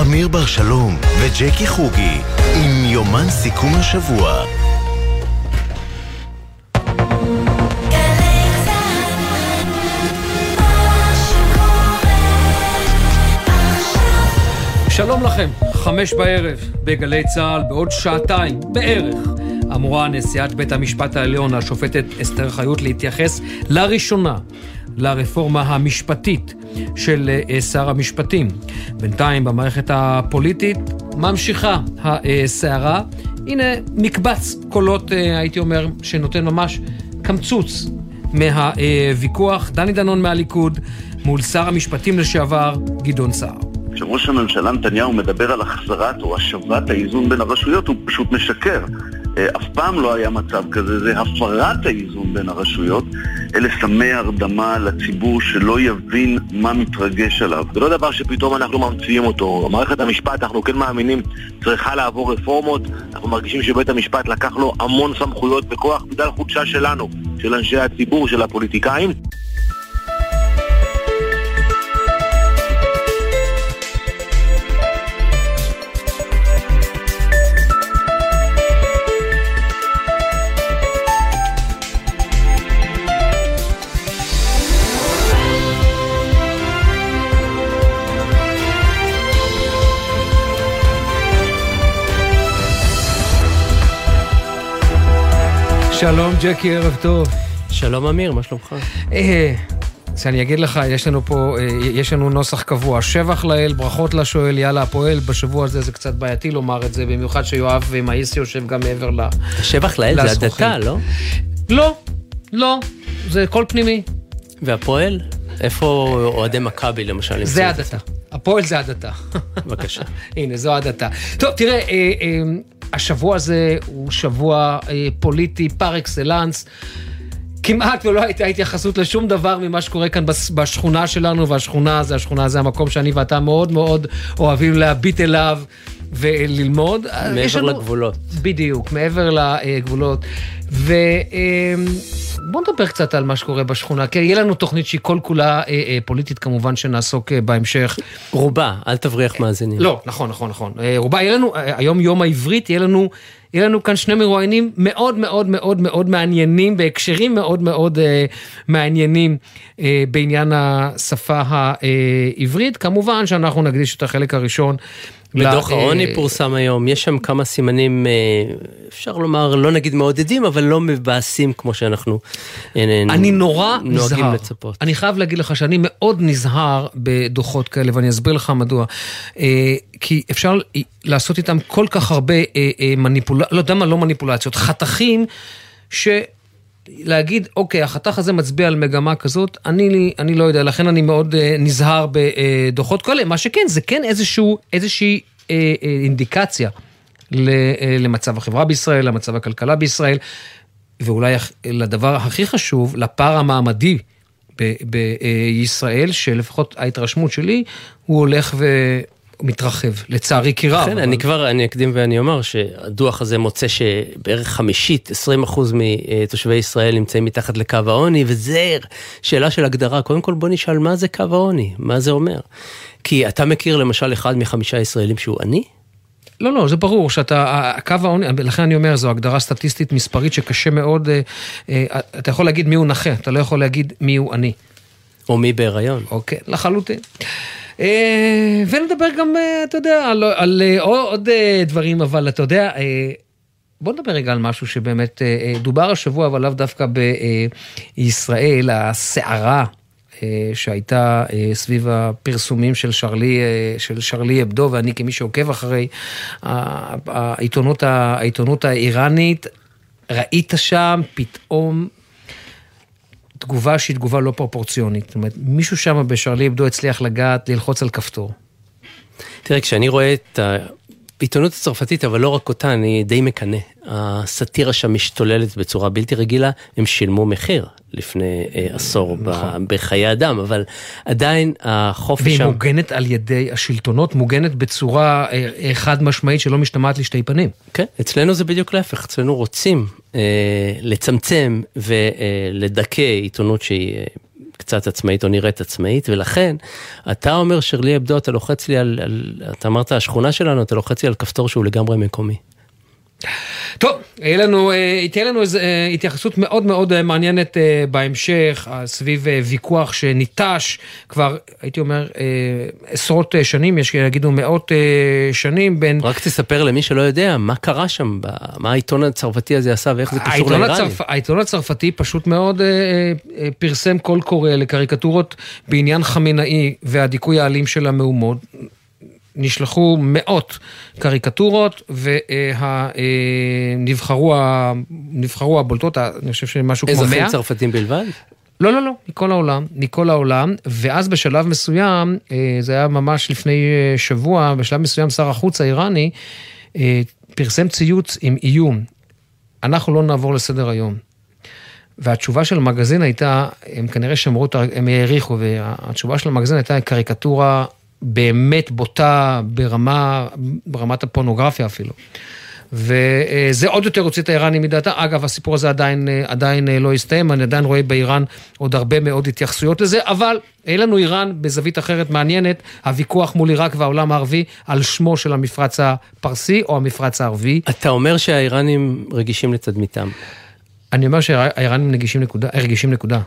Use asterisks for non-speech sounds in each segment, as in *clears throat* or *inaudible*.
אמיר בר שלום וג'קי חוגי עם יומן סיכום השבוע. שלום לכם, חמש בערב, בגלי צה"ל, בעוד שעתיים, בערך, אמורה נשיאת בית המשפט העליון, השופטת אסתר חיות, להתייחס לראשונה לרפורמה המשפטית של אה, שר המשפטים. בינתיים במערכת הפוליטית ממשיכה הסערה. הנה מקבץ קולות, אה, הייתי אומר, שנותן ממש קמצוץ מהוויכוח. דני דנון מהליכוד מול שר המשפטים לשעבר גדעון סער. כשראש הממשלה נתניהו מדבר על החזרת או השבת האיזון בין הרשויות, הוא פשוט משקר. אה, אף פעם לא היה מצב כזה, זה הפרת האיזון בין הרשויות. אלה סמי הרדמה לציבור שלא יבין מה מתרגש עליו. זה לא דבר שפתאום אנחנו ממציאים אותו. מערכת המשפט, אנחנו כן מאמינים, צריכה לעבור רפורמות. אנחנו מרגישים שבית המשפט לקח לו המון סמכויות וכוח בגלל חולשה שלנו, של אנשי הציבור, של הפוליטיקאים. שלום ג'קי, ערב טוב. שלום אמיר, מה שלומך? אה, שאני אגיד לך, יש לנו פה, אה, יש לנו נוסח קבוע. שבח לאל, ברכות לשואל, יאללה הפועל. בשבוע הזה זה קצת בעייתי לומר את זה, במיוחד שיואב מאיס יושב גם מעבר ל... שבח לאל זה הדתה, לא? לא, לא, זה קול פנימי. והפועל? איפה אוהדי מכבי למשל? זה הדתה. הפועל זה הדתה. בבקשה. *laughs* הנה, זו הדתה. טוב, תראה, אה, אה, השבוע הזה הוא שבוע אה, פוליטי פר אקסלנס. כמעט ולא הייתה התייחסות לשום דבר ממה שקורה כאן בשכונה שלנו, והשכונה זה, השכונה זה המקום שאני ואתה מאוד מאוד אוהבים להביט אליו. וללמוד. מעבר לנו, לגבולות. בדיוק, מעבר לגבולות. ובואו נדבר קצת על מה שקורה בשכונה, כי יהיה לנו תוכנית שהיא כל כולה אה, אה, פוליטית כמובן, שנעסוק אה, בהמשך. רובה, אל תבריח מאזינים. לא, נכון, נכון, נכון. רובה, יהיה לנו, היום יום העברית, יהיה לנו... יהיה לנו כאן שני מרואיינים מאוד מאוד מאוד מאוד מעניינים, בהקשרים מאוד מאוד אה, מעניינים אה, בעניין השפה העברית. כמובן שאנחנו נקדיש את החלק הראשון בדוח העוני פורסם היום, יש שם כמה סימנים, אה, אפשר לומר, לא נגיד מעודדים, אבל לא מבאסים כמו שאנחנו אה, אני נורא נזהר. לצפות. אני חייב להגיד לך שאני מאוד נזהר בדוחות כאלה, ואני אסביר לך מדוע. אה, כי אפשר לעשות איתם כל כך הרבה מניפולציות, לא יודע מה, לא מניפולציות, חתכים ש... להגיד, אוקיי, החתך הזה מצביע על מגמה כזאת, אני, אני לא יודע, לכן אני מאוד אה, נזהר בדוחות כאלה. מה שכן, זה כן איזשהו, איזושהי אה, אה, אינדיקציה ל, אה, למצב החברה בישראל, למצב הכלכלה בישראל, ואולי לדבר הכי חשוב, לפער המעמדי בישראל, שלפחות ההתרשמות שלי, הוא הולך ו... מתרחב, לצערי כי רב. כן, אבל... אני כבר, אני אקדים ואני אומר שהדוח הזה מוצא שבערך חמישית, 20 אחוז מתושבי ישראל נמצאים מתחת לקו העוני, וזה שאלה של הגדרה. קודם כל בוא נשאל מה זה קו העוני, מה זה אומר. כי אתה מכיר למשל אחד מחמישה ישראלים שהוא עני? לא, לא, זה ברור שאתה, קו העוני, לכן אני אומר, זו הגדרה סטטיסטית מספרית שקשה מאוד, אה, אה, אתה יכול להגיד מי הוא נכה, אתה לא יכול להגיד מי הוא עני. או מי בהיריון. אוקיי, לחלוטין. אה, ונדבר גם, אה, אתה יודע, על, על אה, עוד דברים, אבל אתה יודע, בוא נדבר רגע על משהו שבאמת דובר השבוע, אבל לאו דווקא בישראל, הסערה. שהייתה סביב הפרסומים של שרלי, של שרלי אבדו, ואני כמי שעוקב אחרי העיתונות, העיתונות האיראנית, ראית שם פתאום תגובה שהיא תגובה לא פרופורציונית. זאת אומרת, מישהו שם בשרלי אבדו הצליח לגעת, ללחוץ על כפתור. תראה, כשאני רואה את העיתונות הצרפתית, אבל לא רק אותה, אני די מקנא. הסאטירה שם משתוללת בצורה בלתי רגילה, הם שילמו מחיר לפני אה, עשור נכון. בחיי אדם, אבל עדיין החופש שם... והיא מוגנת על ידי השלטונות, מוגנת בצורה אה, אה, חד משמעית שלא משתמעת לשתי פנים. כן, אצלנו זה בדיוק להפך, אצלנו רוצים אה, לצמצם ולדכא עיתונות שהיא... קצת עצמאית או נראית עצמאית, ולכן אתה אומר שרלי אבדו, אתה לוחץ לי על, על, אתה אמרת השכונה שלנו, אתה לוחץ לי על כפתור שהוא לגמרי מקומי. טוב, יהיה לנו, אה, תהיה לנו איזו אה, התייחסות מאוד מאוד אה, מעניינת בהמשך, סביב ויכוח שניטש כבר, הייתי אומר, עשרות שנים, יש שיגידו מאות שנים בין... רק תספר למי שלא יודע, מה קרה שם, מה העיתון הצרפתי הזה עשה ואיך זה קשור לאיראנים. הצרפ... העיתון הצרפתי פשוט מאוד פרסם קול קורא לקריקטורות בעניין חמינאי והדיכוי האלים של המהומות. נשלחו מאות קריקטורות ונבחרו הבולטות, אני חושב שמשהו כמו מאה. אזרחים צרפתים בלבד? לא, לא, לא, מכל העולם, מכל העולם, ואז בשלב מסוים, אה, זה היה ממש לפני אה, שבוע, בשלב מסוים שר החוץ האיראני אה, פרסם ציוץ עם איום, אנחנו לא נעבור לסדר היום. והתשובה של המגזין הייתה, הם כנראה שמרו, הם העריכו, והתשובה של המגזין הייתה קריקטורה באמת בוטה ברמה, ברמת הפורנוגרפיה אפילו. וזה עוד יותר הוציא את האיראנים מדעתה. אגב, הסיפור הזה עדיין, עדיין לא הסתיים, אני עדיין רואה באיראן עוד הרבה מאוד התייחסויות לזה, אבל אין לנו איראן בזווית אחרת מעניינת, הוויכוח מול עיראק והעולם הערבי על שמו של המפרץ הפרסי או המפרץ הערבי. אתה אומר שהאיראנים רגישים לתדמיתם. אני אומר שהאיראנים נגישים רגישים נקודה.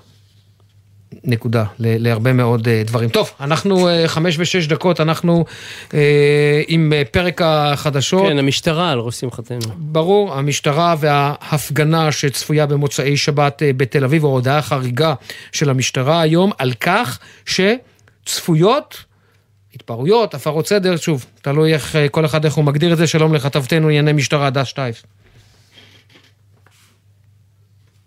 נקודה, להרבה מאוד אה, דברים. טוב, אנחנו אה, חמש ושש דקות, אנחנו אה, עם פרק החדשות. כן, המשטרה על ראש שמחתנו. ברור, המשטרה וההפגנה שצפויה במוצאי שבת בתל אביב, או הודעה חריגה של המשטרה היום, על כך שצפויות... התפרעויות, הפרות סדר, שוב, תלוי איך כל אחד איך הוא מגדיר את זה, שלום לכתבתנו ענייני משטרה, דס שטייף.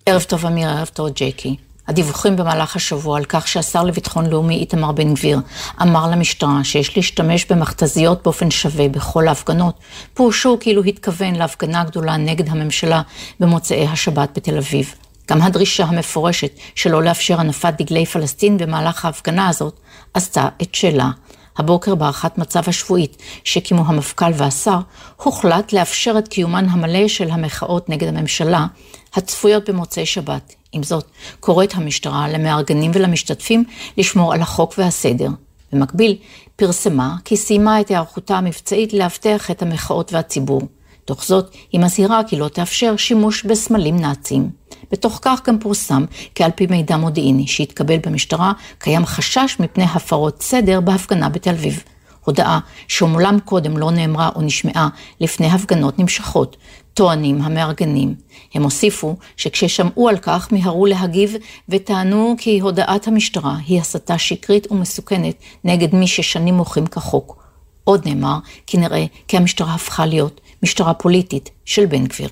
ערב טוב אמיר, ערב טוב ג'קי. הדיווחים במהלך השבוע על כך שהשר לביטחון לאומי איתמר בן גביר אמר למשטרה שיש להשתמש במכתזיות באופן שווה בכל ההפגנות, פורשו כאילו התכוון להפגנה גדולה נגד הממשלה במוצאי השבת בתל אביב. גם הדרישה המפורשת שלא לאפשר הנפת דגלי פלסטין במהלך ההפגנה הזאת עשתה את שלה. הבוקר בהערכת מצב השבועית שקיימו המפכ"ל והשר, הוחלט לאפשר את קיומן המלא של המחאות נגד הממשלה, הצפויות במוצאי שבת. עם זאת, קוראת המשטרה למארגנים ולמשתתפים לשמור על החוק והסדר. במקביל, פרסמה כי סיימה את היערכותה המבצעית לאבטח את המחאות והציבור. תוך זאת, היא מזהירה כי לא תאפשר שימוש בסמלים נאציים. בתוך כך גם פורסם כי על פי מידע מודיעיני שהתקבל במשטרה, קיים חשש מפני הפרות סדר בהפגנה בתל אביב. הודעה שמעולם קודם לא נאמרה או נשמעה לפני הפגנות נמשכות, טוענים המארגנים. הם הוסיפו שכששמעו על כך מיהרו להגיב וטענו כי הודעת המשטרה היא הסתה שקרית ומסוכנת נגד מי ששנים מוחים כחוק. עוד נאמר כי נראה כי המשטרה הפכה להיות משטרה פוליטית של בן גביר.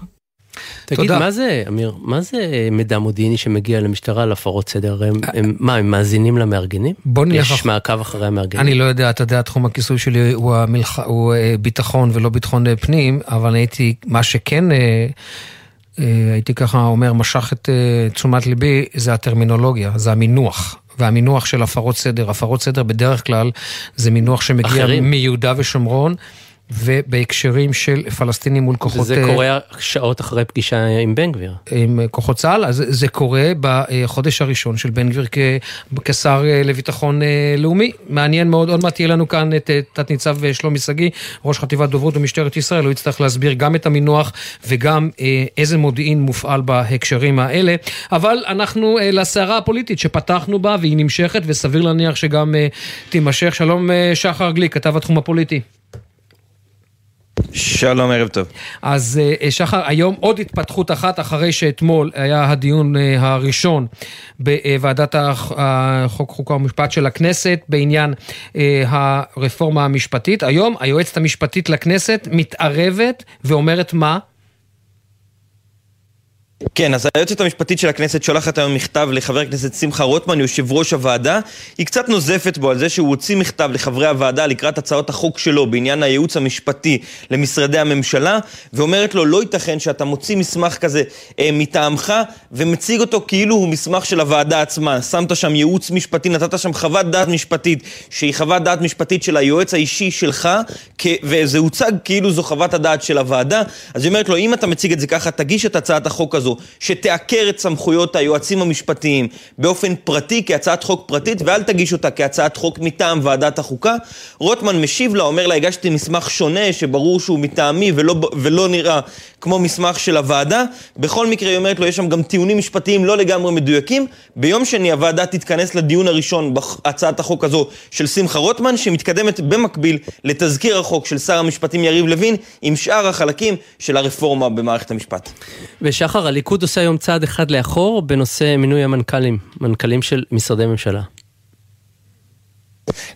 תגיד, תודה. מה זה, אמיר, מה זה מידע מודיעיני שמגיע למשטרה על הפרות סדר? הם, הם, מה, הם מאזינים למארגנים? בוא נלך... יש מעקב אחרי המארגנים? אני לא יודע, אתה יודע, תחום הכיסוי שלי הוא, המלח... הוא אה, ביטחון ולא ביטחון אה, פנים, אבל הייתי, מה שכן... אה, הייתי ככה אומר, משך את תשומת ליבי, זה הטרמינולוגיה, זה המינוח. והמינוח של הפרות סדר. הפרות סדר בדרך כלל זה מינוח שמגיע אחרים. מיהודה ושומרון. ובהקשרים של פלסטינים מול כוחות... וזה אה, קורה שעות אחרי פגישה עם בן גביר. עם כוחות צה"ל, אז זה קורה בחודש הראשון של בן גביר כשר אה, לביטחון אה, לאומי. מעניין מאוד, עוד מעט יהיה לנו כאן את תת ניצב שלומי שגיא, ראש חטיבת דוברות במשטרת ישראל, הוא יצטרך להסביר גם את המינוח וגם איזה מודיעין מופעל בהקשרים האלה. אבל אנחנו לסערה הפוליטית שפתחנו בה והיא נמשכת וסביר להניח שגם תימשך. שלום שחר גליק, כתב התחום הפוליטי. שלום, ערב טוב. אז אה, שחר, היום עוד התפתחות אחת אחרי שאתמול היה הדיון אה, הראשון בוועדת החוק, חוקה ומשפט של הכנסת בעניין אה, הרפורמה המשפטית. היום היועצת המשפטית לכנסת מתערבת ואומרת מה? כן, אז היועצת המשפטית של הכנסת שולחת היום מכתב לחבר הכנסת שמחה רוטמן, יושב ראש הוועדה. היא קצת נוזפת בו על זה שהוא הוציא מכתב לחברי הוועדה לקראת הצעות החוק שלו בעניין הייעוץ המשפטי למשרדי הממשלה, ואומרת לו, לא ייתכן שאתה מוציא מסמך כזה אה, מטעמך ומציג אותו כאילו הוא מסמך של הוועדה עצמה. שמת שם ייעוץ משפטי, נתת שם חוות דעת משפטית, שהיא חוות דעת משפטית של היועץ האישי שלך, כ- וזה הוצג כאילו זו חוות הדעת של הוועדה. אז היא אומרת לו, אם אתה מציג את זה ככה, תגיש את הצעת החוק הזו. הזו, שתעקר את סמכויות היועצים המשפטיים באופן פרטי, כהצעת חוק פרטית, ואל תגיש אותה כהצעת חוק מטעם ועדת החוקה. רוטמן משיב לה, אומר לה, הגשתי מסמך שונה, שברור שהוא מטעמי ולא, ולא נראה כמו מסמך של הוועדה. בכל מקרה, היא אומרת לו, יש שם גם טיעונים משפטיים לא לגמרי מדויקים. ביום שני הוועדה תתכנס לדיון הראשון בהצעת החוק הזו של שמחה רוטמן, שמתקדמת במקביל לתזכיר החוק של שר המשפטים יריב לוין, עם שאר החלקים של הרפורמה במערכת המשפט. ושחר, הליכוד עושה היום צעד אחד לאחור בנושא מינוי המנכ"לים, מנכ"לים של משרדי ממשלה.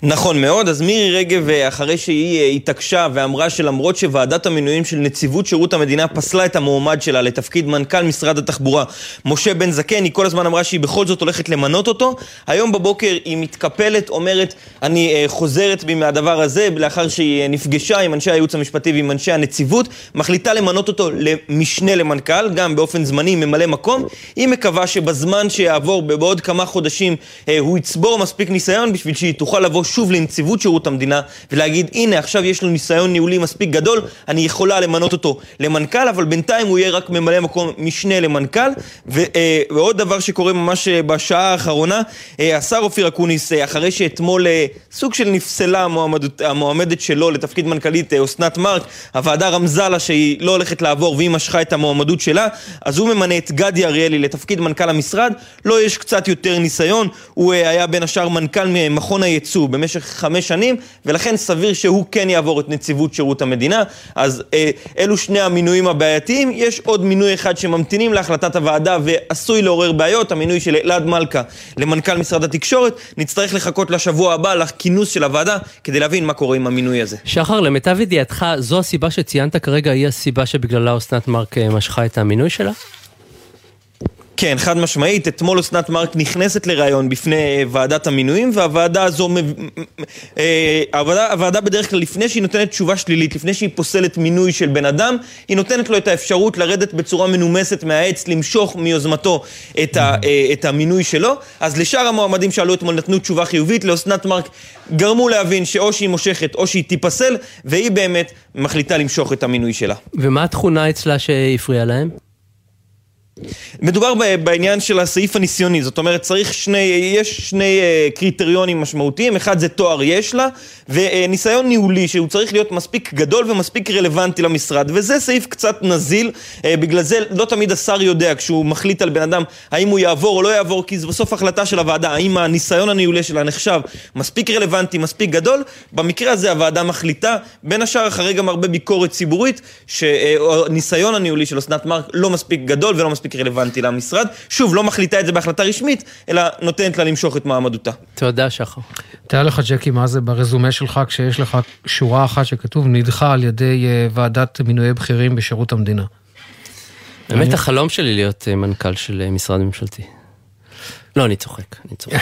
נכון מאוד, אז מירי רגב, אה, אחרי שהיא אה, התעקשה ואמרה שלמרות שוועדת המינויים של נציבות שירות המדינה פסלה את המועמד שלה לתפקיד מנכ"ל משרד התחבורה, משה בן זקן, היא כל הזמן אמרה שהיא בכל זאת הולכת למנות אותו. היום בבוקר היא מתקפלת, אומרת, אני אה, חוזרת בי מהדבר הזה, לאחר שהיא נפגשה עם אנשי הייעוץ המשפטי ועם אנשי הנציבות, מחליטה למנות אותו למשנה למנכ"ל, גם באופן זמני ממלא מקום. היא מקווה שבזמן שיעבור, בעוד כמה חודשים, הוא יצבור מספיק ניסיון בשביל שהיא תוכל לבוא שוב לנציבות שירות המדינה ולהגיד, הנה, עכשיו יש לו ניסיון ניהולי מספיק גדול, אני יכולה למנות אותו למנכ"ל, אבל בינתיים הוא יהיה רק ממלא מקום משנה למנכ"ל. ו, אה, ועוד דבר שקורה ממש אה, בשעה האחרונה, אה, השר אופיר אקוניס, אה, אחרי שאתמול אה, סוג של נפסלה המועמדת, המועמדת שלו לתפקיד מנכ"לית, אה, אסנת מארק, הוועדה רמזה לה שהיא לא הולכת לעבור והיא משכה את המועמדות שלה, אז הוא ממנה את גדי אריאלי לתפקיד מנכ"ל המשרד, לו יש קצת יותר ניסיון, הוא אה, היה בין השאר מנכ"ל מכון הייצוא במשך חמש שנים, ולכן סביר שהוא כן יעבור את נציבות שירות המדינה. אז אה, אלו שני המינויים הבעייתיים. יש עוד מינוי אחד שממתינים להחלטת הוועדה ועשוי לעורר בעיות, המינוי של אלעד מלכה למנכ"ל משרד התקשורת. נצטרך לחכות לשבוע הבא לכינוס של הוועדה כדי להבין מה קורה עם המינוי הזה. שחר, למיטב ידיעתך, זו הסיבה שציינת כרגע, היא הסיבה שבגללה אסנת מארק אה, משכה את המינוי שלה? כן, חד משמעית. אתמול אסנת מארק נכנסת לראיון בפני אה, ועדת המינויים, והוועדה הזו, אה, הוועדה, הוועדה בדרך כלל, לפני שהיא נותנת תשובה שלילית, לפני שהיא פוסלת מינוי של בן אדם, היא נותנת לו את האפשרות לרדת בצורה מנומסת מהעץ, למשוך מיוזמתו את, ה, אה, את המינוי שלו. אז לשאר המועמדים שעלו אתמול נתנו תשובה חיובית, לאסנת מארק גרמו להבין שאו שהיא מושכת או שהיא תיפסל, והיא באמת מחליטה למשוך את המינוי שלה. ומה התכונה אצלה שהפריעה להם? מדובר בעניין של הסעיף הניסיוני, זאת אומרת צריך שני, יש שני אה, קריטריונים משמעותיים, אחד זה תואר יש לה, וניסיון ניהולי שהוא צריך להיות מספיק גדול ומספיק רלוונטי למשרד, וזה סעיף קצת נזיל, אה, בגלל זה לא תמיד השר יודע כשהוא מחליט על בן אדם האם הוא יעבור או לא יעבור, כי זה בסוף החלטה של הוועדה, האם הניסיון הניהולי שלה נחשב מספיק רלוונטי, מספיק גדול, במקרה הזה הוועדה מחליטה, בין השאר אחרי גם הרבה ביקורת ציבורית, שהניסיון הניהולי של אסנת מארק לא מספיק גדול ולא מספיק מספיק רלוונטי למשרד. שוב, לא מחליטה את זה בהחלטה רשמית, אלא נותנת לה למשוך את מעמדותה. תודה, שחר. תאר לך, ג'קי, מה זה ברזומה שלך כשיש לך שורה אחת שכתוב נדחה על ידי אה, ועדת מינויי בכירים בשירות המדינה. באמת החלום שלי להיות אה, מנכ"ל של אה, משרד ממשלתי. לא, אני צוחק, אני צוחק.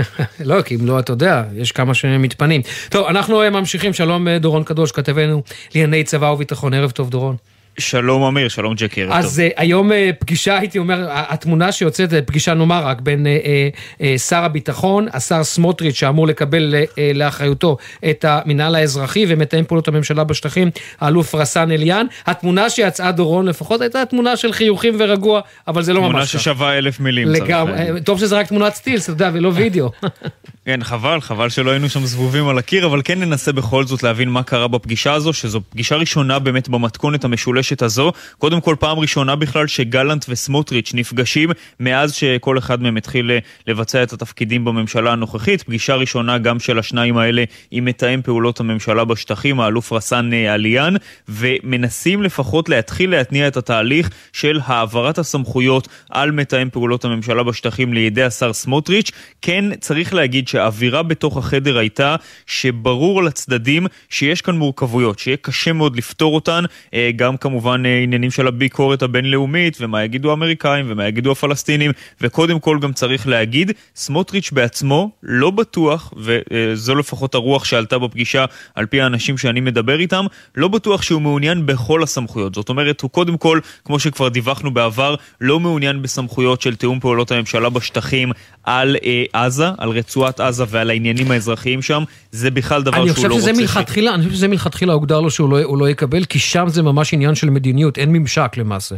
*laughs* לא, כי אם לא, אתה יודע, יש כמה שמתפנים. טוב, אנחנו ממשיכים. שלום, דורון קדוש, כתבנו לענייני צבא וביטחון. ערב טוב, דורון. שלום אמיר, שלום ג'קי, ערב טוב. אז uh, היום uh, פגישה, הייתי אומר, התמונה שיוצאת, פגישה נאמר רק בין uh, uh, שר הביטחון, השר סמוטריץ' שאמור לקבל uh, לאחריותו את המינהל האזרחי ומתאם פעולות הממשלה בשטחים, האלוף רסאן אליאן. התמונה שיצאה דורון לפחות הייתה תמונה של חיוכים ורגוע, אבל זה לא ממש תמונה ששווה אלף מילים. לגמרי, טוב שזה רק תמונת סטילס, אתה יודע, ולא וידאו. *laughs* כן, חבל, חבל שלא היינו שם זבובים על הקיר, אבל כן ננסה בכל זאת להבין מה קרה בפגישה הזו, שזו פגישה ראשונה באמת במתכונת המשולשת הזו. קודם כל, פעם ראשונה בכלל שגלנט וסמוטריץ' נפגשים מאז שכל אחד מהם התחיל אה, לבצע את התפקידים בממשלה הנוכחית. פגישה ראשונה גם של השניים האלה עם מתאם פעולות הממשלה בשטחים, האלוף רסאן אה, עליאן, ומנסים לפחות להתחיל להתניע את התהליך של העברת הסמכויות על מתאם פעולות הממשלה בשטחים לידי השר סמוטריץ'. כן, צריך להגיד שהאווירה בתוך החדר הייתה שברור לצדדים שיש כאן מורכבויות, שיהיה קשה מאוד לפתור אותן, אה, גם כמובן אה, עניינים של הביקורת הבינלאומית ומה יגידו האמריקאים ומה יגידו הפלסטינים, וקודם כל גם צריך להגיד, סמוטריץ' בעצמו לא בטוח, וזו לפחות הרוח שעלתה בפגישה על פי האנשים שאני מדבר איתם, לא בטוח שהוא מעוניין בכל הסמכויות. זאת אומרת, הוא קודם כל, כמו שכבר דיווחנו בעבר, לא מעוניין בסמכויות של תיאום פעולות הממשלה בשטחים על אה, עזה, על רצועת עזה ועל העניינים האזרחיים שם, זה בכלל דבר שהוא לא רוצה. מלכתחילה, אני חושב שזה מלכתחילה הוגדר לו שהוא לא, לא יקבל, כי שם זה ממש עניין של מדיניות, אין ממשק למעשה.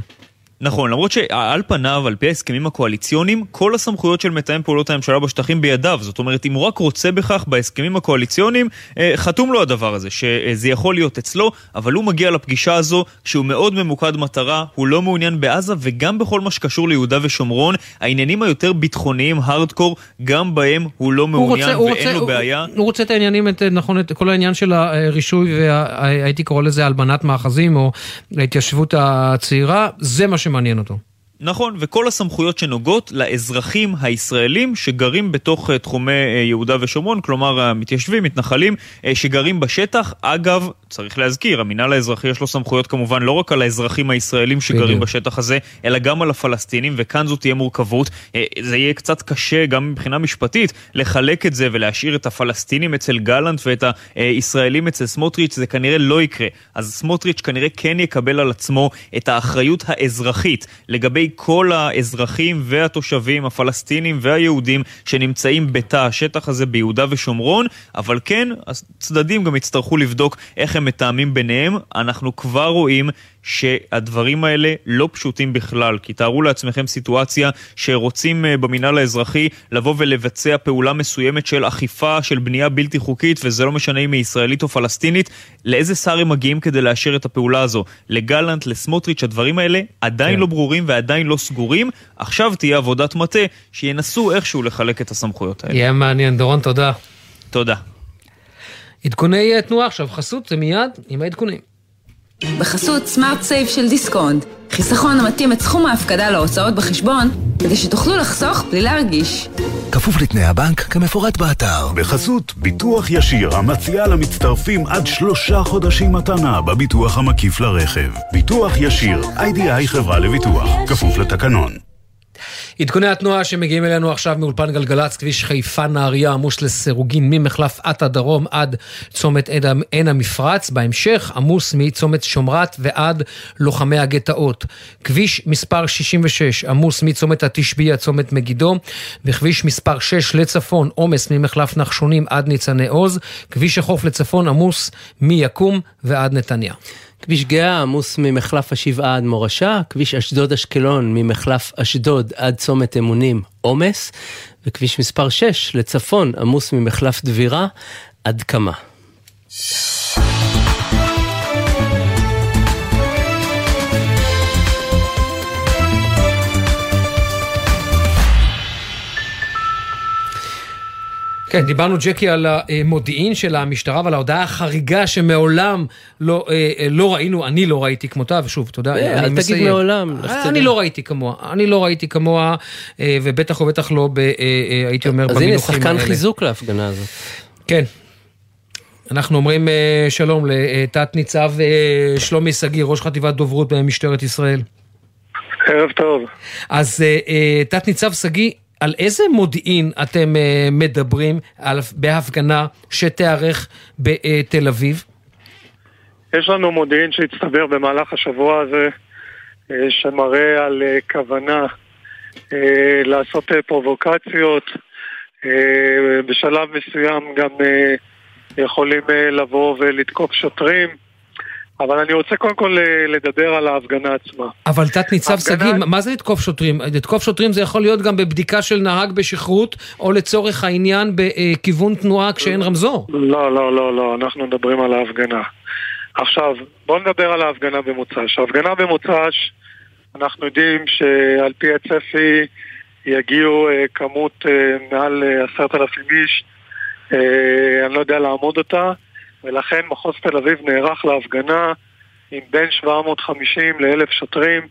נכון, למרות שעל פניו, על פי ההסכמים הקואליציוניים, כל הסמכויות של מתאם פעולות הממשלה בשטחים בידיו. זאת אומרת, אם הוא רק רוצה בכך בהסכמים הקואליציוניים, אה, חתום לו הדבר הזה, שזה יכול להיות אצלו, אבל הוא מגיע לפגישה הזו כשהוא מאוד ממוקד מטרה, הוא לא מעוניין בעזה, וגם בכל מה שקשור ליהודה ושומרון, העניינים היותר ביטחוניים, הארדקור, גם בהם הוא לא מעוניין הוא ואין רוצה, לו הוא, בעיה. הוא רוצה את העניינים, את, נכון, את כל העניין של הרישוי, והייתי קורא לזה הלבנת מאחזים, או ההתיישבות הצעירה, זה מה שמעניין אותו. נכון, וכל הסמכויות שנוגעות לאזרחים הישראלים שגרים בתוך אה, תחומי אה, יהודה ושומרון, כלומר המתיישבים, מתנחלים, אה, שגרים בשטח. אגב, צריך להזכיר, המינהל האזרחי יש לו סמכויות כמובן לא רק על האזרחים הישראלים שגרים בדיוק. בשטח הזה, אלא גם על הפלסטינים, וכאן זו תהיה מורכבות. זה יהיה קצת קשה, גם מבחינה משפטית, לחלק את זה ולהשאיר את הפלסטינים אצל גלנט ואת הישראלים אצל סמוטריץ', זה כנראה לא יקרה. אז סמוטריץ' כנראה כן יקבל על עצמו את האחריות האזרחית לגבי כל האזרחים והתושבים הפלסטינים והיהודים שנמצאים בתא השטח הזה ביהודה ושומרון, אבל כן, הצדדים גם יצטרכו לבדוק איך הם מתאמים ביניהם. אנחנו כבר רואים שהדברים האלה לא פשוטים בכלל, כי תארו לעצמכם סיטואציה שרוצים אה, במינהל האזרחי לבוא ולבצע פעולה מסוימת של אכיפה של בנייה בלתי חוקית, וזה לא משנה אם היא ישראלית או פלסטינית, לאיזה שר הם מגיעים כדי לאשר את הפעולה הזו? לגלנט, לסמוטריץ', הדברים האלה עדיין כן. לא ברורים ועדיין לא סגורים. עכשיו תהיה עבודת מטה שינסו איכשהו לחלק את הסמכויות האלה. יהיה מעניין. דורון, תודה. תודה. עדכוני תנועה עכשיו, חסות זה מיד עם העדכונים. בחסות Smart Save של דיסקונט, חיסכון המתאים את סכום ההפקדה להוצאות בחשבון, כדי שתוכלו לחסוך בלי להרגיש. כפוף לתנאי הבנק כמפורט באתר. בחסות ביטוח ישיר המציע למצטרפים עד שלושה חודשים מתנה בביטוח המקיף לרכב. ביטוח ישיר, IDI חברה לביטוח, כפוף לתקנון. עדכוני התנועה שמגיעים אלינו עכשיו מאולפן גלגלצ, כביש חיפה נהריה עמוס לסירוגין ממחלף עטה דרום עד צומת עין המפרץ, בהמשך עמוס מצומת שומרת ועד לוחמי הגטאות. כביש מספר 66 עמוס מצומת התשבי עד צומת מגידו, וכביש מספר 6 לצפון עומס ממחלף נחשונים עד ניצני עוז, כביש החוף לצפון עמוס מיקום ועד נתניה. כביש גאה עמוס ממחלף השבעה עד מורשה, כביש אשדוד-אשקלון ממחלף אשדוד עד צומת אמונים עומס, וכביש מספר 6 לצפון עמוס ממחלף דבירה עד קמה. כן, דיברנו, ג'קי, על המודיעין של המשטרה ועל ההודעה החריגה שמעולם לא, אה, אה, לא ראינו, אני לא ראיתי כמותה, ושוב, תודה, אה, אני מסיים. אל תגיד מעולם. אני לא ראיתי כמוה, אני לא ראיתי כמוה, ובטח ובטח לא, הייתי אומר, במינוחים האלה. אז הנה, שחקן חיזוק להפגנה הזאת. כן. אנחנו אומרים שלום לתת ניצב שלומי שגיא, ראש חטיבת דוברות במשטרת ישראל. ערב טוב. אז תת ניצב שגיא, על איזה מודיעין אתם uh, מדברים על, בהפגנה שתיארך בתל אביב? יש לנו מודיעין שהצטבר במהלך השבוע הזה, uh, שמראה על uh, כוונה לעשות פרובוקציות. בשלב מסוים גם יכולים לבוא ולתקוף שוטרים. אבל אני רוצה קודם כל אה, לדבר על ההפגנה עצמה. אבל תת ניצב שגיא, מה זה לתקוף שוטרים? לתקוף שוטרים זה יכול להיות גם בבדיקה של נהג בשכרות, או לצורך העניין בכיוון תנועה כשאין רמזור. לא, לא, לא, לא, אנחנו מדברים על ההפגנה. עכשיו, בואו נדבר על ההפגנה במוצ"ש. ההפגנה במוצ"ש, אנחנו יודעים שעל פי הצפי יגיעו אה, כמות אה, מעל עשרת אלפים איש, אני לא יודע לעמוד אותה. ולכן מחוז תל אביב נערך להפגנה עם בין 750 ל-1,000 שוטרים.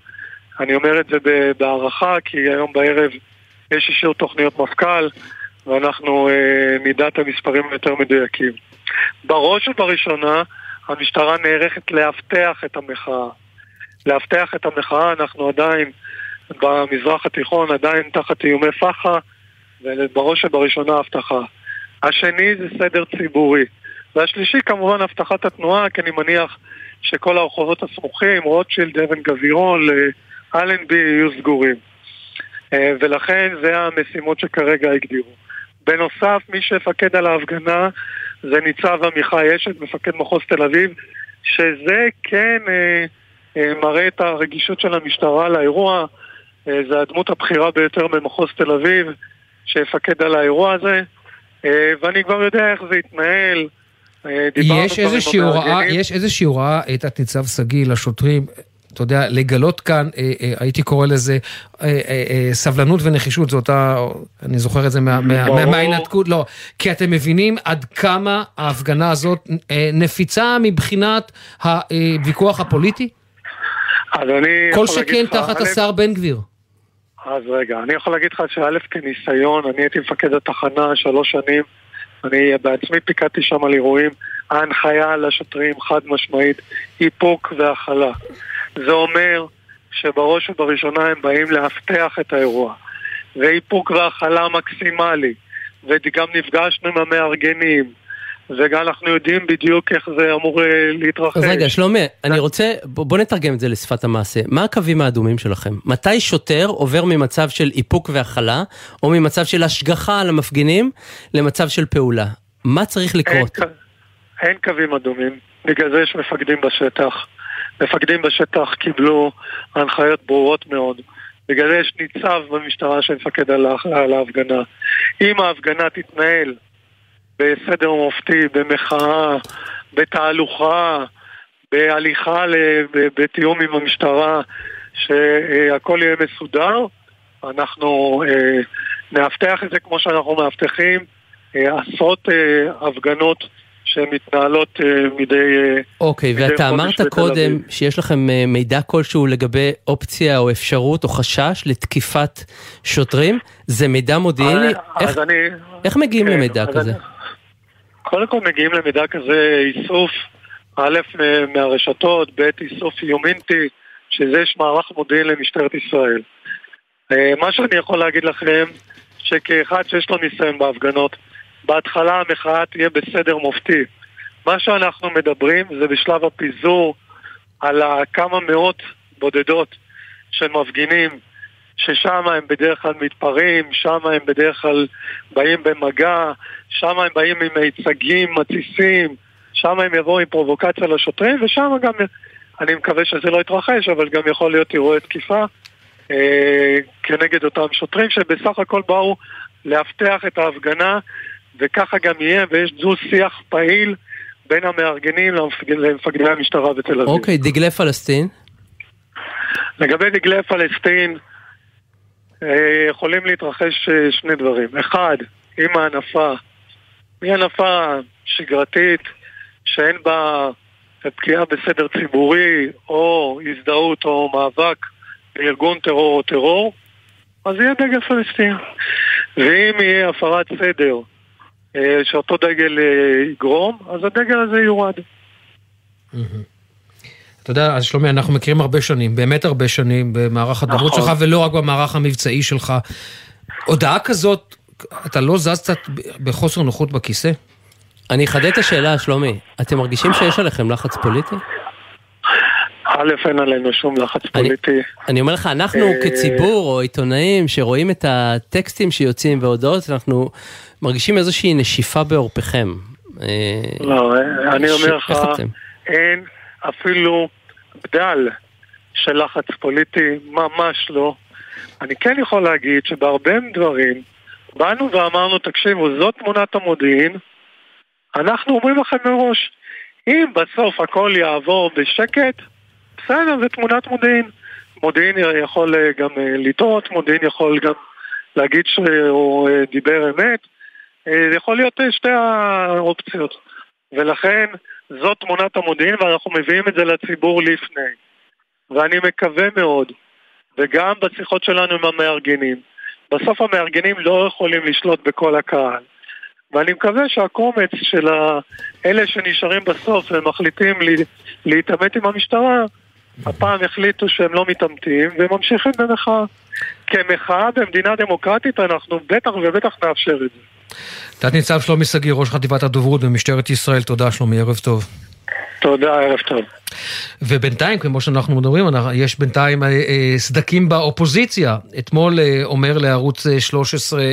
אני אומר את זה בהערכה, כי היום בערב יש אישור תוכניות מפכ"ל, ואנחנו אה, נדע את המספרים היותר מדויקים. בראש ובראשונה, המשטרה נערכת לאבטח את המחאה. לאבטח את המחאה, אנחנו עדיין במזרח התיכון, עדיין תחת איומי פח"ע, ובראש ובראשונה אבטחה. השני זה סדר ציבורי. והשלישי כמובן אבטחת התנועה, כי אני מניח שכל הרחובות הסמוכים, רוטשילד, אבן גבירון, אלנבי יהיו סגורים. אה, ולכן זה המשימות שכרגע הגדירו. בנוסף, מי שיפקד על ההפגנה זה ניצב עמיחי אשת, מפקד מחוז תל אביב, שזה כן אה, אה, מראה את הרגישות של המשטרה לאירוע. אה, זה הדמות הבכירה ביותר במחוז תל אביב, שיפקד על האירוע הזה, אה, ואני כבר יודע איך זה יתנהל. אה, יש איזושהי הוראה. יש איזושהי הוראה, תת-ניצב שגיא, לשוטרים, אתה יודע, לגלות כאן, אה, אה, הייתי קורא לזה אה, אה, אה, סבלנות ונחישות, זו אותה, אני זוכר את זה מההינתקות, לא, כי אתם מבינים עד כמה ההפגנה הזאת נפיצה מבחינת הוויכוח הפוליטי? אז אני כל שכן תחת השר בן גביר. אז רגע, אני יכול להגיד לך שא' כניסיון, אני הייתי מפקד התחנה שלוש שנים, אני בעצמי פיקדתי שם על אירועים, ההנחיה לשוטרים חד משמעית, איפוק והכלה. זה אומר שבראש ובראשונה הם באים לאבטח את האירוע, ואיפוק והכלה מקסימלי, וגם נפגשנו עם המארגנים, וגם אנחנו יודעים בדיוק איך זה אמור אה, להתרחש. אז רגע, שלומי, אני רוצה, בוא בוא נתרגם את זה לשפת המעשה. מה הקווים האדומים שלכם? מתי שוטר עובר ממצב של איפוק והכלה, או ממצב של השגחה על המפגינים, למצב של פעולה? מה צריך לקרות? אין, אין קווים אדומים, בגלל זה יש מפקדים בשטח. מפקדים בשטח קיבלו הנחיות ברורות מאוד. בגלל זה יש ניצב במשטרה שמפקד על ההפגנה. אם ההפגנה תתנהל בסדר מופתי, במחאה, בתהלוכה, בהליכה בתיאום עם המשטרה, שהכל יהיה מסודר, אנחנו אה, נאבטח את זה כמו שאנחנו מאבטחים אה, עשרות אה, הפגנות שמתנהלות אה, מדי... אוקיי, מדי ואתה אמרת קודם. שיש לכם אה, מידע כלשהו לגבי אופציה או אפשרות או חשש לתקיפת שוטרים, זה מידע מודיעיני? איך- אני... איך מגיעים כן, למידע כזה? אני- קודם כל מגיעים למידע כזה איסוף, א', מהרשתות, ב', איסוף יומינטי, שזה יש מערך מודיעין למשטרת ישראל. אה, מה שאני יכול להגיד לכם, שכאחד שיש לו ניסיון בהפגנות, בהתחלה המחאה תהיה בסדר מופתי. מה שאנחנו מדברים זה בשלב הפיזור על כמה מאות בודדות של מפגינים ששם הם בדרך כלל מתפרעים, שם הם בדרך כלל באים במגע, שם הם באים עם מיצגים מתסיסים, שם הם יבואו עם פרובוקציה לשוטרים, ושם גם, אני מקווה שזה לא יתרחש, אבל גם יכול להיות אירועי תקיפה אה, כנגד אותם שוטרים שבסך הכל באו לאבטח את ההפגנה, וככה גם יהיה, ויש דו-שיח פעיל בין המארגנים. למפקדי המשטרה בתל אביב. אוקיי, דגלי פלסטין. לגבי דגלי פלסטין, יכולים להתרחש אה, שני דברים. אחד, אם ההנפה היא הנפה שגרתית, שאין בה פגיעה בסדר ציבורי, או הזדהות או מאבק בארגון טרור או טרור, אז יהיה דגל פלסטין. ואם יהיה הפרת סדר אה, שאותו דגל אה, יגרום, אז הדגל הזה יורד. אתה יודע, אז שלומי, אנחנו מכירים הרבה שנים, באמת הרבה שנים, במערך הדוברות נכון. שלך, ולא רק במערך המבצעי שלך. הודעה כזאת, אתה לא זז קצת בחוסר נוחות בכיסא? אני אחדד את השאלה, שלומי. אתם מרגישים שיש עליכם לחץ פוליטי? א', אין עלינו שום לחץ פוליטי. אני אומר לך, אנחנו אה, כציבור או עיתונאים שרואים את הטקסטים שיוצאים והודעות, אנחנו מרגישים איזושהי נשיפה בעורפכם. אה, לא, אני ש- אומר לך? אין אפילו בדל של לחץ פוליטי, ממש לא. אני כן יכול להגיד שבהרבה דברים באנו ואמרנו, תקשיבו, זאת תמונת המודיעין, אנחנו אומרים לכם מראש, אם בסוף הכל יעבור בשקט, בסדר, זה תמונת מודיעין. מודיעין יכול אה, גם אה, לטעות, מודיעין יכול גם להגיד שהוא אה, דיבר אמת, יכול להיות שתי האופציות. ולכן זאת תמונת המודיעין ואנחנו מביאים את זה לציבור לפני. ואני מקווה מאוד, וגם בשיחות שלנו עם המארגנים, בסוף המארגנים לא יכולים לשלוט בכל הקהל. ואני מקווה שהקומץ של אלה שנשארים בסוף ומחליטים לי- להתעמת עם המשטרה, הפעם החליטו שהם לא מתעמתים וממשיכים במחאה. כמחאה במדינה דמוקרטית אנחנו בטח ובטח נאפשר את זה. תת-ניצב שלומי שגיא, ראש חטיבת הדוברות במשטרת ישראל, תודה שלומי, ערב טוב. תודה, ערב טוב. ובינתיים, כמו שאנחנו מדברים, יש בינתיים אה, אה, סדקים באופוזיציה. אתמול אה, אומר לערוץ אה, 13 אה,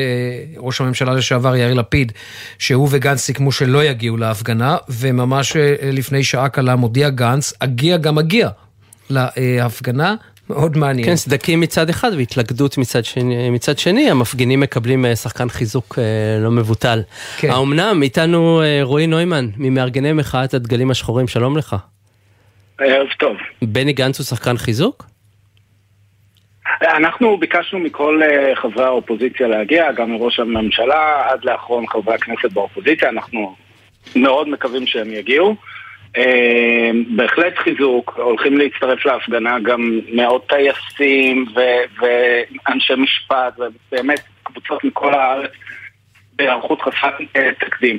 ראש הממשלה לשעבר יאיר לפיד, שהוא וגנץ סיכמו שלא יגיעו להפגנה, וממש לפני שעה קלה מודיע גנץ, אגיע גם אגיע. להפגנה, מאוד מעניין. כן, סדקים מצד אחד והתלכדות מצד שני, מצד שני, המפגינים מקבלים אה, שחקן חיזוק אה, לא מבוטל. כן. האומנם, איתנו אה, רועי נוימן, ממארגני מחאת הדגלים השחורים, שלום לך. ערב טוב. בני גנץ הוא שחקן חיזוק? אנחנו ביקשנו מכל חברי האופוזיציה להגיע, גם מראש הממשלה עד לאחרון חברי הכנסת באופוזיציה, אנחנו מאוד מקווים שהם יגיעו. אה, בהחלט חיזוק, הולכים להצטרף להפגנה גם מאות טייסים ו- ואנשי משפט, ובאמת קבוצות מכל הארץ בהיערכות חסרת אה, תקדים.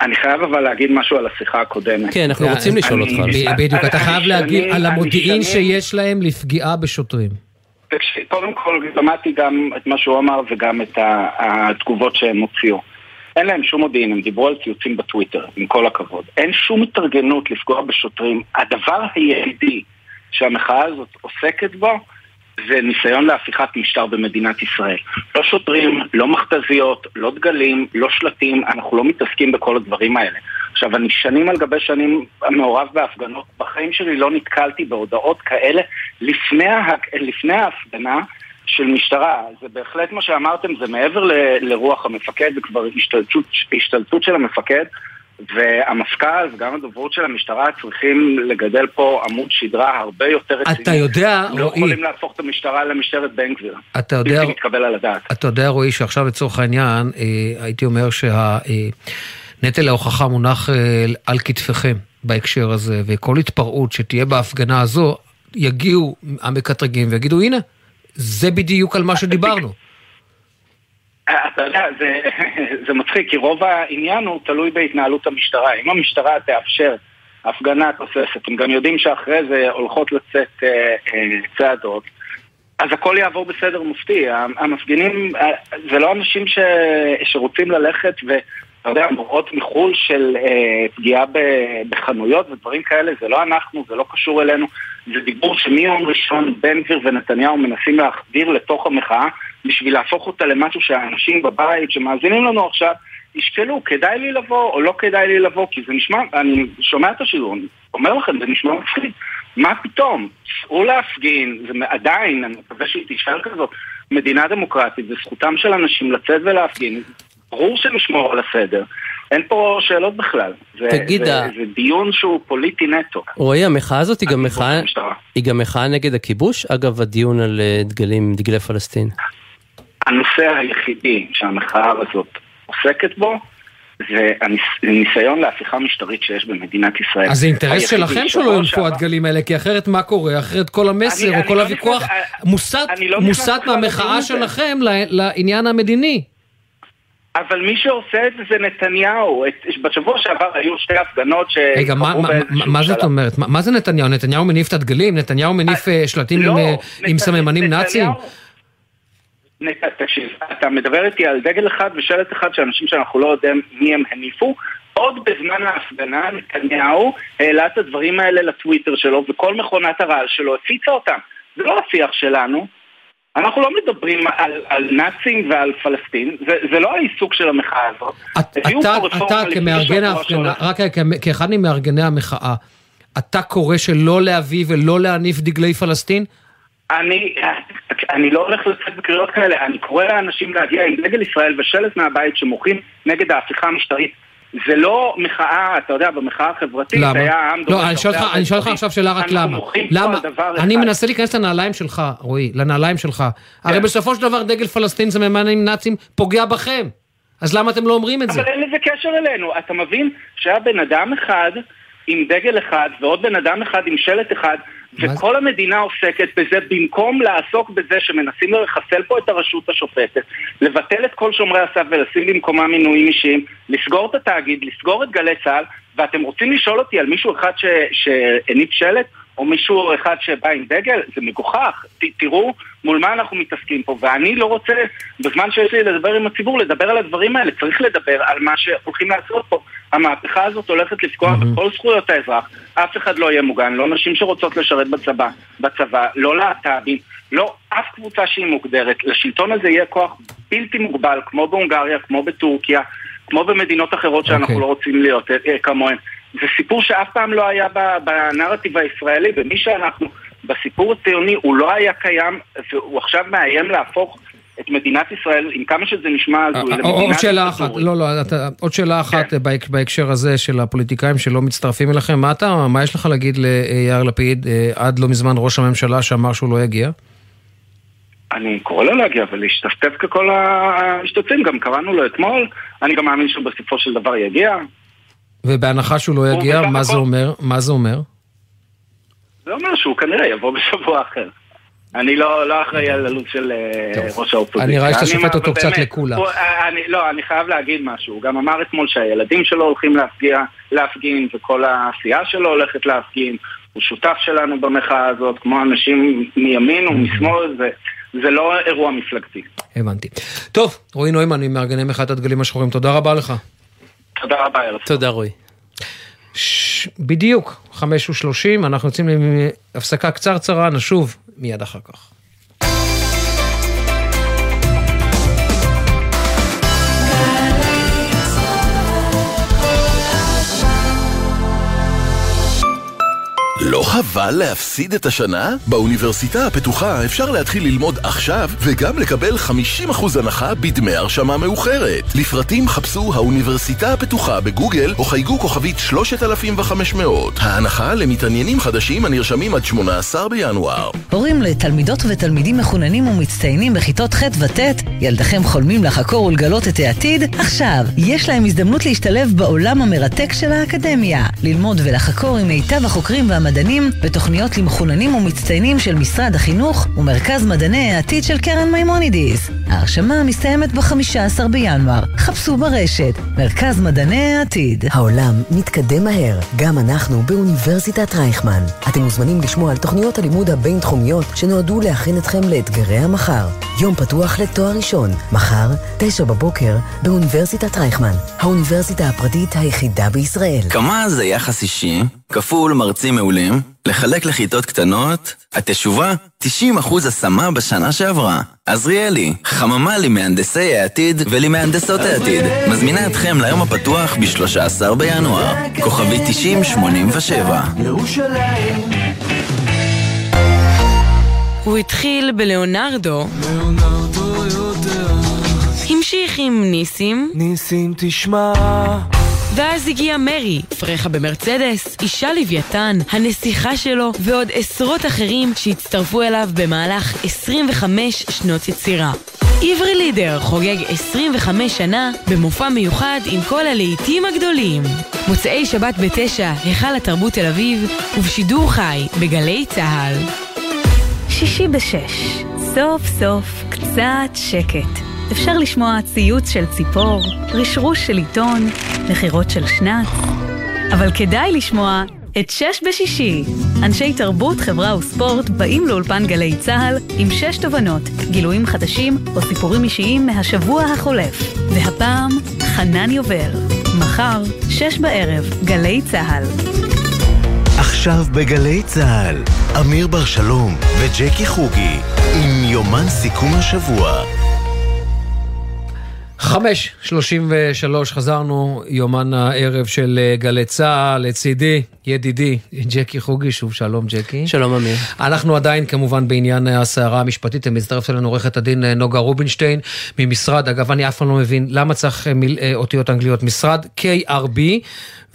אני חייב אבל להגיד משהו על השיחה הקודמת. כן, אנחנו רוצים לשאול אותך. אני- בדיוק, אתה חייב להגיד על המודיעין שיש להם לפגיעה בשוטרים. קודם כל שמעתי גם את מה שהוא אמר וגם את התגובות שהם הוציאו. אין להם שום מודיעין, הם דיברו על ציוצים בטוויטר, עם כל הכבוד. אין שום התארגנות לפגוע בשוטרים. הדבר היחידי שהמחאה הזאת עוסקת בו זה ניסיון להפיכת משטר במדינת ישראל. לא שוטרים, לא מכתזיות, לא דגלים, לא שלטים, אנחנו לא מתעסקים בכל הדברים האלה. עכשיו, אני שנים על גבי שנים מעורב בהפגנות, בחיים שלי לא נתקלתי בהודעות כאלה לפני, לפני ההפגנה של משטרה. זה בהחלט מה שאמרתם, זה מעבר ל- לרוח המפקד, זה כבר השתלטות, השתלטות של המפקד. והמפכ"ל וגם הדוברות של המשטרה צריכים לגדל פה עמוד שדרה הרבה יותר רציני. אתה יודע, לא רועי, יכולים להפוך את המשטרה למשטרת בן גביר. אתה יודע, בלתי מתקבל על הדעת. אתה יודע, רועי, שעכשיו לצורך העניין, אה, הייתי אומר שהנטל ההוכחה מונח אה, על כתפיכם בהקשר הזה, וכל התפרעות שתהיה בהפגנה הזו, יגיעו המקטרגים ויגידו, הנה, זה בדיוק על מה שדיברנו. אתה יודע, זה, זה מצחיק, כי רוב העניין הוא תלוי בהתנהלות המשטרה. אם המשטרה תאפשר הפגנה תוססת, הם גם יודעים שאחרי זה הולכות לצאת אה, אה, צעדות, אז הכל יעבור בסדר מופתי. המפגינים, אה, זה לא אנשים ש, שרוצים ללכת ו... אתה יודע, מורות מחו"ל של אה, פגיעה בחנויות ודברים כאלה, זה לא אנחנו, זה לא קשור אלינו. זה דיבור שמיום ראשון בן גביר ונתניהו מנסים להחדיר לתוך המחאה בשביל להפוך אותה למשהו שהאנשים בבית שמאזינים לנו עכשיו ישקלו, כדאי לי לבוא או לא כדאי לי לבוא, כי זה נשמע, אני שומע את השידור, אני אומר לכם, זה נשמע מפחיד. מה פתאום? צאו להפגין, זה עדיין, אני מקווה שהיא תישאר כזאת, מדינה דמוקרטית, זה זכותם של אנשים לצאת ולהפגין. ברור שנשמור על הסדר. אין פה שאלות בכלל. זה, תגיד, זה, ה- זה דיון שהוא פוליטי נטו. רועי, המחאה הזאת היא גם מחאה. היא גם מחאה נגד הכיבוש? אגב, הדיון על אה, דגלים, דגלי פלסטין. הנושא היחידי שהמחאה הזאת עוסקת בו זה הניס- הניסיון להפיכה משטרית שיש במדינת ישראל. אז זה אינטרס. שלכם שלא יונפו הדגלים האלה, כי אחרת מה קורה? אחרת כל המסר אני- או אני כל לא הוויכוח מוסט לא מוסט מהמחאה. שלכם לעניין המדיני. אבל מי שעושה את זה זה נתניהו. את- בשבוע שעבר היו שתי הפגנות רגע, מה- מה- מה זאת. אומרת? מה- מה זה נתניהו? נתניהו מניף את הדגלים? נתניהו מניף אה, שלטים לא, עם, אה, נת- עם סממנים נתניהו- נאציים? נת- תקשיב, אתה מדבר איתי על דגל אחד ושלט אחד של אנשים שאנחנו לא יודעים מי הם הניפו. עוד בזמן ההפגנה נתניהו העלה את הדברים האלה לטוויטר שלו וכל מכונת הרעל שלו הפיצה אותם. זה לא השיח שלנו. אנחנו לא מדברים על, על נאצים ועל פלסטין, זה, זה לא העיסוק של המחאה הזאת. הביאו אתה, אתה לפני כמארגן ההפגנה, רק כאחד ממארגני המחאה, אתה קורא שלא להביא ולא להניף דגלי פלסטין? אני, אני לא הולך לצאת בקריאות כאלה, אני קורא לאנשים להגיע עם דגל ישראל ושלט מהבית שמוחים נגד ההפיכה המשטרית. זה לא מחאה, אתה יודע, במחאה החברתית למה? היה העם לא, דורש אני שואל לך- אני שואל לך דברים. עכשיו שאלה רק למה. למה? אני אחד. מנסה להיכנס לנעליים שלך, רועי, לנעליים שלך. הרי כן. בסופו של דבר דגל פלסטין זה ממנים נאצים פוגע בכם. אז למה אתם לא אומרים את זה? אבל אין לזה קשר אלינו. אתה מבין שהיה בן אדם אחד עם דגל אחד ועוד בן אדם אחד עם שלט אחד וכל המדינה עוסקת בזה במקום לעסוק בזה שמנסים לחסל פה את הרשות השופטת, לבטל את כל שומרי הסף ולשים במקומם מינויים אישיים, לסגור את התאגיד, לסגור את גלי צה"ל, ואתם רוצים לשאול אותי על מישהו אחד. שהניף שלט? או מישהו אחד שבא עם דגל, זה מגוחך. ת, תראו מול מה אנחנו מתעסקים פה, ואני לא רוצה, בזמן שיש לי לדבר עם הציבור, לדבר על הדברים האלה. צריך לדבר על מה שהולכים לעשות פה. המהפכה הזאת הולכת לפגוע בכל זכויות האזרח. אף אחד לא יהיה מוגן, לא נשים שרוצות לשרת בצבא, בצבא, לא להט"בים, לא אף קבוצה שהיא מוגדרת. לשלטון הזה יהיה כוח בלתי מוגבל, כמו בהונגריה, כמו בטורקיה, כמו במדינות אחרות שאנחנו אוקיי. לא רוצים להיות אה, כמוהן. זה סיפור שאף פעם לא היה בנרטיב הישראלי, ומי שאנחנו בסיפור הציוני הוא לא היה קיים, והוא עכשיו מאיים להפוך את מדינת ישראל, עם כמה שזה נשמע הזוי, אה, למדינה עוד שאלה אחת. לא, לא, אתה- עוד שאלה אחת בהק- בהקשר הזה של הפוליטיקאים שלא מצטרפים אליכם. מה אתה, מה יש לך להגיד ליאיר לפיד, אה, עד לא מזמן ראש הממשלה שאמר שהוא לא יגיע? אני קורא לו להגיע ולהשתתף ככל המשתתפים, גם קראנו לו אתמול, אני גם מאמין שהוא בסופו של דבר יגיע. ובהנחה שהוא לא יגיע, מה זה אומר? מה זה אומר? זה אומר שהוא כנראה יבוא בשבוע אחר. אני לא, לא אחראי על הלו"ז של אה, ראש האופוזיציה. אני נראה שאתה שופט אותו קצת לקולה. אה, אני, לא, אני חייב להגיד משהו. הוא גם אמר אתמול שהילדים שלו הולכים להפגיע, להפגין, וכל העשייה שלו הולכת להפגין. הוא שותף שלנו במחאה הזאת, כמו אנשים מימין ומשמאל, זה, זה לא אירוע מפלגתי. הבנתי. טוב, רועי נוימן ממארגני מחאת הדגלים השחורים, תודה רבה לך. תודה רבה, ערב. תודה רועי. ש... בדיוק, חמש ושלושים, אנחנו יוצאים להפסקה קצרצרה, נשוב מיד אחר כך. לא חבל להפסיד את השנה? באוניברסיטה הפתוחה אפשר להתחיל ללמוד עכשיו וגם לקבל 50% הנחה בדמי הרשמה מאוחרת. לפרטים חפשו האוניברסיטה הפתוחה בגוגל או חייגו כוכבית 3500. ההנחה למתעניינים חדשים הנרשמים עד 18 בינואר. הורים לתלמידות ותלמידים מחוננים ומצטיינים בכיתות ח' וט', ילדיכם חולמים לחקור ולגלות את העתיד? עכשיו, יש להם הזדמנות להשתלב בעולם המרתק של האקדמיה. ללמוד ולחקור עם מיטב החוקרים והמדענים בתוכניות למחוננים ומצטיינים של משרד החינוך ומרכז מדעני העתיד של קרן מימונידיס. ההרשמה מסתיימת ב-15 בינואר. חפשו ברשת, מרכז מדעני העתיד. העולם מתקדם מהר, גם אנחנו באוניברסיטת רייכמן. אתם מוזמנים לשמוע על תוכניות הלימוד הבינתחומיות שנועדו להכין אתכם לאתגרי המחר. יום פתוח לתואר ראשון, מחר, תשע בבוקר, באוניברסיטת רייכמן, האוניברסיטה הפרטית היחידה בישראל. כמה זה יחס אישי, כפול מרצים מעולים, לחלק לכיתות קטנות, התשובה, 90% השמה בשנה שעברה. עזריאלי, חממה למהנדסי העתיד ולמהנדסות העתיד, מזמינה אתכם ליום הפתוח ב-13 בינואר, כוכבי 9087. הוא התחיל בלאונרדו, המשיך עם ניסים, ניסים תשמע ואז הגיע מרי, פרחה במרצדס, אישה לוויתן, הנסיכה שלו, ועוד עשרות אחרים שהצטרפו אליו במהלך 25 שנות יצירה. עברי לידר חוגג 25 שנה במופע מיוחד עם כל הלהיטים הגדולים. מוצאי שבת בתשע, היכל התרבות תל אביב, ובשידור חי בגלי צה"ל. שישי בשש, סוף סוף קצת שקט. אפשר לשמוע ציוץ של ציפור, רשרוש של עיתון, נחירות של שנץ, אבל כדאי לשמוע את שש בשישי. אנשי תרבות, חברה וספורט באים לאולפן גלי צה"ל עם שש תובנות, גילויים חדשים או סיפורים אישיים מהשבוע החולף. והפעם, חנן יובל. מחר, שש בערב, גלי צה"ל. עכשיו בגלי צה"ל, אמיר בר שלום וג'קי חוגי, עם יומן סיכום השבוע. חמש, שלושים ושלוש, חזרנו, יומן הערב של אה, גלי צה"ל, לצידי, ידידי, ג'קי חוגי, שוב שלום ג'קי. שלום אמיר. אנחנו עדיין כמובן בעניין הסערה המשפטית, מצטרפת אלינו עורכת הדין אה, נוגה רובינשטיין ממשרד, אגב אני אף פעם לא מבין למה צריך אה, מיל, אותיות אנגליות, משרד KRB,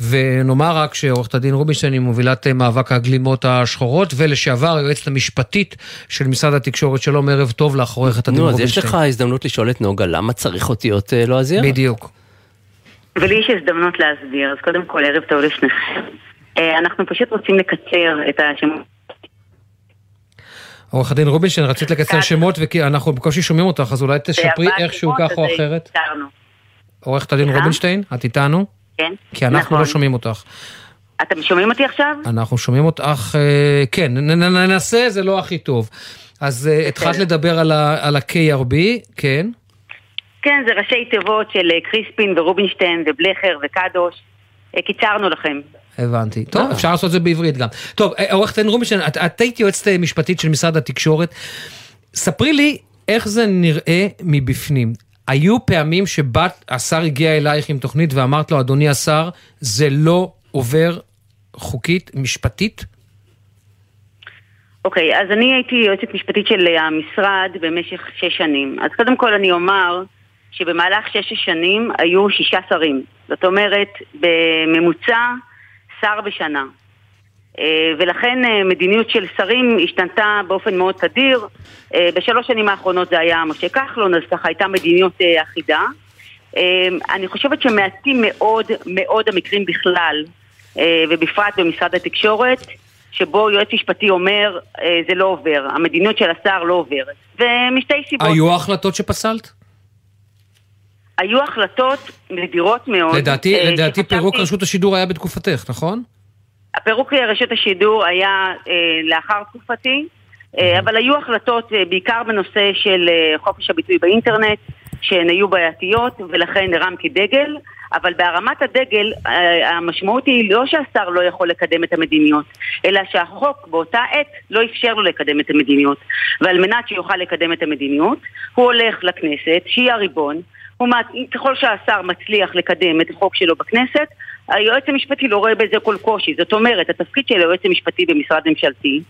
ונאמר רק שעורכת הדין רובינשטיין היא מובילת אה, מאבק הגלימות השחורות, ולשעבר היועצת המשפטית של משרד התקשורת, שלום ערב טוב לך עורכת הדין נו, אז רובינשטיין. יש לך הזדמנות לשאול את נוגה למה צריך אותיות אה, לועזיות? בדיוק. ולי יש הזדמנות להסביר, אז קודם כל ערב טוב לשניכם. אה, אנחנו פשוט רוצים לקצר את השמות. עורך הדין רובינשטיין, רצית לקצר שמות וכי אנחנו בקושי שומעים אותך, אז אולי תשפרי איכשהו כך או אחרת. עורכת הדין? רובינשטיין, את איתנו? כן, כי אנחנו נכון. לא שומעים אותך. אתם שומעים אותי עכשיו? אנחנו שומעים אותך, אה, כן, ננסה, זה לא הכי טוב. אז אה, התחלת לדבר על ה- על ה-KRB, כן? כן, זה ראשי תיבות של אה, קריספין ורובינשטיין ובלכר וקדוש. אה, קיצרנו לכם. הבנתי. טוב, אפשר לעשות את זה בעברית גם. טוב, אה, עורכת הדין רובינשטיין, את- את היית יועצת אה, משפטית של משרד התקשורת. ספרי לי איך זה נראה מבפנים. היו פעמים שבת, השר הגיע אלייך עם תוכנית ואמרת לו, אדוני השר, זה לא עובר חוקית, משפטית? אוקיי, אז אני הייתי יועצת משפטית של המשרד במשך שש שנים. אז קודם כל אני אומר שבמהלך שש השנים היו שישה שרים. זאת אומרת, בממוצע שר בשנה. אה, ולכן אה, מדיניות של שרים השתנתה באופן מאוד תדיר. אה, בשלוש שנים האחרונות זה היה משה כחלון, אז ככה הייתה מדיניות אחידה. אני חושבת שמעטים מאוד מאוד המקרים בכלל, ובפרט במשרד התקשורת, שבו יועץ משפטי אומר זה לא עובר, המדיניות של השר לא עוברת. ומשתי סיבות. היו החלטות שפסלת? היו החלטות נדירות מאוד. לדעתי, לדעתי פירוק רשות השידור היה בתקופתך, נכון? הפירוק רשת השידור היה אה, לאחר תקופתי, אה, אבל היו החלטות אה, בעיקר בנושא של אה, חופש הביטוי באינטרנט, שהן היו בעייתיות, ולכן הרמתי דגל, אבל בהרמת הדגל אה, המשמעות היא לא שהשר לא יכול לקדם את המדיניות, אלא שהחוק באותה עת לא אפשר לו לקדם את המדיניות. ועל מנת שיוכל לקדם את המדיניות, הוא הולך לכנסת, שהיא הריבון, ככל שהשר מצליח לקדם את החוק שלו בכנסת, היועץ המשפטי לא רואה בזה כל קושי. זאת אומרת, התפקיד של היועץ המשפטי במשרד ממשלתי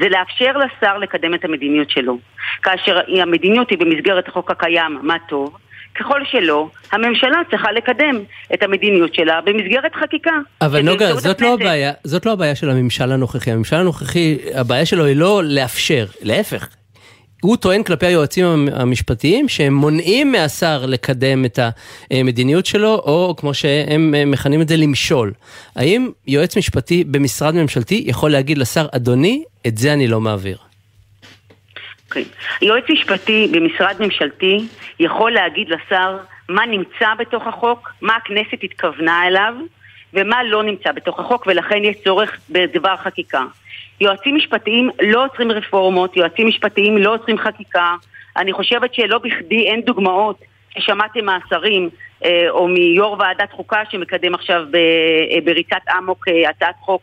זה לאפשר לשר לקדם את המדיניות שלו. כאשר המדיניות היא במסגרת החוק הקיים, מה טוב, ככל שלא, הממשלה צריכה לקדם את המדיניות שלה במסגרת חקיקה. אבל נוגה, זאת לא, הבעיה, זאת לא הבעיה של הממשל הנוכחי. הממשל הנוכחי, הבעיה שלו היא לא לאפשר, להפך, הוא טוען כלפי היועצים המשפטיים שהם מונעים מהשר לקדם את המדיניות שלו, או כמו שהם מכנים את זה, למשול. האם יועץ משפטי במשרד ממשלתי יכול להגיד לשר, אדוני, את זה אני לא מעביר? Okay. אוקיי. יועץ משפטי במשרד ממשלתי יכול להגיד לשר מה נמצא בתוך החוק, מה הכנסת התכוונה אליו ומה לא נמצא בתוך החוק ולכן יש צורך בדבר חקיקה. יועצים משפטיים לא עוצרים רפורמות, יועצים משפטיים לא עוצרים חקיקה. אני חושבת שלא בכדי אין דוגמאות ששמעתם מהשרים אה, או מיו"ר ועדת חוקה שמקדם עכשיו אה, בריצת אמוק אה, הצעת חוק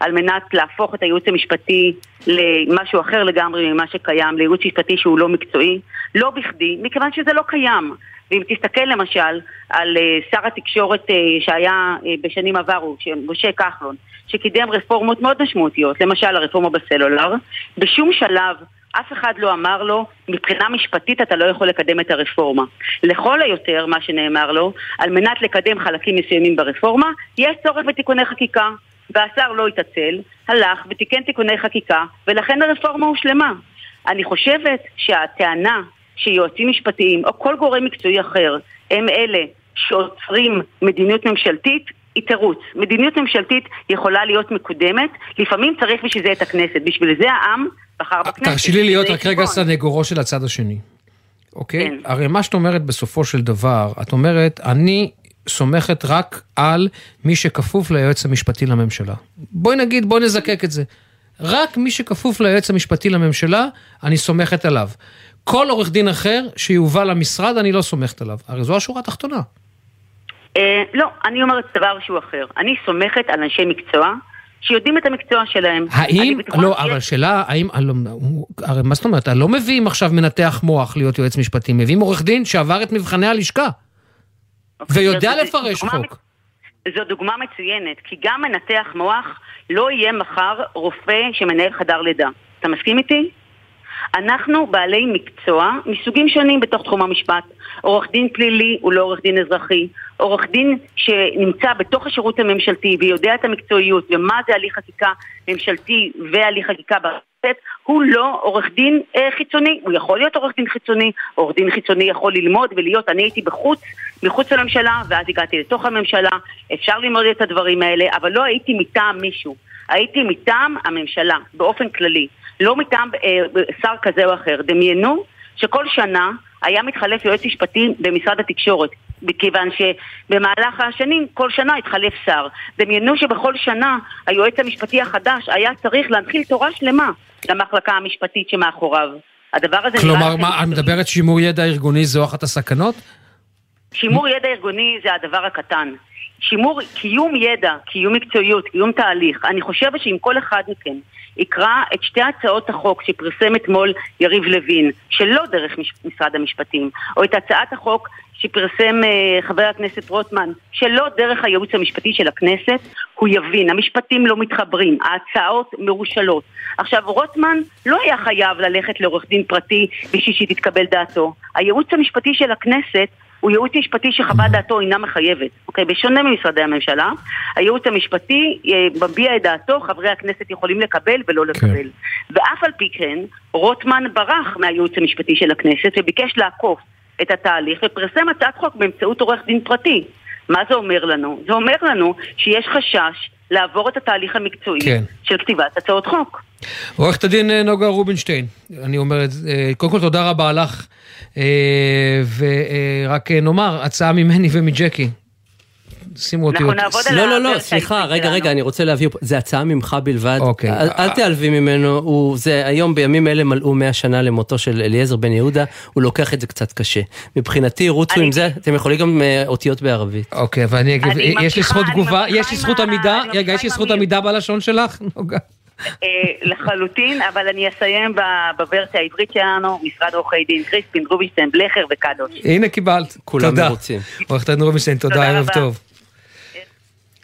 על מנת להפוך את הייעוץ המשפטי למשהו אחר לגמרי ממה שקיים, לייעוץ משפטי שהוא לא מקצועי. לא בכדי, מכיוון שזה לא קיים. ואם תסתכל למשל על שר התקשורת שהיה בשנים עברו, משה כחלון, שקידם רפורמות מאוד משמעותיות, למשל הרפורמה בסלולר, בשום שלב אף אחד לא אמר לו, מבחינה משפטית אתה לא יכול לקדם את הרפורמה. לכל היותר, מה שנאמר לו, על מנת לקדם חלקים מסוימים ברפורמה, יש צורך בתיקוני חקיקה. והשר לא התעצל, הלך ותיקן תיקוני חקיקה, ולכן הרפורמה הושלמה. אני חושבת שהטענה שיועצים משפטיים, או כל גורם מקצועי אחר, הם אלה שעוצרים מדיניות ממשלתית, היא תירוץ. מדיניות ממשלתית יכולה להיות מקודמת, לפעמים צריך בשביל זה את הכנסת. בשביל זה העם בחר בכנסת. תרשי לי להיות רק רגע סנגורו של הצד השני. אוקיי? כן. הרי מה שאת אומרת בסופו של דבר, את אומרת, אני סומכת רק על מי שכפוף ליועץ המשפטי לממשלה. בואי נגיד, בואי נזקק את זה. רק מי שכפוף ליועץ המשפטי לממשלה, אני סומכת עליו. כל עורך דין אחר שיובא למשרד, אני לא סומכת עליו. הרי זו השורה התחתונה. אה, לא, אני אומרת דבר שהוא אחר. אני סומכת על אנשי מקצוע שיודעים את המקצוע שלהם. האם, לא. אבל שאלה, האם, לא, הרי מה זאת אומרת, לא מביאים עכשיו מנתח מוח להיות יועץ משפטי, מביאים עורך דין שעבר את מבחני הלשכה. אוקיי, ויודע לפרש חוק. זו דוגמה מצוינת, כי גם מנתח מוח לא יהיה מחר רופא שמנהל חדר לידה. אתה מסכים איתי? אנחנו בעלי מקצוע מסוגים שונים בתוך תחום המשפט. עורך דין פלילי הוא לא עורך דין אזרחי. עורך דין שנמצא בתוך השירות הממשלתי ויודע את המקצועיות ומה זה הליך חקיקה ממשלתי והליך חקיקה בכנסת, הוא לא עורך דין אה, חיצוני. הוא יכול להיות עורך דין חיצוני, עורך דין חיצוני יכול ללמוד ולהיות, אני הייתי בחוץ, מחוץ לממשלה, ואז הגעתי לתוך הממשלה, אפשר ללמוד את הדברים האלה, אבל לא הייתי מטעם מישהו. הייתי מטעם הממשלה, באופן כללי. לא מטעם אה, שר כזה או אחר. דמיינו שכל שנה היה מתחלף יועץ משפטי במשרד התקשורת, מכיוון שבמהלך השנים כל שנה התחלף שר. דמיינו שבכל שנה היועץ המשפטי החדש היה צריך להנחיל תורה שלמה למחלקה המשפטית שמאחוריו. הדבר הזה כלומר, מה, את מדברת שימור ידע ארגוני זו אחת הסכנות? שימור ידע ארגוני זה הדבר הקטן. שימור, קיום ידע, קיום מקצועיות, קיום תהליך. אני חושבת שאם כל אחד מכם יקרא את שתי הצעות החוק שפרסם אתמול יריב לוין, שלא דרך מש- משרד המשפטים, או את הצעת החוק שפרסם אה, חבר הכנסת רוטמן, שלא דרך הייעוץ המשפטי של הכנסת, הוא יבין, המשפטים לא מתחברים, ההצעות מרושלות. עכשיו, רוטמן לא היה חייב ללכת לעורך דין פרטי בשביל שתתקבל דעתו. הייעוץ המשפטי של הכנסת הוא ייעוץ משפטי שחוות דעתו אינה מחייבת, אוקיי? בשונה ממשרדי הממשלה, הייעוץ המשפטי אה, מביע את דעתו, חברי הכנסת יכולים לקבל ולא לקבל. ואף על פי כן, רוטמן ברח מהייעוץ המשפטי של הכנסת וביקש לעקוף את התהליך ופרסם הצעת חוק באמצעות עורך דין פרטי. מה זה אומר לנו? זה אומר לנו שיש חשש לעבור את התהליך המקצועי כן. של כתיבת הצעות חוק. עורכת הדין אה, נוגה רובינשטיין, אני אומר את זה, אה, קודם כל תודה רבה לך, אה, ורק נאמר, הצעה ממני ומג'קי. שימו אותי... אנחנו נעבוד על לא, לא, לא, סליחה, רגע. רגע, אני רוצה להבהיר, זה הצעה ממך בלבד. אוקיי. אל אל תיעלבי ממנו, הוא, זה היום בימים אלה מלאו 100 שנה למותו של אליעזר בן יהודה, הוא לוקח את זה קצת קשה. מבחינתי, רוצו עם זה, אתם יכולים גם אה, אותיות בערבית. אוקיי, ואני אני יש לי זכות תגובה, יש לי זכות עמידה, רגע, יש לי זכות עמידה בלשון שלך? נוגה. אה, לחלוטין, אבל אני אסיים בוורסיה העברית שלנו, משרד עורכי דין, קריספין, רובינשטיין, בלכר וקדוש. הנה קיבלת, כולם. מרוצים. עורכת הדין רובינשטיין, תודה, ערב. טוב.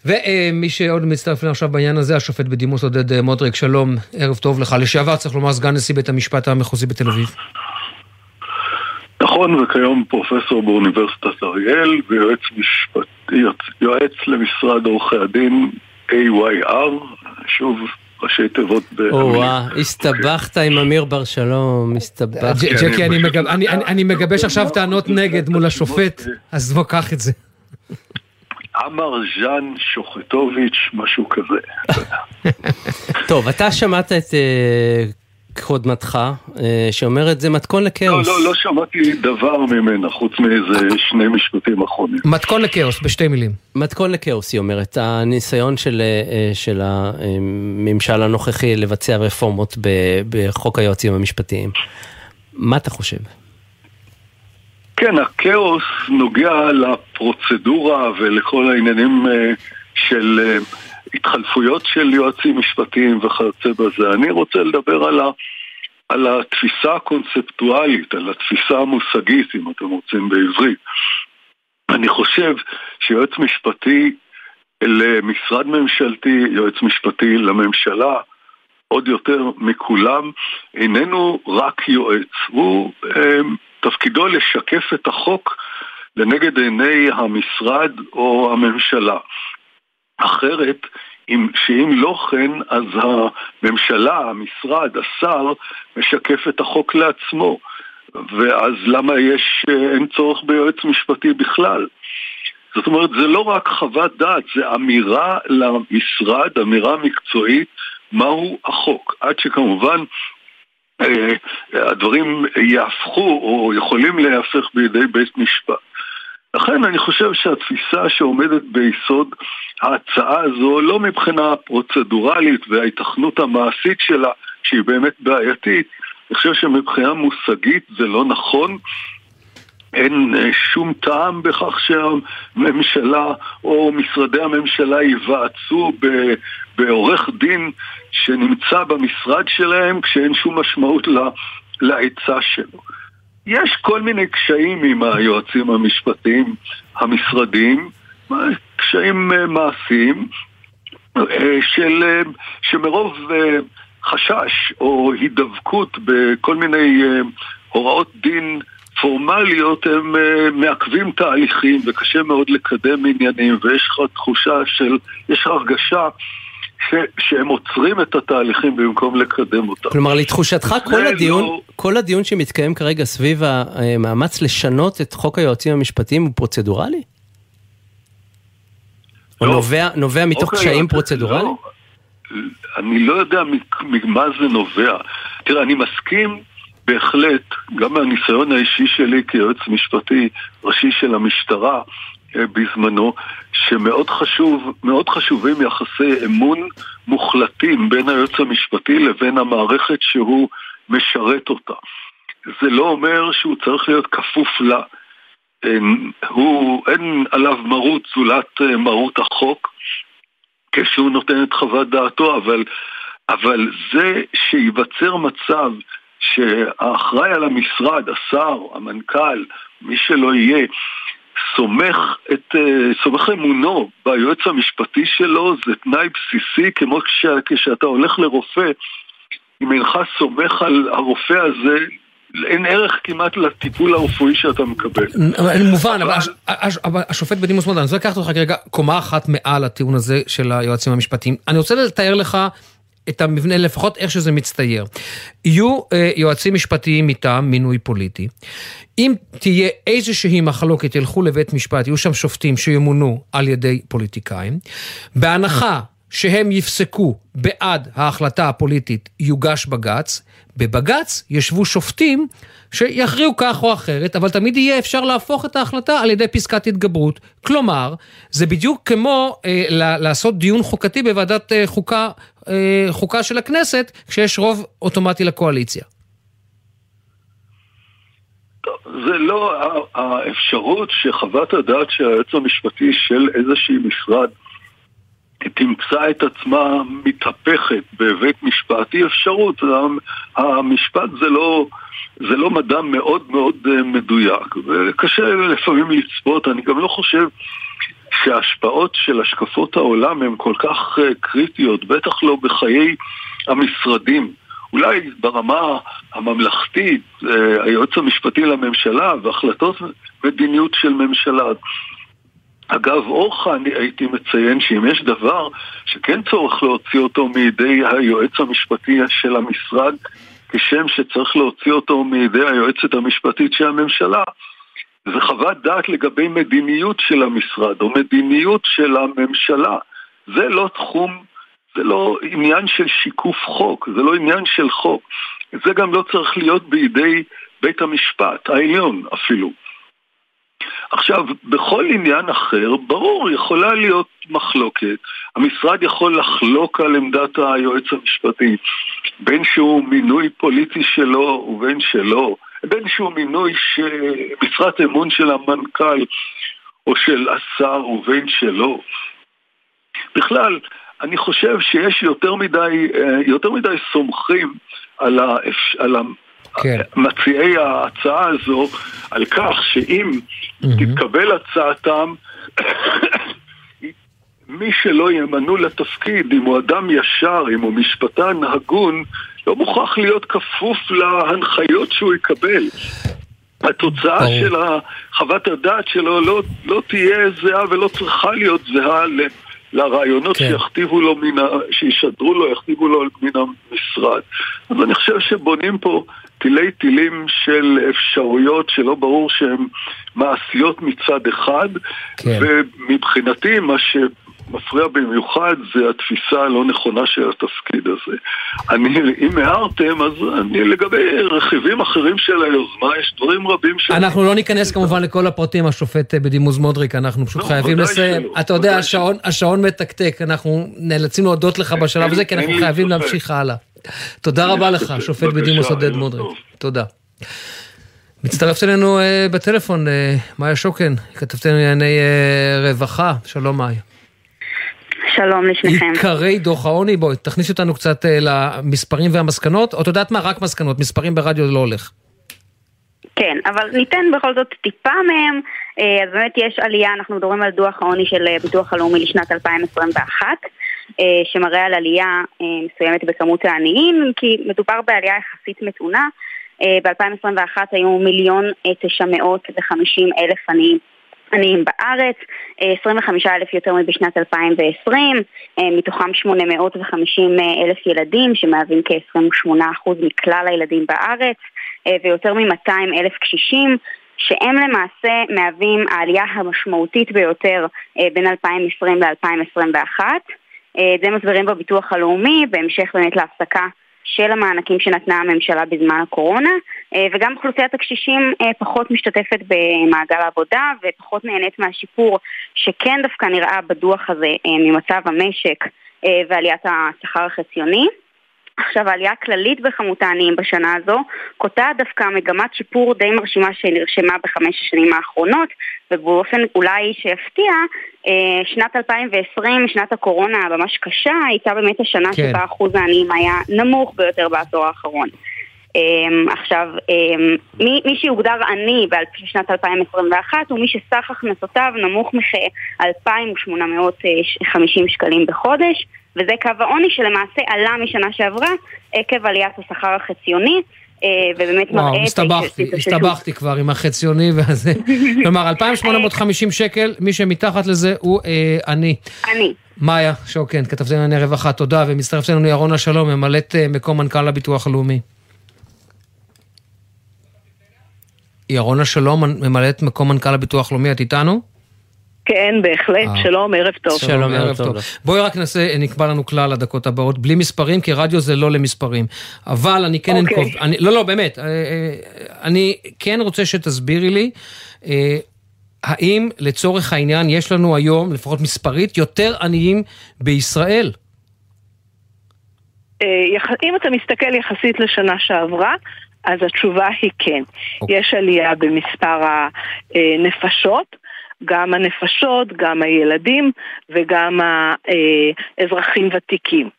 ומי שעוד מצטרף אלינו עכשיו בעניין הזה, השופט בדימוס עודד אה, מודריק, שלום, ערב טוב לך. לשעבר, צריך לומר, סגן נשיא בית המשפט המחוזי בתל אביב. נכון, וכיום פרופסור באוניברסיטת אריאל ויועץ משפטי, יועץ למשרד עורכי הדין AYR, שוב, ראשי תיבות או באנגלית. וואה, הסתבכת עם אמיר בר שלום, הסתבכת. ג'קי, אני מגבש עכשיו טענות נגד מול השופט, אז בוא קח את זה. עמר ז'אן שוחטוביץ', משהו כזה. *laughs* טוב, אתה שמעת את אה, קודמתך, אה, שאומרת זה מתכון לא, לכאוס. לא, לא שמעתי דבר ממנה, חוץ מאיזה שני משפטים אחרונים. מתכון לכאוס, בשתי מילים. מתכון לכאוס, היא אומרת. הניסיון של, אה, של הממשל הנוכחי לבצע רפורמות ב- בחוק היועצים המשפטיים. מה אתה חושב? כן, הכאוס נוגע לפרוצדורה ולכל העניינים אה, של אה, התחלפויות של יועצים משפטיים וכיוצא בזה. אני רוצה לדבר על, ה, על התפיסה הקונספטואלית, על התפיסה המושגית, אם אתם רוצים בעברית. אני חושב שיועץ משפטי למשרד ממשלתי, יועץ משפטי לממשלה, עוד יותר מכולם, איננו רק יועץ, הוא אה, תפקידו לשקף את החוק לנגד עיני המשרד או הממשלה. אחרת, אם, שאם לא כן, אז הממשלה, המשרד, השר, משקף את החוק לעצמו. ואז למה יש, אין צורך ביועץ משפטי בכלל? זאת אומרת, זה לא רק חוות דעת, זה אמירה למשרד, אמירה מקצועית, מהו החוק. עד שכמובן הדברים יהפכו או יכולים להיהפך בידי בית משפט. לכן אני חושב שהתפיסה שעומדת ביסוד ההצעה הזו, לא מבחינה פרוצדורלית וההיתכנות המעשית שלה, שהיא באמת בעייתית, אני חושב שמבחינה מושגית זה לא נכון. אין אה, שום טעם בכך שהממשלה או משרדי הממשלה ייוועצו בעורך דין שנמצא במשרד שלהם כשאין שום משמעות לעצה שלו. יש כל מיני קשיים עם היועצים המשפטיים המשרדיים, קשיים אה, מעשיים, אה, של, אה, שמרוב אה, חשש או הידבקות בכל מיני אה, הוראות דין פורמליות הם אה, מעכבים תהליכים וקשה מאוד לקדם עניינים ויש לך תחושה של, יש לך הרגשה ש, שהם עוצרים את התהליכים במקום לקדם אותם. כלומר, לתחושתך, כל הדיון, לא- כל הדיון שמתקיים כרגע סביב המאמץ לשנות את חוק היועצים המשפטיים הוא פרוצדורלי? או לא. נובע, נובע מתוך אוקיי, קשיים פרוצדורליים? לא, אני לא יודע ממה זה נובע. תראה, אני מסכים בהחלט, גם מהניסיון האישי שלי כיועץ משפטי ראשי של המשטרה אה, בזמנו, שמאוד חשוב, מאוד חשובים יחסי אמון מוחלטים בין היועץ המשפטי לבין המערכת שהוא משרת אותה. זה לא אומר שהוא צריך להיות כפוף לה. אין, הוא, אין עליו מרות זולת אה, מרות החוק כשהוא נותן את חוות דעתו, אבל, אבל זה שייווצר מצב שהאחראי על המשרד, השר, המנכ"ל, מי שלא יהיה, סומך, את, אה, סומך אמונו ביועץ המשפטי שלו, זה תנאי בסיסי, כמו כש, כשאתה הולך לרופא, אם אינך סומך על הרופא הזה, אין ערך כמעט לטיפול הרפואי שאתה מקבל. מובן, אבל אבל השופט בדימוס מודן, אני רוצה לקחת אותך כרגע קומה אחת מעל הטיעון הזה של היועצים המשפטיים. אני רוצה לתאר לך את המבנה, לפחות איך שזה מצטייר. יהיו אה, יועצים משפטיים מטעם מינוי פוליטי. אם תהיה איזושהי מחלוקת, ילכו לבית משפט, יהיו שם שופטים שימונו על ידי פוליטיקאים. בהנחה שהם יפסקו בעד ההחלטה הפוליטית, יוגש בג"ץ. בבג"ץ ישבו שופטים שיכריעו כך או אחרת, אבל תמיד יהיה אפשר להפוך את ההחלטה על ידי פסקת התגברות. כלומר, זה בדיוק כמו אה, לעשות דיון חוקתי בוועדת אה, חוקה, אה, חוקה של הכנסת, כשיש רוב אוטומטי לקואליציה. זה לא האפשרות שחוות הדעת של היועץ המשפטי של איזשהי משרד תמצא את עצמה מתהפכת בבית משפט, היא אפשרות. המשפט זה לא, זה לא מדע מאוד מאוד אה, מדויק, וקשה לפעמים לצפות, אני גם לא חושב שההשפעות של השקפות העולם הן כל כך אה, קריטיות, בטח לא בחיי המשרדים. אולי ברמה הממלכתית, אה, היועץ המשפטי לממשלה והחלטות מדיניות של ממשלה. אגב, אורחה, אני הייתי מציין שאם יש דבר שכן צורך להוציא אותו מידי היועץ המשפטי של המשרד, כשם שצריך להוציא אותו מידי היועצת המשפטית של הממשלה, זה חוות דעת לגבי מדיניות של המשרד או מדיניות של הממשלה. זה לא תחום, זה לא עניין של שיקוף חוק, זה לא עניין של חוק. זה גם לא צריך להיות בידי בית המשפט העליון אפילו. עכשיו, בכל עניין אחר, ברור, יכולה להיות מחלוקת. המשרד יכול לחלוק על עמדת היועץ המשפטי, בין שהוא מינוי פוליטי שלו ובין שלא, בין שהוא מינוי משרת אמון של המנכ"ל או של השר ובין שלא. בכלל, אני חושב שיש יותר מדי, אה, יותר מדי סומכים על, האפ... על כן. מציעי ההצעה הזו על כך שאם mm-hmm. תתקבל הצעתם, מי שלא ימנו לתפקיד, אם הוא אדם ישר, אם הוא משפטן הגון, לא מוכרח להיות כפוף להנחיות שהוא יקבל. התוצאה ברור. של חוות הדעת שלו לא, לא תהיה זהה ולא צריכה להיות זהה לרעיונות כן. שיכתיבו לו מן ה... שישדרו לו, יכתיבו לו מן המשרד. אז אני חושב שבונים פה תילי תילים של אפשרויות שלא ברור שהן מעשיות מצד אחד, כן. ומבחינתי מה ש... מפריע במיוחד זה התפיסה הלא נכונה של התפקיד הזה. אני, אם הערתם, אז אני לגבי רכיבים אחרים של היוזמה, יש דברים רבים ש... אנחנו לא ניכנס כמובן לכל הפרטים, השופט בדימוס מודריק, אנחנו פשוט לא, חייבים לסיים. שלא, אתה יודע, השעון, השעון מתקתק, אנחנו נאלצים להודות לך בשלב הזה, כי אנחנו חייבים להמשיך הלאה. תודה רבה לך, שופט בדימוס עודד מודריק. תודה. מצטרפת אלינו uh, בטלפון uh, מאיה שוקן, כתבתנו לענייני uh, רווחה, שלום מאיה. שלום לשניכם. עיקרי דוח העוני, בואי, תכניסי אותנו קצת uh, למספרים והמסקנות, או את יודעת מה? רק מסקנות, מספרים ברדיו לא הולך. כן, אבל ניתן בכל זאת טיפה מהם. אז באמת יש עלייה, אנחנו מדברים על דוח העוני של ביטוח הלאומי לשנת 2021. אה, שמראה על עלייה אה, מסוימת בכמות העניים, כי מדובר בעלייה יחסית מתונה. אה, ב-2021 היו מיליון תשע מאות וחמישים אלף עניים. עניים בארץ, 25 אלף יותר מבשנת 2020, מתוכם 850 אלף ילדים שמהווים כ-28% מכלל הילדים בארץ, ויותר מ-200 אלף קשישים שהם למעשה מהווים העלייה המשמעותית ביותר בין 2020 ל-2021. אה, את זה מסבירים בביטוח הלאומי, בהמשך באמת להפסקה של המענקים שנתנה הממשלה בזמן הקורונה, אה, וגם אוכלוסיית הקשישים אה, פחות משתתפת במעגל העבודה ופחות נהנית מהשיפור שכן דווקא נראה בדוח הזה ממצב המשק ועליית השכר החציוני. עכשיו, העלייה הכללית בכמות העניים בשנה הזו קוטעת דווקא מגמת שיפור די מרשימה שנרשמה בחמש השנים האחרונות, ובאופן אולי שיפתיע, אה, שנת 2020, שנת הקורונה הממש קשה, הייתה באמת השנה כן. שבה אחוז העניים היה נמוך ביותר בעשור האחרון. Um, עכשיו, um, מי, מי שיוגדר עני בשנת 2021 הוא מי שסך הכנסותיו נמוך מכ-2,850 שקלים בחודש, וזה קו העוני שלמעשה עלה משנה שעברה עקב עליית השכר החציוני. אה, ובאמת מראה... וואו, הסתבכתי, הסתבכתי כבר עם החציוני והזה. *laughs* כלומר, 2,850 שקל, מי שמתחת לזה הוא אה, עני. עני. מאיה שוקן, כתבתי לענייני רווחה, תודה, ומצטרפת אלינו ירונה שלום, ממלאת אה, מקום מנכ"ל הביטוח הלאומי. ירונה שלום, ממלאת מקום מנכ"ל הביטוח הלאומי, את איתנו? כן, בהחלט, אה. שלום, ערב טוב. שלום, ערב טוב. בואי רק נעשה, נקבע לנו כלל לדקות הבאות, בלי מספרים, כי רדיו זה לא למספרים. אבל אני כן אנקוב, אוקיי. לא, לא, באמת, אה, אה, אני כן רוצה שתסבירי לי, האם לצורך העניין יש לנו היום, לפחות מספרית, יותר עניים בישראל? אם אתה מסתכל יחסית לשנה שעברה, אז התשובה היא כן. Okay. אוקיי. יש עלייה במספר הנפשות. גם הנפשות, גם הילדים וגם האזרחים ותיקים.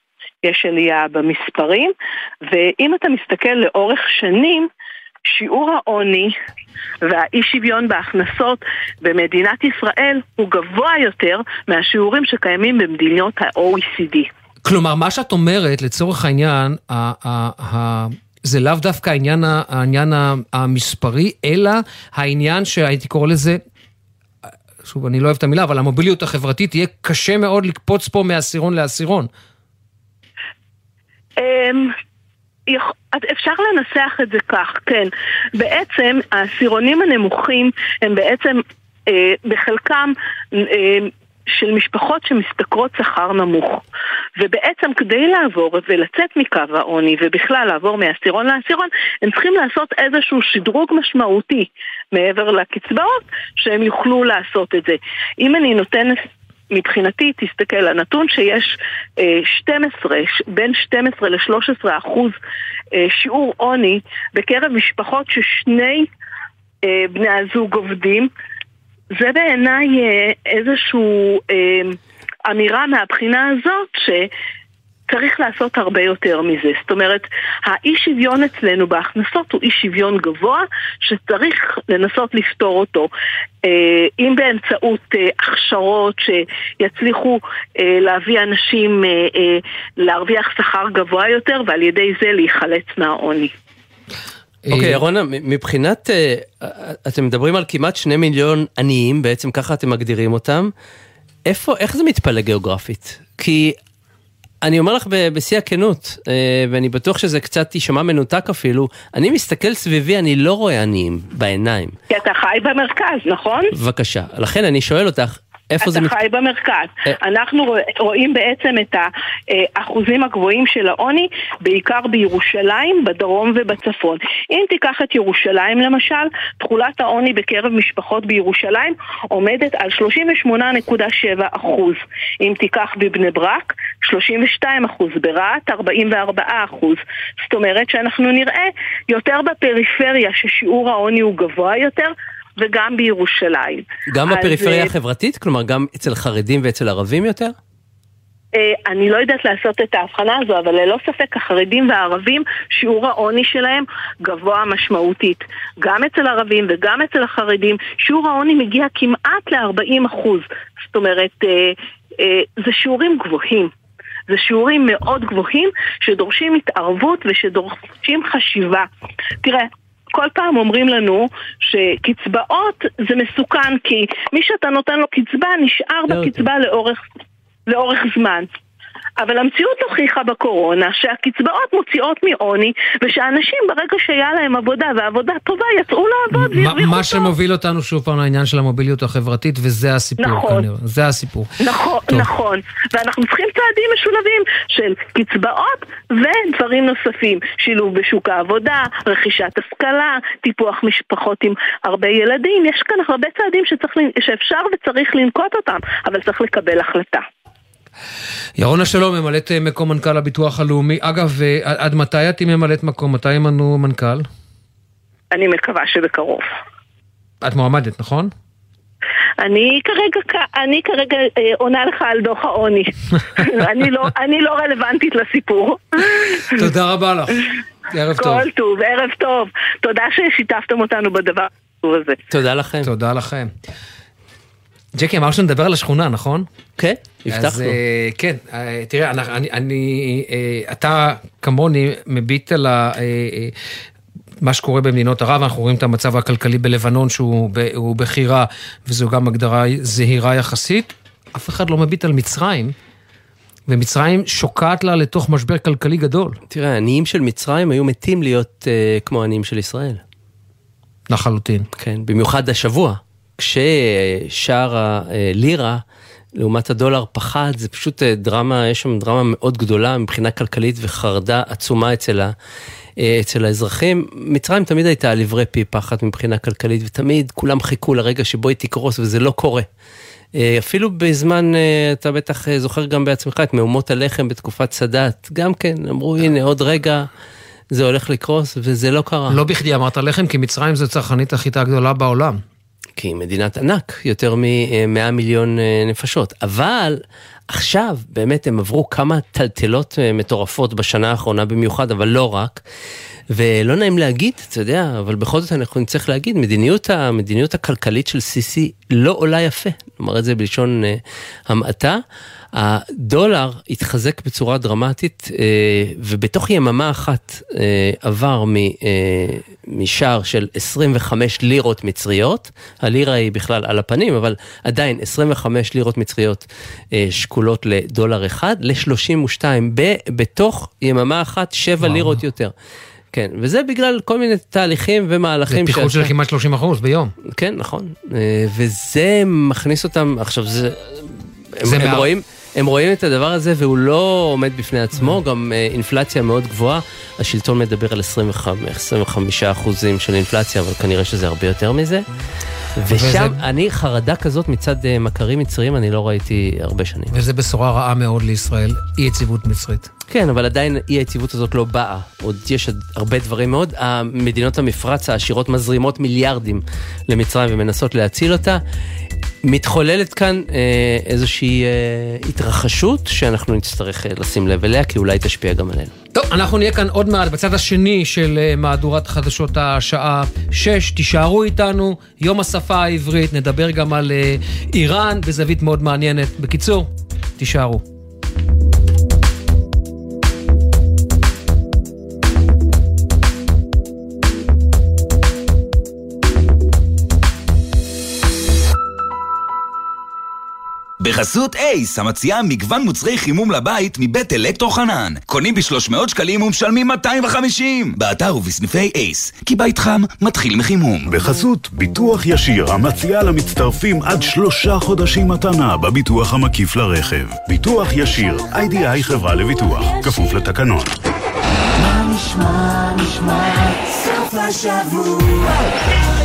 יש עלייה במספרים, ואם אתה מסתכל לאורך שנים, שיעור העוני והאי שוויון בהכנסות במדינת ישראל הוא גבוה יותר מהשיעורים שקיימים במדינות ה-OECD. כלומר, מה שאת אומרת, לצורך העניין, זה לאו דווקא העניין, העניין המספרי, אלא העניין שהייתי קורא לזה שוב, אני לא אוהב את המילה, אבל המוביליות החברתית יהיה קשה מאוד לקפוץ פה מעשירון לעשירון. אמ, אפשר לנסח את זה כך, כן. בעצם העשירונים הנמוכים הם בעצם אה, בחלקם אה, של משפחות שמשתכרות שכר נמוך. ובעצם כדי לעבור ולצאת מקו העוני ובכלל לעבור מעשירון לעשירון, הם צריכים לעשות איזשהו שדרוג משמעותי מעבר לקצבאות, שהם יוכלו לעשות את זה. אם אני נותנת מבחינתי, תסתכל, הנתון שיש 12, אה, בין 12 ל-13 אחוז אה, שיעור עוני בקרב משפחות ששני אה, בני הזוג עובדים, זה בעיניי איזושהי אמירה מהבחינה הזאת ש... צריך לעשות הרבה יותר מזה. זאת אומרת, האי שוויון אצלנו בהכנסות הוא אי שוויון גבוה שצריך לנסות לפתור אותו. אה, אם באמצעות אה, הכשרות שיצליחו אה, להביא אנשים להרוויח שכר גבוה יותר ועל ידי זה להיחלץ מהעוני. אוקיי, ירונה, מבחינת, אתם מדברים על כמעט שני מיליון עניים, בעצם ככה אתם מגדירים אותם. איפה, איך זה מתפלג גיאוגרפית? כי אני אומר לך בשיא הכנות, אה, ואני בטוח שזה קצת יישמע מנותק אפילו, אני מסתכל סביבי, אני לא רואה עניים בעיניים. כי אתה חי במרכז, נכון? בבקשה. לכן אני שואל אותך, איפה זה... אתה חי במרכז. אה. אנחנו רואים בעצם את האחוזים הגבוהים של העוני, בעיקר בירושלים, בדרום ובצפון. אם תיקח את ירושלים למשל, תכולת העוני בקרב משפחות בירושלים עומדת על 38.7 אחוז. אם תיקח בבני ברק, 32 אחוז, ברהט 44 אחוז. זאת אומרת שאנחנו נראה יותר בפריפריה ששיעור העוני הוא גבוה יותר, וגם בירושלים. גם בפריפריה אז, אה, החברתית? כלומר, גם אצל חרדים ואצל ערבים יותר? אה, אני לא יודעת לעשות את ההבחנה הזו, אבל ללא ספק החרדים והערבים, שיעור העוני שלהם גבוה משמעותית. גם אצל ערבים וגם אצל החרדים, שיעור העוני מגיע כמעט ל-40 אחוז. זאת אומרת, אה, זה שיעורים גבוהים. זה שיעורים מאוד גבוהים שדורשים התערבות ושדורשים חשיבה. תראה, כל פעם אומרים לנו שקצבאות זה מסוכן כי מי שאתה נותן לו קצבה נשאר בקצבה לאורך, לאורך זמן. אבל המציאות הוכיחה בקורונה שהקצבאות מוציאות מעוני, ושאנשים ברגע שהיה להם עבודה ועבודה טובה יצאו לעבוד והרוויחו טוב. מה שמוביל אותנו שוב פעם לעניין של המוביליות החברתית, וזה הסיפור נכון, כנראה, זה הסיפור. נכון, טוב. נכון, ואנחנו צריכים צעדים משולבים של קצבאות ודברים נוספים, שילוב בשוק העבודה, רכישת השכלה, טיפוח משפחות עם הרבה ילדים, יש כאן הרבה צעדים שצריך, שאפשר וצריך לנקוט אותם, אבל צריך לקבל החלטה. ירונה שלום, ממלאת אה, מקום מנכ"ל הביטוח הלאומי. אגב, אה, עד מתי את ממלאת מקום? מתי ימנו מנכ"ל? אני מקווה שבקרוב. את מועמדת, נכון? אני כרגע, אני כרגע אה, עונה לך על דוח העוני. *laughs* אני, לא, אני לא רלוונטית לסיפור. תודה רבה לך. ערב טוב. כל טוב, ערב טוב. תודה ששיתפתם אותנו בדבר הזה. תודה לכם. תודה לכם. ג'קי, אמר שנדבר על השכונה, נכון? כן, הבטחנו. אז אה, כן, אה, תראה, אני, אני, אה, אתה כמוני מביט על ה... מה שקורה במדינות ערב, אנחנו רואים את המצב הכלכלי בלבנון שהוא בכי רע, וזו גם הגדרה זהירה יחסית. אף אחד לא מביט על מצרים, ומצרים שוקעת לה לתוך משבר כלכלי גדול. תראה, העניים של מצרים היו מתים להיות uh, כמו העניים של ישראל. לחלוטין. כן, במיוחד השבוע, כששער הלירה לעומת הדולר פחד, זה פשוט אה, דרמה, יש שם דרמה מאוד גדולה מבחינה כלכלית וחרדה עצומה אצל, ה, אה, אצל האזרחים. מצרים תמיד הייתה על עברי פי פחד מבחינה כלכלית, ותמיד כולם חיכו לרגע שבו היא תקרוס, וזה לא קורה. אה, אפילו בזמן, אתה בטח זוכר גם בעצמך את מהומות הלחם בתקופת סאדאת, גם כן, אמרו הנה עוד רגע. זה הולך לקרוס, וזה לא קרה. לא בכדי אמרת לחם, כי מצרים זו צרכנית החיטה הגדולה בעולם. כי היא מדינת ענק, יותר מ-100 מיליון אה, נפשות. אבל עכשיו באמת הם עברו כמה טלטלות אה, מטורפות בשנה האחרונה במיוחד, אבל לא רק. ולא נעים להגיד, אתה יודע, אבל בכל זאת אנחנו נצטרך להגיד, מדיניות, המדיניות הכלכלית של סיסי לא עולה יפה, נאמר את זה בלשון uh, המעטה. הדולר התחזק בצורה דרמטית, אה, ובתוך יממה אחת אה, עבר אה, משער של 25 לירות מצריות, הלירה היא בכלל על הפנים, אבל עדיין 25 לירות מצריות שקולות לדולר אחד, ל-32, בתוך יממה אחת 7 וואו. לירות יותר. כן, וזה בגלל כל מיני תהליכים ומהלכים. זה פיחות של כמעט 30 אחוז ביום. כן, נכון. וזה מכניס אותם, עכשיו זה... הם, הם רואים... הם רואים את הדבר הזה והוא לא עומד בפני עצמו, גם אה, אינפלציה מאוד גבוהה. השלטון מדבר על 25, 25 אחוזים של אינפלציה, אבל כנראה שזה הרבה יותר מזה. ושם אני, חרדה כזאת מצד אה, מכרים מצריים, אני לא ראיתי הרבה שנים. וזו בשורה רעה מאוד לישראל, אי יציבות מצרית. כן, אבל עדיין אי היציבות הזאת לא באה. עוד יש הרבה דברים מאוד. המדינות המפרץ העשירות מזרימות מיליארדים למצרים ומנסות להציל אותה. מתחוללת כאן אה, איזושהי אה, התרחשות שאנחנו נצטרך אה, לשים לב אליה, כי אולי תשפיע גם עלינו. טוב, אנחנו נהיה כאן עוד מעט בצד השני של אה, מהדורת חדשות השעה 6. תישארו איתנו, יום השפה העברית, נדבר גם על אה, איראן בזווית מאוד מעניינת. בקיצור, תישארו. בחסות אייס, המציעה מגוון מוצרי חימום לבית מבית אלקטרו חנן. קונים ב-300 שקלים ומשלמים 250. באתר ובסניפי אייס, כי בית חם מתחיל מחימום. בחסות ביטוח ישיר, המציעה למצטרפים עד שלושה חודשים מתנה בביטוח המקיף לרכב. ביטוח ישיר, איי-די-איי חברה לביטוח, כפוף לתקנון. מה נשמע, נשמע, סוף השבוע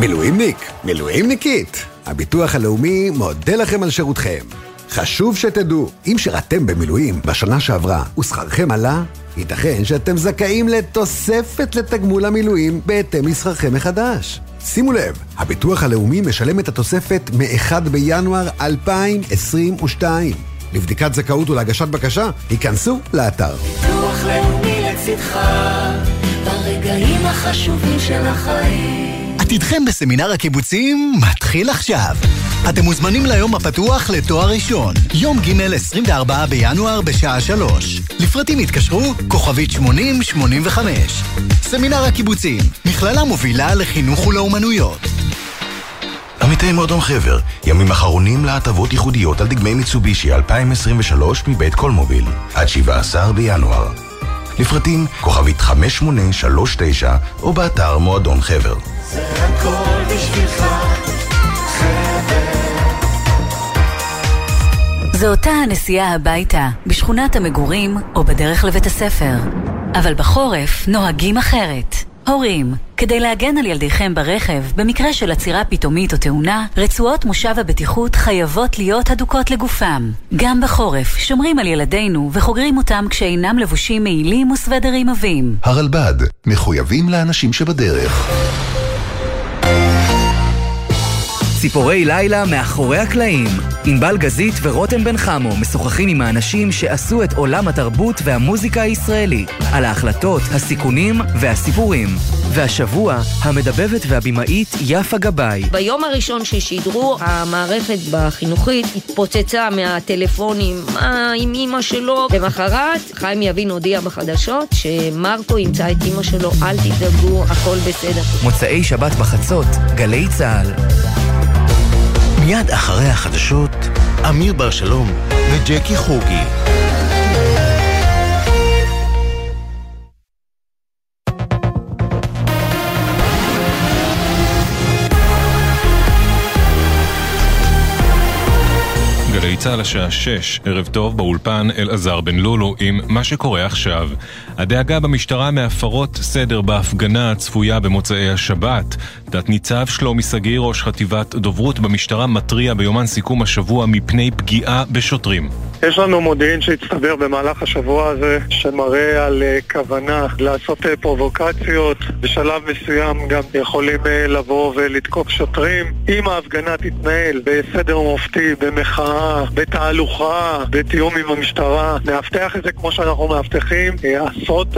מילואימניק, מילואימניקית, הביטוח הלאומי מודה לכם על שירותכם. חשוב שתדעו, אם שירתם במילואים בשנה שעברה ושכרכם עלה, ייתכן שאתם זכאים לתוספת לתגמול המילואים בהתאם לשכרכם מחדש. שימו לב, הביטוח הלאומי משלם את התוספת מ-1 בינואר 2022. לבדיקת זכאות ולהגשת בקשה, היכנסו לאתר. ביטוח לאומי לצדך, ברגעים החשובים של החיים. עתידכם בסמינר הקיבוצים מתחיל עכשיו. אתם מוזמנים ליום הפתוח לתואר ראשון, יום ג' 24 בינואר בשעה 3. לפרטים התקשרו, כוכבית 8085. סמינר הקיבוצים, מכללה מובילה לחינוך ולאומנויות. עמיתי מועדון חבר, ימים אחרונים להטבות ייחודיות על דגמי מיצובישי 2023 מבית קולמוביל, עד 17 בינואר. לפרטים כוכבית 5839 או באתר מועדון חבר. זה הכל בשבילך, זו אותה הנסיעה הביתה, בשכונת המגורים או בדרך לבית הספר. אבל בחורף נוהגים אחרת. הורים, כדי להגן על ילדיכם ברכב, במקרה של עצירה פתאומית או תאונה, רצועות מושב הבטיחות חייבות להיות הדוקות לגופם. גם בחורף, שומרים על ילדינו וחוגרים אותם כשאינם לבושים מעילים וסוודרים עבים. הרלב"ד, מחויבים לאנשים שבדרך. ציפורי לילה מאחורי הקלעים. ענבל גזית ורותם בן חמו משוחחים עם האנשים שעשו את עולם התרבות והמוזיקה הישראלי, על ההחלטות, הסיכונים והסיפורים. והשבוע, המדבבת והבימאית יפה גבאי. ביום הראשון ששידרו, המערכת בחינוכית התפוצצה מהטלפונים, מה עם אימא שלו? למחרת, חיים יבין הודיע בחדשות שמרקו ימצא את אימא שלו, אל תדאגו, הכל בסדר. מוצאי שבת בחצות, גלי צה"ל. מיד אחרי החדשות, אמיר בר שלום וג'קי חוגי. צה"ל השעה 6, ערב טוב באולפן אלעזר בן לולו עם מה שקורה עכשיו. הדאגה במשטרה מהפרות סדר בהפגנה הצפויה במוצאי השבת. תת-ניצב שלומי שגיא, ראש חטיבת דוברות במשטרה, מתריע ביומן סיכום השבוע מפני פגיעה בשוטרים. יש לנו מודיעין שהצטבר במהלך השבוע הזה, שמראה על uh, כוונה לעשות uh, פרובוקציות. בשלב מסוים גם יכולים uh, לבוא ולתקוף שוטרים. אם ההפגנה תתנהל בסדר מופתי, במחאה, בתהלוכה, בתיאום עם המשטרה, נאבטח את זה כמו שאנחנו מאבטחים. עשרות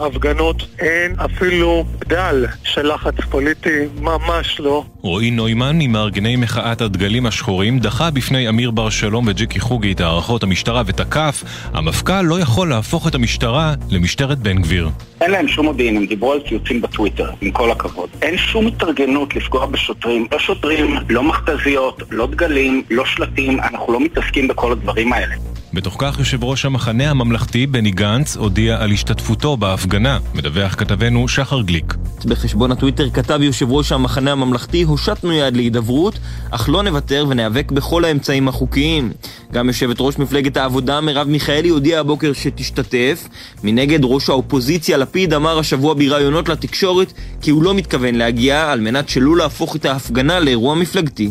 הפגנות, אין אפילו בדל של לחץ פוליטי, ממש לא. רועי נוימן, ממארגני מחאת הדגלים השחורים, דחה בפני אמיר בר שלום וג'קי חוגי את הערכות המשטרה ותקף, המפכ"ל לא יכול להפוך את המשטרה למשטרת בן גביר. אין להם שום מודיעין, הם דיברו על ציוצים בטוויטר, עם כל הכבוד. אין שום התארגנות לפגוע בשוטרים, לא שוטרים, לא מכתזיות, לא דגלים, לא שלטים, אנחנו לא מתעסקים בכל הדברים האלה. בתוך כך יושב ראש המחנה הממלכתי בני גנץ הודיע על השתתפותו בהפגנה, מדווח כתבנו שחר גליק. בחשבון הטוויטר כתב יושב ראש המחנה הממלכתי הושטנו יד להידברות, אך לא נוותר וניאבק בכל האמצעים החוקיים. גם יושבת ראש מפלגת העבודה מרב מיכאלי הודיעה הבוקר שתשתתף. מנגד ראש האופוזיציה לפיד אמר השבוע בראיונות לתקשורת כי הוא לא מתכוון להגיע על מנת שלא להפוך את ההפגנה לאירוע מפלגתי.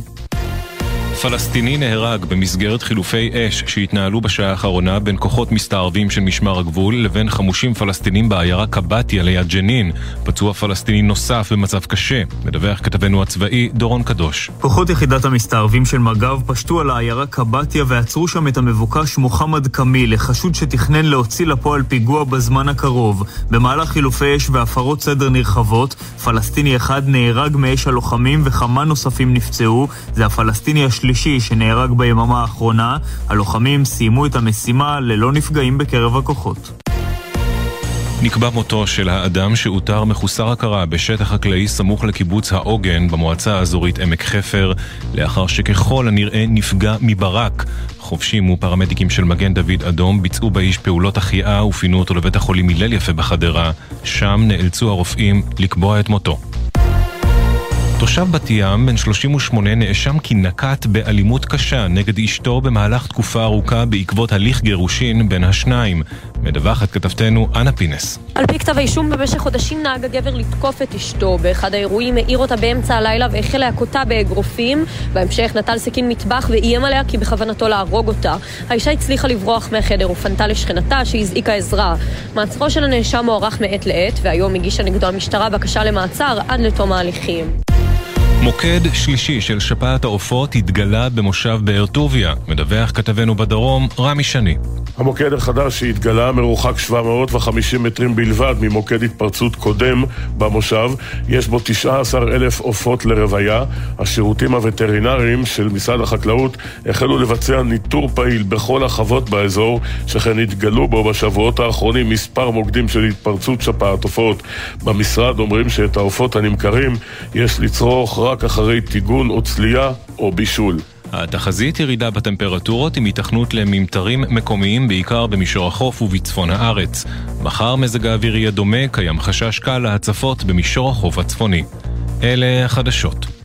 פלסטיני נהרג במסגרת חילופי אש שהתנהלו בשעה האחרונה בין כוחות מסתערבים של משמר הגבול לבין חמושים פלסטינים בעיירה קבטיה ליד ג'נין. פצוע פלסטיני נוסף במצב קשה, מדווח כתבנו הצבאי דורון קדוש. כוחות יחידת המסתערבים של מג"ב פשטו על העיירה קבטיה ועצרו שם את המבוקש מוחמד קמיל, לחשוד שתכנן להוציא לפועל פיגוע בזמן הקרוב. במהלך חילופי אש והפרות סדר נרחבות, פלסטיני אחד נהרג מאש הלוחמים וכמה נוספים נפצעו. זה הפלסטיני השלישי השלישי שנהרג ביממה האחרונה, הלוחמים סיימו את המשימה ללא נפגעים בקרב הכוחות. נקבע מותו של האדם שאותר מחוסר הכרה בשטח חקלאי סמוך לקיבוץ העוגן במועצה האזורית עמק חפר, לאחר שככל הנראה נפגע מברק. חובשים ופרמדיקים של מגן דוד אדום ביצעו באיש פעולות החייאה ופינו אותו לבית החולים הלל יפה בחדרה, שם נאלצו הרופאים לקבוע את מותו. תושב בת ים, בן 38, נאשם כי נקט באלימות קשה נגד אשתו במהלך תקופה ארוכה בעקבות הליך גירושין בין השניים. מדווחת כתבתנו אנה פינס. על פי כתב האישום, במשך חודשים נהג הגבר לתקוף את אשתו. באחד האירועים העיר אותה באמצע הלילה והחל להכותה באגרופים. בהמשך נטל סכין מטבח ואיים עליה כי בכוונתו להרוג אותה. האישה הצליחה לברוח מהחדר ופנתה לשכנתה שהזעיקה עזרה. מעצרו של הנאשם מוארך מעת לעת, והיום הגישה נגדו המשטרה בקשה למעצר עד לתום ההליכים. מוקד שלישי של שפעת העופות התגלה במושב באר טוביה, מדווח כתבנו בדרום, רמי שני. המוקד החדש שהתגלה מרוחק 750 מטרים בלבד ממוקד התפרצות קודם במושב. יש בו 19 אלף עופות לרוויה. השירותים הווטרינריים של משרד החקלאות החלו לבצע ניטור פעיל בכל החוות באזור, שכן התגלו בו בשבועות האחרונים מספר מוקדים של התפרצות שפעת עופות. במשרד אומרים שאת העופות הנמכרים יש לצרוך רק אחרי טיגון או צלייה או בישול. התחזית ירידה בטמפרטורות עם התכנות לממטרים מקומיים בעיקר במישור החוף ובצפון הארץ. מחר מזג האוויר יהיה דומה, קיים חשש קל להצפות במישור החוף הצפוני. אלה החדשות.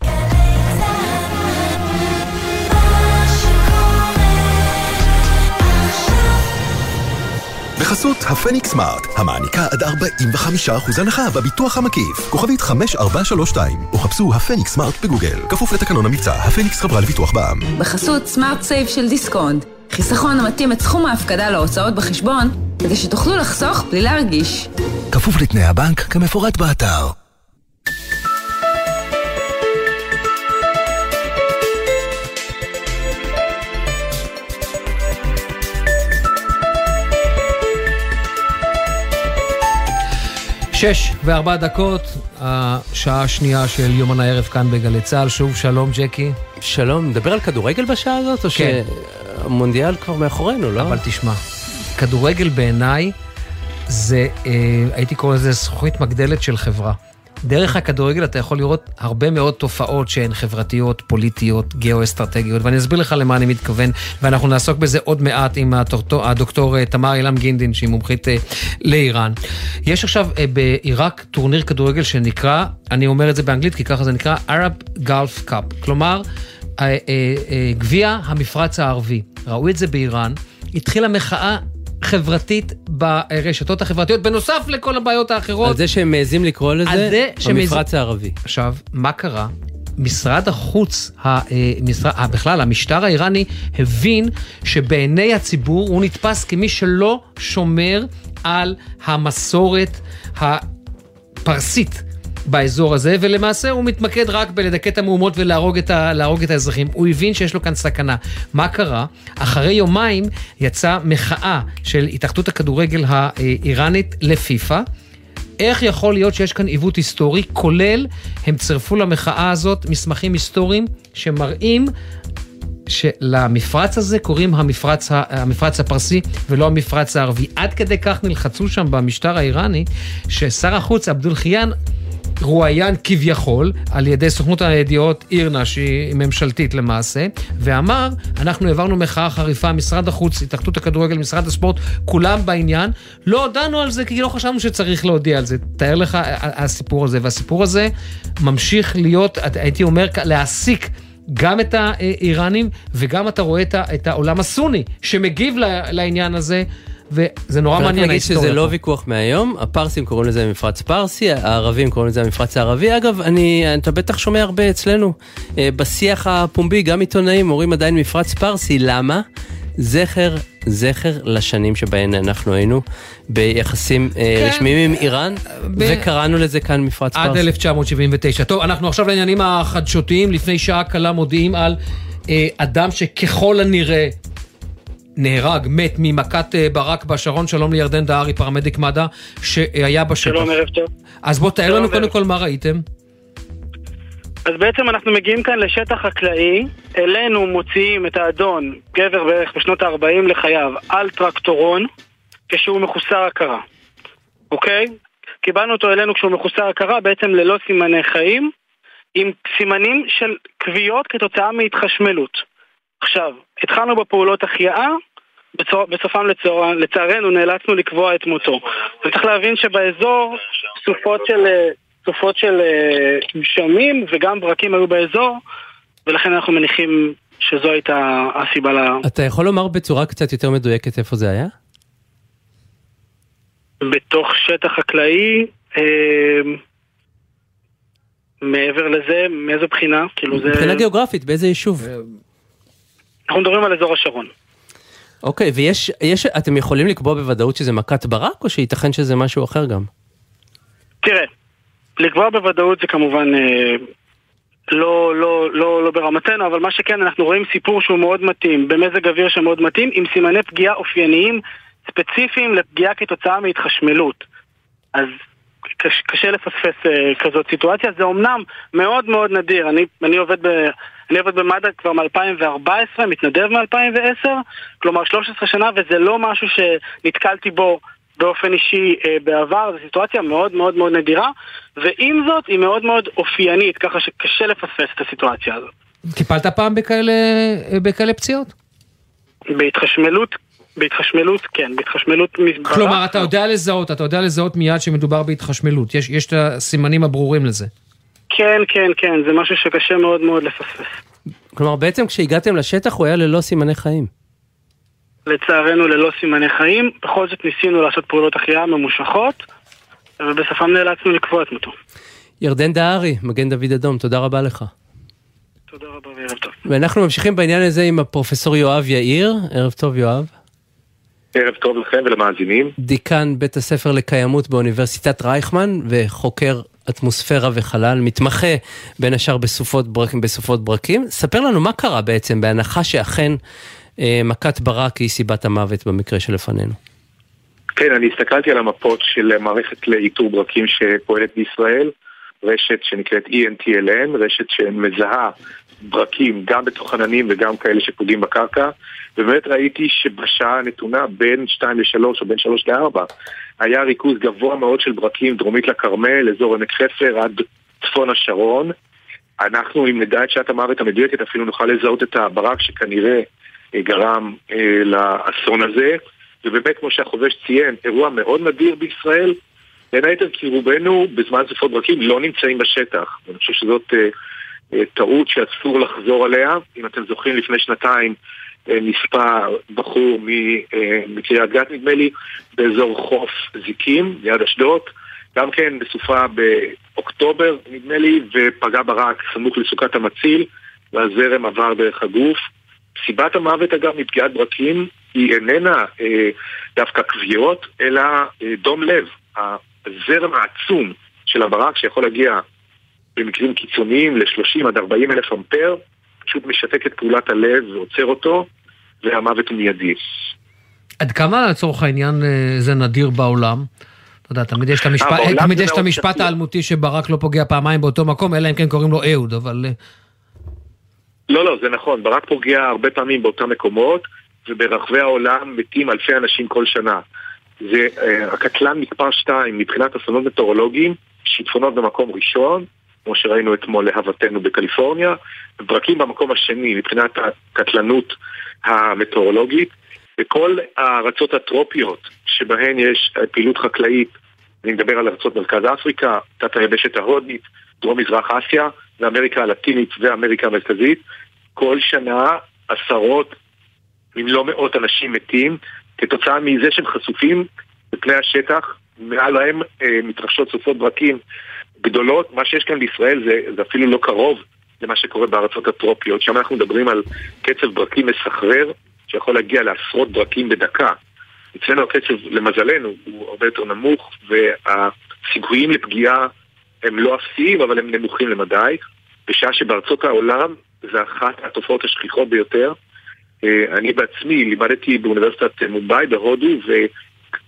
בחסות הפניקס Smart, המעניקה עד 45% הנחה בביטוח המקיף. כוכבית 5432, או חפשו הפניקס Smart בגוגל. כפוף לתקנון המבצע, הפניקס חברה לביטוח בע"מ. בחסות Smart Save של דיסקונט, חיסכון המתאים את סכום ההפקדה להוצאות בחשבון, כדי שתוכלו לחסוך בלי להרגיש. כפוף לתנאי הבנק כמפורט באתר. שש וארבע דקות, השעה השנייה של יומן הערב כאן בגלי צה"ל. שוב, שלום ג'קי. שלום, נדבר על כדורגל בשעה הזאת, או כן. שהמונדיאל כבר מאחורינו, לא? אבל תשמע, כדורגל בעיניי זה, אה, הייתי קורא לזה זכוכית מגדלת של חברה. דרך הכדורגל אתה יכול לראות הרבה מאוד תופעות שהן חברתיות, פוליטיות, גיאו-אסטרטגיות, ואני אסביר לך למה אני מתכוון, ואנחנו נעסוק בזה עוד מעט עם הדוקטור, אה, תמר אילם גינדין, שהיא מומחית אה, לאיראן. יש עכשיו אה, בעיראק טורניר כדורגל שנקרא, אני אומר את זה באנגלית כי ככה זה נקרא, Arab Gulf Cup, כלומר, גביע המפרץ הערבי. ראו את זה באיראן, התחילה מחאה חברתית ברשתות החברתיות, בנוסף לכל הבעיות האחרות. על זה שהם מעזים לקרוא לזה המפרץ הערבי. עכשיו, מה קרה? משרד החוץ, ה- אה, אה, בכלל, המשטר האיראני הבין שבעיני הציבור הוא נתפס כמי שלא שומר על המסורת הפרסית. באזור הזה, ולמעשה הוא מתמקד רק בלדכא את המהומות ולהרוג את, ה, את האזרחים. הוא הבין שיש לו כאן סכנה. מה קרה? אחרי יומיים יצאה מחאה של התאחדות הכדורגל האיראנית לפיפ"א. איך יכול להיות שיש כאן עיוות היסטורי, כולל הם צירפו למחאה הזאת מסמכים היסטוריים שמראים שלמפרץ הזה קוראים המפרץ, המפרץ הפרסי ולא המפרץ הערבי. עד כדי כך נלחצו שם במשטר האיראני, ששר החוץ עבדול חיאן רואיין כביכול על ידי סוכנות הידיעות אירנה, שהיא ממשלתית למעשה, ואמר, אנחנו העברנו מחאה חריפה, משרד החוץ, התאחדות הכדורגל, משרד הספורט, כולם בעניין, לא הודענו על זה כי לא חשבנו שצריך להודיע על זה. תאר לך הסיפור הזה, והסיפור הזה ממשיך להיות, הייתי אומר, להעסיק גם את האיראנים, וגם אתה רואה את העולם הסוני, שמגיב לעניין הזה. וזה נורא מעניין נגיד ההיסטוריה. שזה לא פה. ויכוח מהיום, הפרסים קוראים לזה מפרץ פרסי, הערבים קוראים לזה המפרץ הערבי. אגב, אני, אתה בטח שומע הרבה אצלנו, אה, בשיח הפומבי, גם עיתונאים אומרים עדיין מפרץ פרסי, למה? זכר, זכר לשנים שבהן אנחנו היינו ביחסים אה, כן. רשמיים עם איראן, ב- וקראנו לזה כאן מפרץ עד פרסי. 1979. טוב, אנחנו עכשיו לעניינים החדשותיים. לפני שעה קלה מודיעים על אה, אדם שככל הנראה נהרג, מת ממכת אה, ברק בשרון. שלום לירדן דהרי, פרמדיק מד"א, שהיה בשטח. שלום, ערב טוב. אז בוא תאר לנו. קודם כל מה ראיתם. אז בעצם אנחנו מגיעים כאן לשטח חקלאי, אלינו מוציאים את האדון, גבר בערך בשנות ה-40 לחייו, על טרקטורון, כשהוא מחוסר הכרה, אוקיי? קיבלנו אותו אלינו כשהוא מחוסר הכרה, בעצם ללא סימני חיים, עם סימנים של כוויות כתוצאה מהתחשמלות. עכשיו, התחלנו בפעולות החייאה, בצור- בסופם לצור... לצערנו נאלצנו לקבוע את מותו. וצריך להבין שבאזור סופות של, סופות של גשמים וגם ברקים היו באזור, ולכן אנחנו מניחים שזו הייתה הסיבה ל... אתה יכול לומר בצורה קצת יותר מדויקת איפה זה היה? בתוך שטח חקלאי, אה, מעבר לזה, מאיזו בחינה? כאילו זה... מבחינה גיאוגרפית, באיזה יישוב? אנחנו מדברים על אזור השרון. אוקיי, ויש, יש, אתם יכולים לקבוע בוודאות שזה מכת ברק, או שייתכן שזה משהו אחר גם? תראה, לקבוע בוודאות זה כמובן אה, לא, לא, לא, לא ברמתנו, אבל מה שכן, אנחנו רואים סיפור שהוא מאוד מתאים, במזג אוויר שמאוד מתאים, עם סימני פגיעה אופייניים ספציפיים לפגיעה כתוצאה מהתחשמלות. אז קש, קשה לפספס אה, כזאת סיטואציה, זה אומנם מאוד מאוד נדיר, אני, אני עובד ב... אני עובד במד"א כבר מ-2014, מתנדב מ-2010, כלומר 13 שנה, וזה לא משהו שנתקלתי בו באופן אישי אה, בעבר, זו סיטואציה מאוד מאוד מאוד נדירה, ועם זאת היא מאוד מאוד אופיינית, ככה שקשה לפספס את הסיטואציה הזאת. טיפלת פעם בכאלה, בכאלה פציעות? בהתחשמלות, בהתחשמלות כן, בהתחשמלות מברק. כלומר, אתה יודע לזהות, אתה יודע לזהות מיד שמדובר בהתחשמלות. יש, יש את הסימנים הברורים לזה. כן, כן, כן, זה משהו שקשה מאוד מאוד לפספס. כלומר, בעצם כשהגעתם לשטח הוא היה ללא סימני חיים. לצערנו ללא סימני חיים. בכל זאת ניסינו לעשות פעולות החייאה ממושכות, ובסופם נאלצנו לקבוע את מותו. ירדן דהרי, מגן דוד אדום, תודה רבה לך. תודה רבה וערב טוב. ואנחנו ממשיכים בעניין הזה עם הפרופסור יואב יאיר. ערב טוב, יואב. ערב טוב לכם ולמאזינים. דיקן בית הספר לקיימות באוניברסיטת רייכמן וחוקר אטמוספירה וחלל, מתמחה בין השאר בסופות ברקים, בסופות ברקים. ספר לנו מה קרה בעצם, בהנחה שאכן אה, מכת ברק היא סיבת המוות במקרה שלפנינו. כן, אני הסתכלתי על המפות של מערכת לאיתור ברקים שפועלת בישראל, רשת שנקראת ENTLN, רשת שמזהה ברקים גם בתוך עננים וגם כאלה שפוגעים בקרקע, ובאמת ראיתי שבשעה הנתונה בין 2 ל-3 או בין 3 ל-4 היה ריכוז גבוה מאוד של ברקים דרומית לכרמל, אזור עמק חפר עד צפון השרון. אנחנו, אם נדע את שעת המוות המדויקת, אפילו נוכל לזהות את הברק שכנראה אה, גרם אה, לאסון הזה. ובאמת, כמו שהחובש ציין, אירוע מאוד נדיר בישראל, בין היתר כי רובנו בזמן סופות ברקים לא נמצאים בשטח. אני חושב שזאת אה, טעות שאסור לחזור עליה. אם אתם זוכרים, לפני שנתיים אה, נספה בחור אה, מקריית גת נדמה לי, באזור חוף זיקים, ליד אשדוד, גם כן בסופה באוקטובר נדמה לי, ופגע ברק סמוך לסוכת המציל, והזרם עבר דרך הגוף. סיבת המוות אגב מפגיעת ברקים היא איננה אה, דווקא כוויות, אלא אה, דום לב. הזרם העצום של הברק שיכול להגיע במקרים קיצוניים ל-30 עד 40 אלף אמפר, פשוט משתק את פעולת הלב ועוצר אותו, והמוות הוא מיידי. עד כמה לצורך העניין אה, זה נדיר בעולם? אתה יודע, תמיד יש את המשפט, אה, תמיד יש את המשפט האלמותי שברק לא פוגע פעמיים באותו מקום, אלא אם כן קוראים לו אהוד, אבל... אה, לא, לא, זה נכון, ברק פוגע הרבה פעמים באותם מקומות, וברחבי העולם מתים אלפי אנשים כל שנה. זה הקטלן מספר 2 מבחינת אסונות מטאורולוגיים, שיטפונות במקום ראשון, כמו שראינו אתמול להוותנו בקליפורניה, וברקים במקום השני מבחינת הקטלנות המטאורולוגית, וכל הארצות הטרופיות שבהן יש פעילות חקלאית, אני מדבר על ארצות מרכז אפריקה, תת היבשת ההודית, דרום מזרח אסיה, ואמריקה הלטינית ואמריקה המרכזית, כל שנה עשרות, אם לא מאות אנשים מתים, כתוצאה מזה שהם חשופים בפני השטח, מעליהם אה, מתרחשות סופות ברקים גדולות, מה שיש כאן בישראל זה, זה אפילו לא קרוב למה שקורה בארצות הטרופיות, שם אנחנו מדברים על קצב ברקים מסחרר, שיכול להגיע לעשרות ברקים בדקה. אצלנו הקצב, למזלנו, הוא הרבה יותר נמוך, והסיכויים לפגיעה הם לא אפסיים, אבל הם נמוכים למדי, בשעה שבארצות העולם זה אחת התופעות השכיחות ביותר. אה, אני בעצמי לימדתי באוניברסיטת מומבאי בהודו,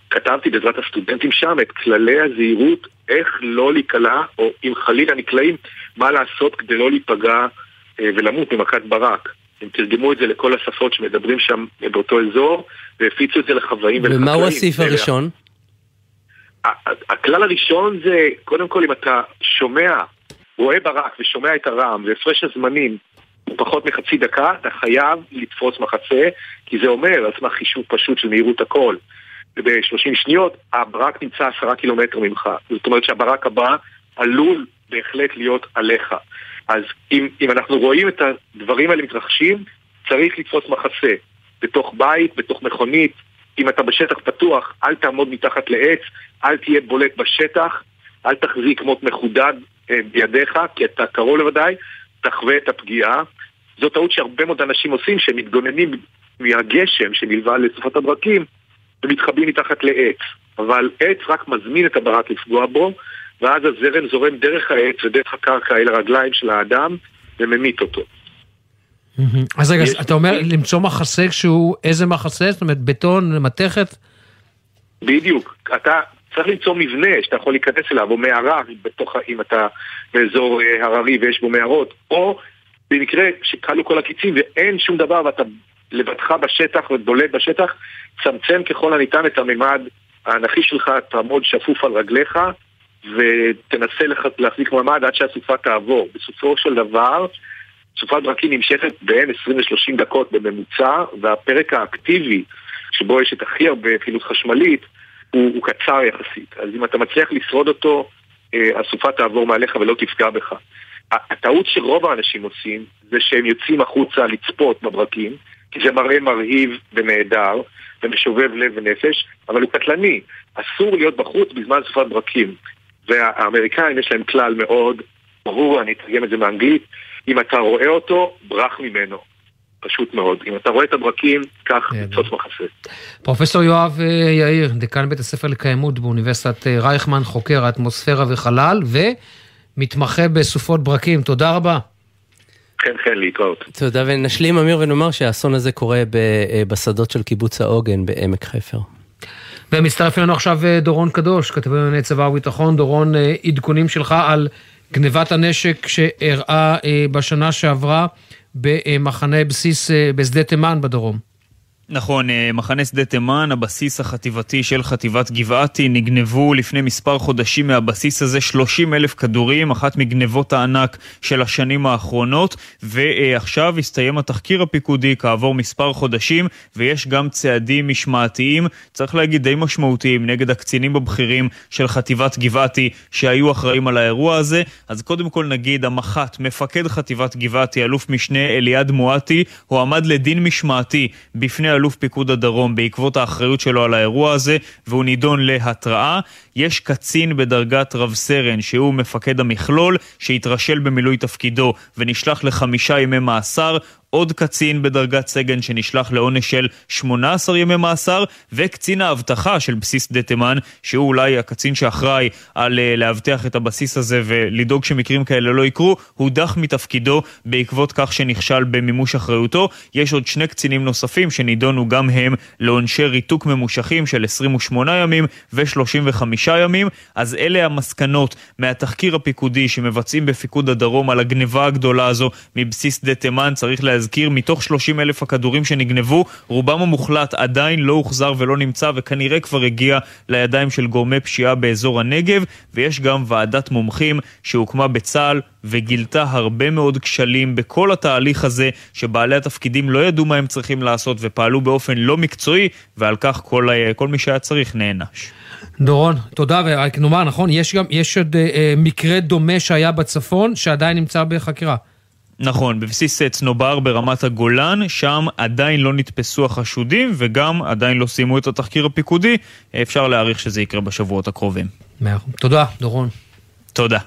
וכתבתי בעזרת הסטודנטים שם את כללי הזהירות איך לא להיקלע, או אם חלילה נקלעים, מה לעשות כדי לא להיפגע אה, ולמות ממכת ברק. הם תרגמו את זה לכל השפות שמדברים שם באותו אזור, והפיצו את זה לחוואים ולחקלאים. ומהו הסעיף הראשון? הכלל הראשון זה, קודם כל אם אתה שומע, רואה ברק ושומע את הרעם, והפרש הזמנים הוא פחות מחצי דקה, אתה חייב לתפוס מחצה, כי זה אומר, על סמך חישוב פשוט של מהירות הכל, וב-30 שניות, הברק נמצא עשרה קילומטר ממך. זאת אומרת שהברק הבא עלול בהחלט להיות עליך. אז אם, אם אנחנו רואים את הדברים האלה מתרחשים, צריך לתפוס מחסה. בתוך בית, בתוך מכונית, אם אתה בשטח פתוח, אל תעמוד מתחת לעץ, אל תהיה בולט בשטח, אל תחזיק מוט מחודד אה, בידיך, כי אתה קרוב לוודאי, תחווה את הפגיעה. זו טעות שהרבה מאוד אנשים עושים, שהם מתגוננים מהגשם שנלווה לסופת הברקים, ומתחבאים מתחת לעץ. אבל עץ רק מזמין את הברק לפגוע בו, ואז הזרם זורם דרך העץ ודרך הקרקע אל הרגליים של האדם וממית אותו. אז רגע, אתה אומר למצוא מחסה שהוא איזה מחסה? זאת אומרת בטון, מתכת? בדיוק. אתה צריך למצוא מבנה שאתה יכול להיכנס אליו, או מערה, בתוך, אם אתה באזור אה, הררי ויש בו מערות, או במקרה שכלו כל הקיצים ואין שום דבר ואתה לבדך בשטח ובולט בשטח, צמצם ככל הניתן את הממד האנכי שלך, תעמוד שפוף על רגליך ותנסה להחזיק מעמד עד שהסופה תעבור. בסופו של דבר, סופת ברקים נמשכת בין 20 ל-30 דקות בממוצע, והפרק האקטיבי, שבו יש את הכי הרבה פעילות חשמלית, הוא, הוא קצר יחסית. אז אם אתה מצליח לשרוד אותו, אה, הסופה תעבור מעליך ולא תפגע בך. הטעות שרוב האנשים עושים, זה שהם יוצאים החוצה לצפות בברקים, כי זה מראה מרהיב ונהדר, ומשובב לב ונפש, אבל הוא קטלני. אסור להיות בחוץ בזמן סופת ברקים. והאמריקאים יש להם כלל מאוד ברור, אני אתרגם את זה מאנגלית, אם אתה רואה אותו, ברח ממנו. פשוט מאוד. אם אתה רואה את הברקים, קח ניצוץ מחסה. פרופסור יואב אה, יאיר, דיקן בית הספר לקיימות באוניברסיטת אה, רייכמן, חוקר האטמוספירה וחלל, ומתמחה בסופות ברקים. תודה רבה. כן, כן, להתראות. תודה, ונשלים אמיר ונאמר שהאסון הזה קורה ב- אה, בשדות של קיבוץ העוגן בעמק חפר. ומצטרף אלינו עכשיו אה, דורון קדוש, כתבי לענייני צבא וביטחון. דורון, אה, עדכונים שלך על גנבת הנשק שאירעה בשנה שעברה במחנה בסיס בשדה תימן בדרום. נכון, אה, מחנה שדה תימן, הבסיס החטיבתי של חטיבת גבעתי, נגנבו לפני מספר חודשים מהבסיס הזה 30 אלף כדורים, אחת מגנבות הענק של השנים האחרונות, ועכשיו הסתיים התחקיר הפיקודי כעבור מספר חודשים, ויש גם צעדים משמעתיים, צריך להגיד די משמעותיים, נגד הקצינים הבכירים של חטיבת גבעתי שהיו אחראים על האירוע הזה. אז קודם כל נגיד, המח"ט, מפקד חטיבת גבעתי, אלוף משנה אליעד מואטי, הוא עמד לדין משמעתי בפני אלוף פיקוד הדרום בעקבות האחריות שלו על האירוע הזה, והוא נידון להתראה. יש קצין בדרגת רב סרן, שהוא מפקד המכלול, שהתרשל במילוי תפקידו ונשלח לחמישה ימי מאסר. עוד קצין בדרגת סגן שנשלח לעונש של 18 ימי מאסר, וקצין האבטחה של בסיס שדה תימן, שהוא אולי הקצין שאחראי על uh, לאבטח את הבסיס הזה ולדאוג שמקרים כאלה לא יקרו, הודח מתפקידו בעקבות כך שנכשל במימוש אחריותו. יש עוד שני קצינים נוספים שנידונו גם הם לעונשי ריתוק ממושכים של 28 ימים ו-35 ימים. אז אלה המסקנות מהתחקיר הפיקודי שמבצעים בפיקוד הדרום על הגניבה הגדולה הזו מבסיס שדה תימן. צריך להזכיר, מתוך 30 אלף הכדורים שנגנבו, רובם המוחלט עדיין לא הוחזר ולא נמצא וכנראה כבר הגיע לידיים של גורמי פשיעה באזור הנגב, ויש גם ועדת מומחים שהוקמה בצה"ל וגילתה הרבה מאוד כשלים בכל התהליך הזה, שבעלי התפקידים לא ידעו מה הם צריכים לעשות ופעלו באופן לא מקצועי, ועל כך כל, כל מי שהיה צריך נענש. דורון, תודה, ורק נאמר, נכון, יש גם, יש עוד אה, מקרה דומה שהיה בצפון, שעדיין נמצא בחקירה. נכון, בבסיס צנובר ברמת הגולן, שם עדיין לא נתפסו החשודים וגם עדיין לא סיימו את התחקיר הפיקודי, אפשר להעריך שזה יקרה בשבועות הקרובים. מאה אחוז. תודה, דורון. תודה.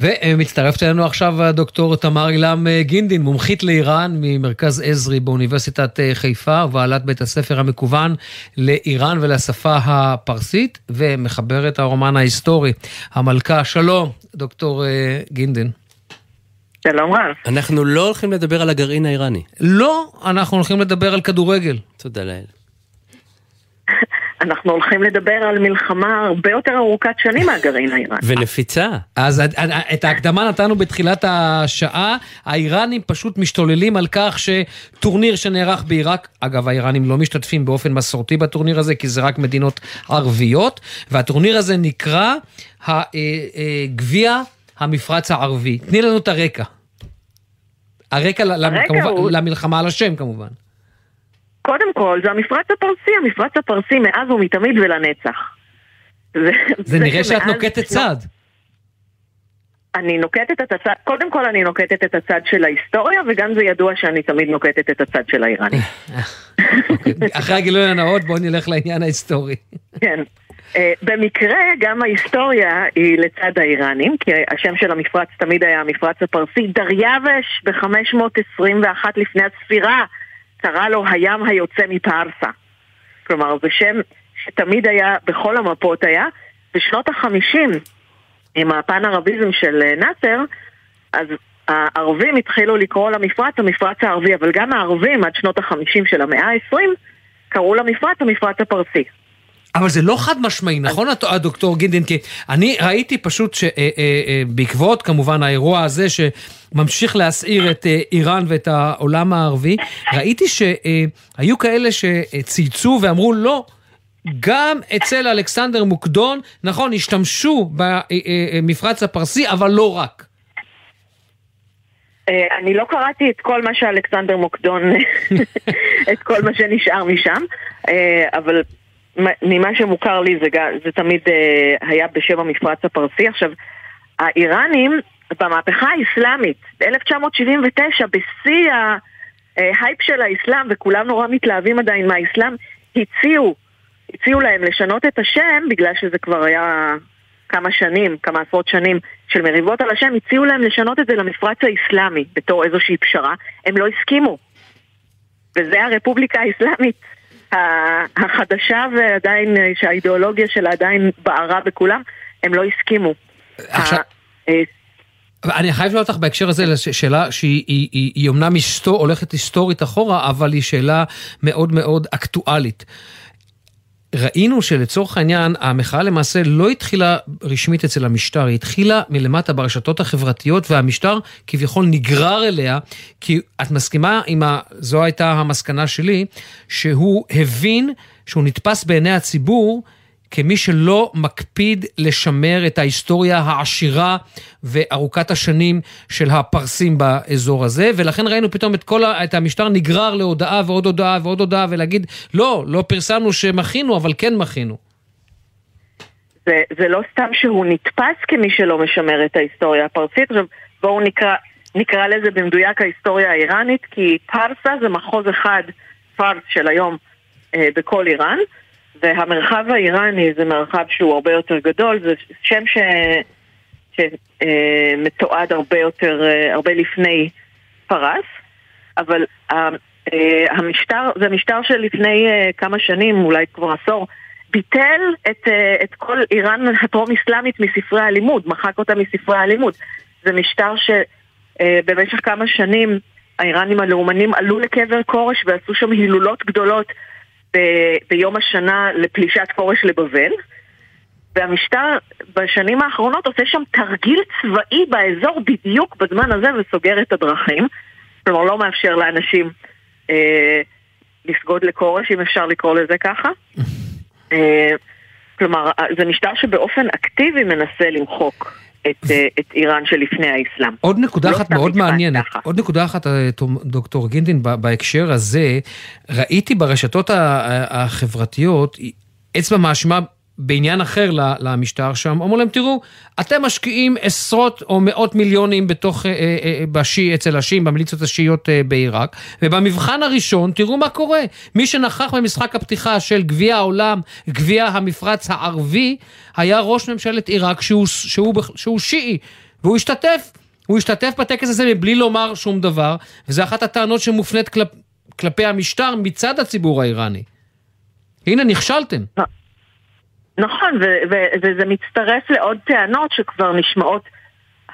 ומצטרפת אלינו עכשיו הדוקטור תמר אילם גינדין, מומחית לאיראן ממרכז עזרי באוניברסיטת חיפה, ובעלת בית הספר המקוון לאיראן ולשפה הפרסית, ומחברת הרומן ההיסטורי, המלכה. שלום, דוקטור גינדין. שלום רב. אנחנו לא הולכים לדבר על הגרעין האיראני. לא, אנחנו הולכים לדבר על כדורגל. תודה לאל. *laughs* אנחנו הולכים לדבר על מלחמה הרבה יותר ארוכת שנים מהגרעין האיראני. ונפיצה. אז את ההקדמה נתנו בתחילת השעה, האיראנים פשוט משתוללים על כך שטורניר שנערך בעיראק, אגב האיראנים לא משתתפים באופן מסורתי בטורניר הזה, כי זה רק מדינות ערביות, והטורניר הזה נקרא גביע המפרץ הערבי. תני לנו את הרקע. הרקע, הרקע כמובן, הוא... למלחמה על השם כמובן. קודם כל, זה המפרץ הפרסי, המפרץ הפרסי מאז ומתמיד ולנצח. זה, זה נראה שאת נוקטת צד. אני נוקטת את הצד, קודם כל אני נוקטת את הצד של ההיסטוריה, וגם זה ידוע שאני תמיד נוקטת את הצד של האיראנים. *laughs* אוקיי, אחרי הגילוי הנאות בואו נלך לעניין ההיסטורי. כן. Uh, במקרה גם ההיסטוריה היא לצד האיראנים, כי השם של המפרץ תמיד היה המפרץ הפרסי. דריווש ב-521 לפני הספירה קרא לו הים היוצא מפרסה. כלומר, זה שם שתמיד היה, בכל המפות היה. בשנות החמישים, עם הפן ערביזם של נאסר, אז הערבים התחילו לקרוא למפרץ המפרץ הערבי, אבל גם הערבים עד שנות החמישים של המאה העשרים קראו למפרץ המפרץ הפרסי. אבל זה לא חד משמעי, נכון הדוקטור גינדין? כי אני ראיתי פשוט שבעקבות כמובן האירוע הזה שממשיך להסעיר את איראן ואת העולם הערבי, ראיתי שהיו כאלה שצייצו ואמרו לא. גם אצל אלכסנדר מוקדון, נכון, השתמשו במפרץ הפרסי, אבל לא רק. אני לא קראתי את כל מה שאלכסנדר מוקדון, *laughs* את כל מה שנשאר משם, אבל ממה שמוכר לי זה, זה תמיד היה בשם המפרץ הפרסי. עכשיו, האיראנים במהפכה האסלאמית, ב-1979, בשיא הייפ של האסלאם, וכולם נורא מתלהבים עדיין מהאסלאם, הציעו, הציעו להם לשנות את השם, בגלל שזה כבר היה כמה שנים, כמה עשרות שנים של מריבות על השם, הציעו להם לשנות את זה למפרץ האסלאמי בתור איזושהי פשרה, הם לא הסכימו. וזה הרפובליקה האסלאמית החדשה ועדיין, שהאידיאולוגיה שלה עדיין בערה בכולם, הם לא הסכימו. עכשיו... אני חייב לשאול אותך בהקשר הזה שאלה שהיא היא, היא, היא אומנם הולכת היסטורית אחורה, אבל היא שאלה מאוד מאוד אקטואלית. ראינו שלצורך העניין, המחאה למעשה לא התחילה רשמית אצל המשטר, היא התחילה מלמטה ברשתות החברתיות, והמשטר כביכול נגרר אליה, כי את מסכימה עם ה... זו הייתה המסקנה שלי, שהוא הבין שהוא נתפס בעיני הציבור כמי שלא מקפיד לשמר את ההיסטוריה העשירה וארוכת השנים של הפרסים באזור הזה, ולכן ראינו פתאום את כל, ה, את המשטר נגרר להודעה ועוד הודעה ועוד הודעה, ולהגיד, לא, לא פרסמנו שמחינו, אבל כן מחינו. זה, זה לא סתם שהוא נתפס כמי שלא משמר את ההיסטוריה הפרסית, עכשיו בואו נקרא, נקרא לזה במדויק ההיסטוריה האיראנית, כי פרסה זה מחוז אחד, פרס של היום, אה, בכל איראן. והמרחב האיראני זה מרחב שהוא הרבה יותר גדול, זה שם ש... שמתועד הרבה יותר, אה, הרבה לפני פרס, אבל אה, המשטר, זה משטר שלפני אה, כמה שנים, אולי כבר עשור, ביטל את, את כל איראן הטרום-אסלאמית מספרי הלימוד, מחק אותה מספרי הלימוד. זה משטר שבמשך כמה שנים האיראנים הלאומנים עלו לקבר כורש ועשו שם הילולות גדולות ב- ביום השנה לפלישת כורש לבבל, והמשטר בשנים האחרונות עושה שם תרגיל צבאי באזור בדיוק בזמן הזה וסוגר את הדרכים. כלומר, לא מאפשר לאנשים אה, לסגוד לכורש, אם אפשר לקרוא לזה ככה. *laughs* אה, כלומר, זה משטר שבאופן אקטיבי מנסה למחוק את, אה, את איראן שלפני האסלאם. עוד נקודה לא אחת מאוד מעניינת, עוד נקודה אחת, אה, דוקטור גינדין, בהקשר הזה, ראיתי ברשתות החברתיות אצבע מאשימה בעניין אחר למשטר שם, אמרו להם, תראו, אתם משקיעים עשרות או מאות מיליונים בתוך, אה, אה, אה, בשי, אצל השיעים, במיליציות השיעיות בעיראק, ובמבחן הראשון, תראו מה קורה. מי שנכח במשחק הפתיחה של גביע העולם, גביע המפרץ הערבי, היה ראש ממשלת עיראק שהוא, שהוא, שהוא שיעי, והוא השתתף. הוא השתתף בטקס הזה מבלי לומר שום דבר, וזו אחת הטענות שמופנית כלפ, כלפי המשטר מצד הציבור האיראני. הנה, נכשלתם. נכון, וזה מצטרף לעוד טענות שכבר נשמעות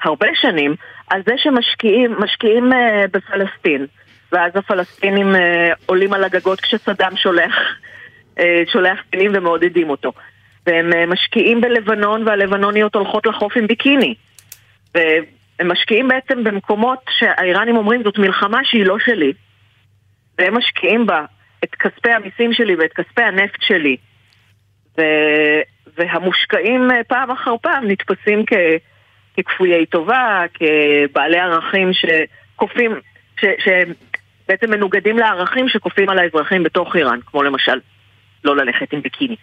הרבה שנים, על זה שמשקיעים משקיעים, uh, בפלסטין, ואז הפלסטינים uh, עולים על הגגות כשסדאם שולח, uh, שולח טילים ומעודדים אותו. והם uh, משקיעים בלבנון והלבנוניות הולכות לחוף עם ביקיני. והם משקיעים בעצם במקומות שהאיראנים אומרים זאת מלחמה שהיא לא שלי. והם משקיעים בה את כספי המיסים שלי ואת כספי הנפט שלי. ו... והמושקעים אה, פעם אחר פעם נתפסים כ... ככפויי טובה, כבעלי ערכים שכופים, ש... שבעצם מנוגדים לערכים שכופים על האזרחים בתוך איראן, כמו למשל לא ללכת עם ביקיני.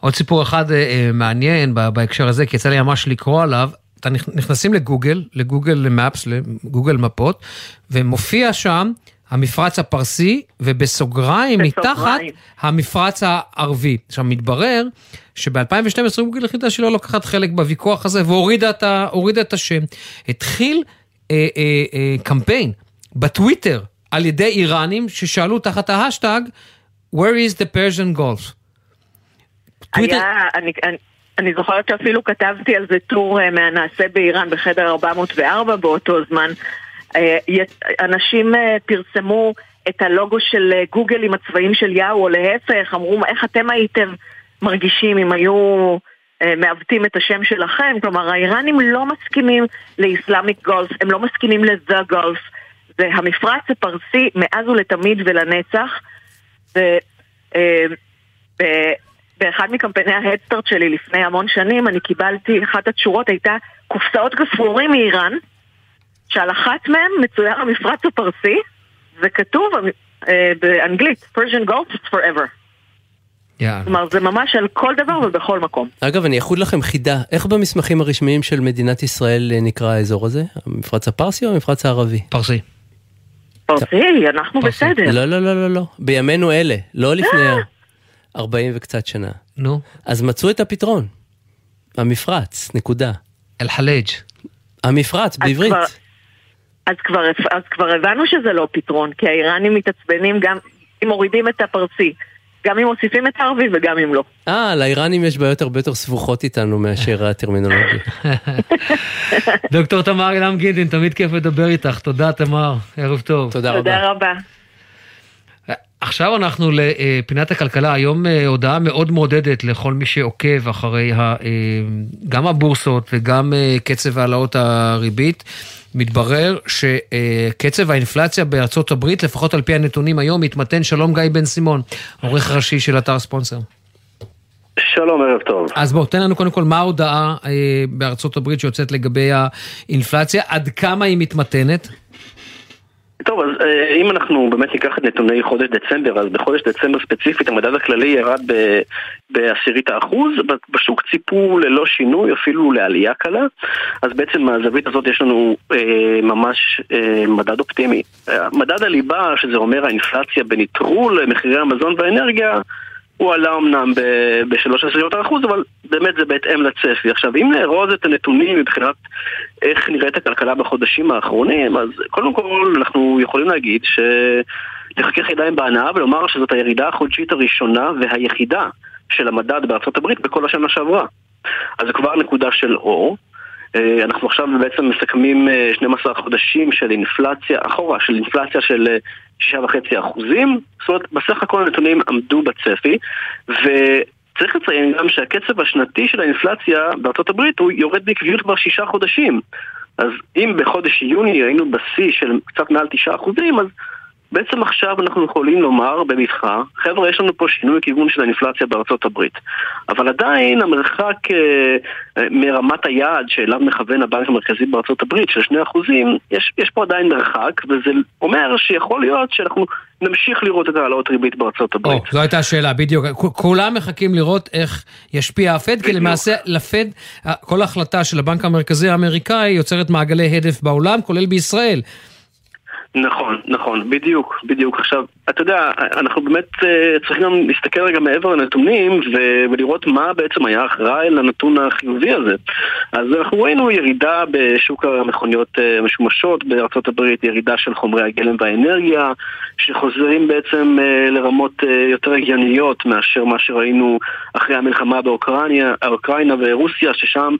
עוד סיפור אחד אה, מעניין בהקשר הזה, כי יצא לי ממש לקרוא עליו. אתה נכנסים לגוגל, לגוגל מפס, לגוגל מפות, ומופיע שם המפרץ הפרסי, ובסוגריים מתחת המפרץ הערבי. עכשיו, מתברר שב-2012 גוגל החליטה שלא לוקחת חלק בוויכוח הזה והורידה את, ה, את השם. התחיל אה, אה, אה, קמפיין בטוויטר על ידי איראנים ששאלו תחת ההשטג Where is the Persian Gulf? היה, אני, אני, אני זוכרת שאפילו כתבתי על זה טור אה, מהנעשה באיראן בחדר 404 באותו זמן. אה, אנשים אה, פרסמו את הלוגו של אה, גוגל עם הצבעים של יאהו, או להפך, אמרו איך אתם הייתם מרגישים אם היו מעוותים את השם שלכם. כלומר, האיראנים לא מסכימים לאסלאמיק גולף, הם לא מסכימים לזה גולף. זה המפרץ הפרסי מאז ולתמיד ולנצח. ובאחד מקמפייני ההדסטארט שלי לפני המון שנים, אני קיבלתי, אחת התשורות הייתה קופסאות גפרורים מאיראן. שעל אחת מהם מצויר המפרץ הפרסי, וכתוב אה, באנגלית, Persian Gulf is forever. כלומר, זה ממש על כל דבר ובכל מקום. אגב, אני אחוד לכם חידה, איך במסמכים הרשמיים של מדינת ישראל אה, נקרא האזור הזה? המפרץ הפרסי או המפרץ הערבי? פרסי. פרסי, אנחנו בסדר. לא, לא, לא, לא, לא. בימינו אלה, לא לפני 40 וקצת שנה. נו. אז מצאו את הפתרון. המפרץ, נקודה. אל-חלאג'. המפרץ, בעברית. כבר- אז כבר, אז כבר הבנו שזה לא פתרון, כי האיראנים מתעצבנים גם אם מורידים את הפרסי. גם אם מוסיפים את הערבי וגם אם לא. אה, לאיראנים יש בעיות הרבה יותר סבוכות איתנו מאשר הטרמינולוגיה. *laughs* דוקטור תמר אילם גינדין, תמיד כיף לדבר איתך. תודה, תמר. ערב טוב. תודה תודה רבה. עכשיו אנחנו לפינת הכלכלה, היום אה, הודעה מאוד מעודדת לכל מי שעוקב אחרי ה, אה, גם הבורסות וגם אה, קצב העלאות הריבית. מתברר שקצב האינפלציה בארצות הברית, לפחות על פי הנתונים היום, מתמתן. שלום גיא בן סימון, עורך ראשי של אתר ספונסר. שלום, ערב טוב. אז בוא, תן לנו קודם כל מה ההודעה אה, בארצות הברית שיוצאת לגבי האינפלציה, עד כמה היא מתמתנת? טוב, אז אה, אם אנחנו באמת ניקח את נתוני חודש דצמבר, אז בחודש דצמבר ספציפית המדד הכללי ירד בעשירית האחוז, בשוק ציפו ללא שינוי, אפילו לעלייה קלה, אז בעצם מהזווית הזאת יש לנו אה, ממש אה, מדד אופטימי. אה, מדד הליבה, שזה אומר האינפלציה בנטרול מחירי המזון והאנרגיה, הוא עלה אמנם בשלוש עשיריות האחוז, אבל באמת זה בהתאם לצפי. עכשיו, אם נארוז את הנתונים מבחינת איך נראית הכלכלה בחודשים האחרונים, אז קודם כל אנחנו יכולים להגיד שלחכך ידיים בהנאה ולומר שזאת הירידה החודשית הראשונה והיחידה של המדד בארצות הברית בכל השנה שעברה. אז זה כבר נקודה של אור. אה, אנחנו עכשיו בעצם מסכמים אה, 12 חודשים של אינפלציה, אחורה, של אינפלציה של אה, שישה וחצי אחוזים, זאת אומרת, בסך הכל הנתונים עמדו בצפי, וצריך לציין גם שהקצב השנתי של האינפלציה בארצות הברית הוא יורד בעקביות כבר שישה חודשים. אז אם בחודש יוני היינו בשיא של קצת מעל תשעה אחוזים, אז בעצם עכשיו אנחנו יכולים לומר בבטחה, חבר'ה, יש לנו פה שינוי כיוון של האינפלציה בארצות הברית. אבל עדיין המרחק אה, אה, מרמת היעד שאליו מכוון הבנק המרכזי בארצות הברית של שני אחוזים, יש, יש פה עדיין מרחק, וזה אומר שיכול להיות שאנחנו נמשיך לראות את העלאות ריבית בארצות הברית. או, זו הייתה השאלה, בדיוק. כולם מחכים לראות איך ישפיע הפד, כי למעשה לפד, כל החלטה של הבנק המרכזי האמריקאי יוצרת מעגלי הדף בעולם, כולל בישראל. נכון, נכון, בדיוק, בדיוק. עכשיו, אתה יודע, אנחנו באמת אה, צריכים גם להסתכל רגע מעבר לנתונים ולראות מה בעצם היה אחראי לנתון החיובי הזה. אז אנחנו ראינו ירידה בשוק המכוניות אה, המשומשות בארצות הברית, ירידה של חומרי הגלם והאנרגיה, שחוזרים בעצם אה, לרמות יותר הגיוניות מאשר מה שראינו אחרי המלחמה באוקראינה אוקראינה ורוסיה, ששם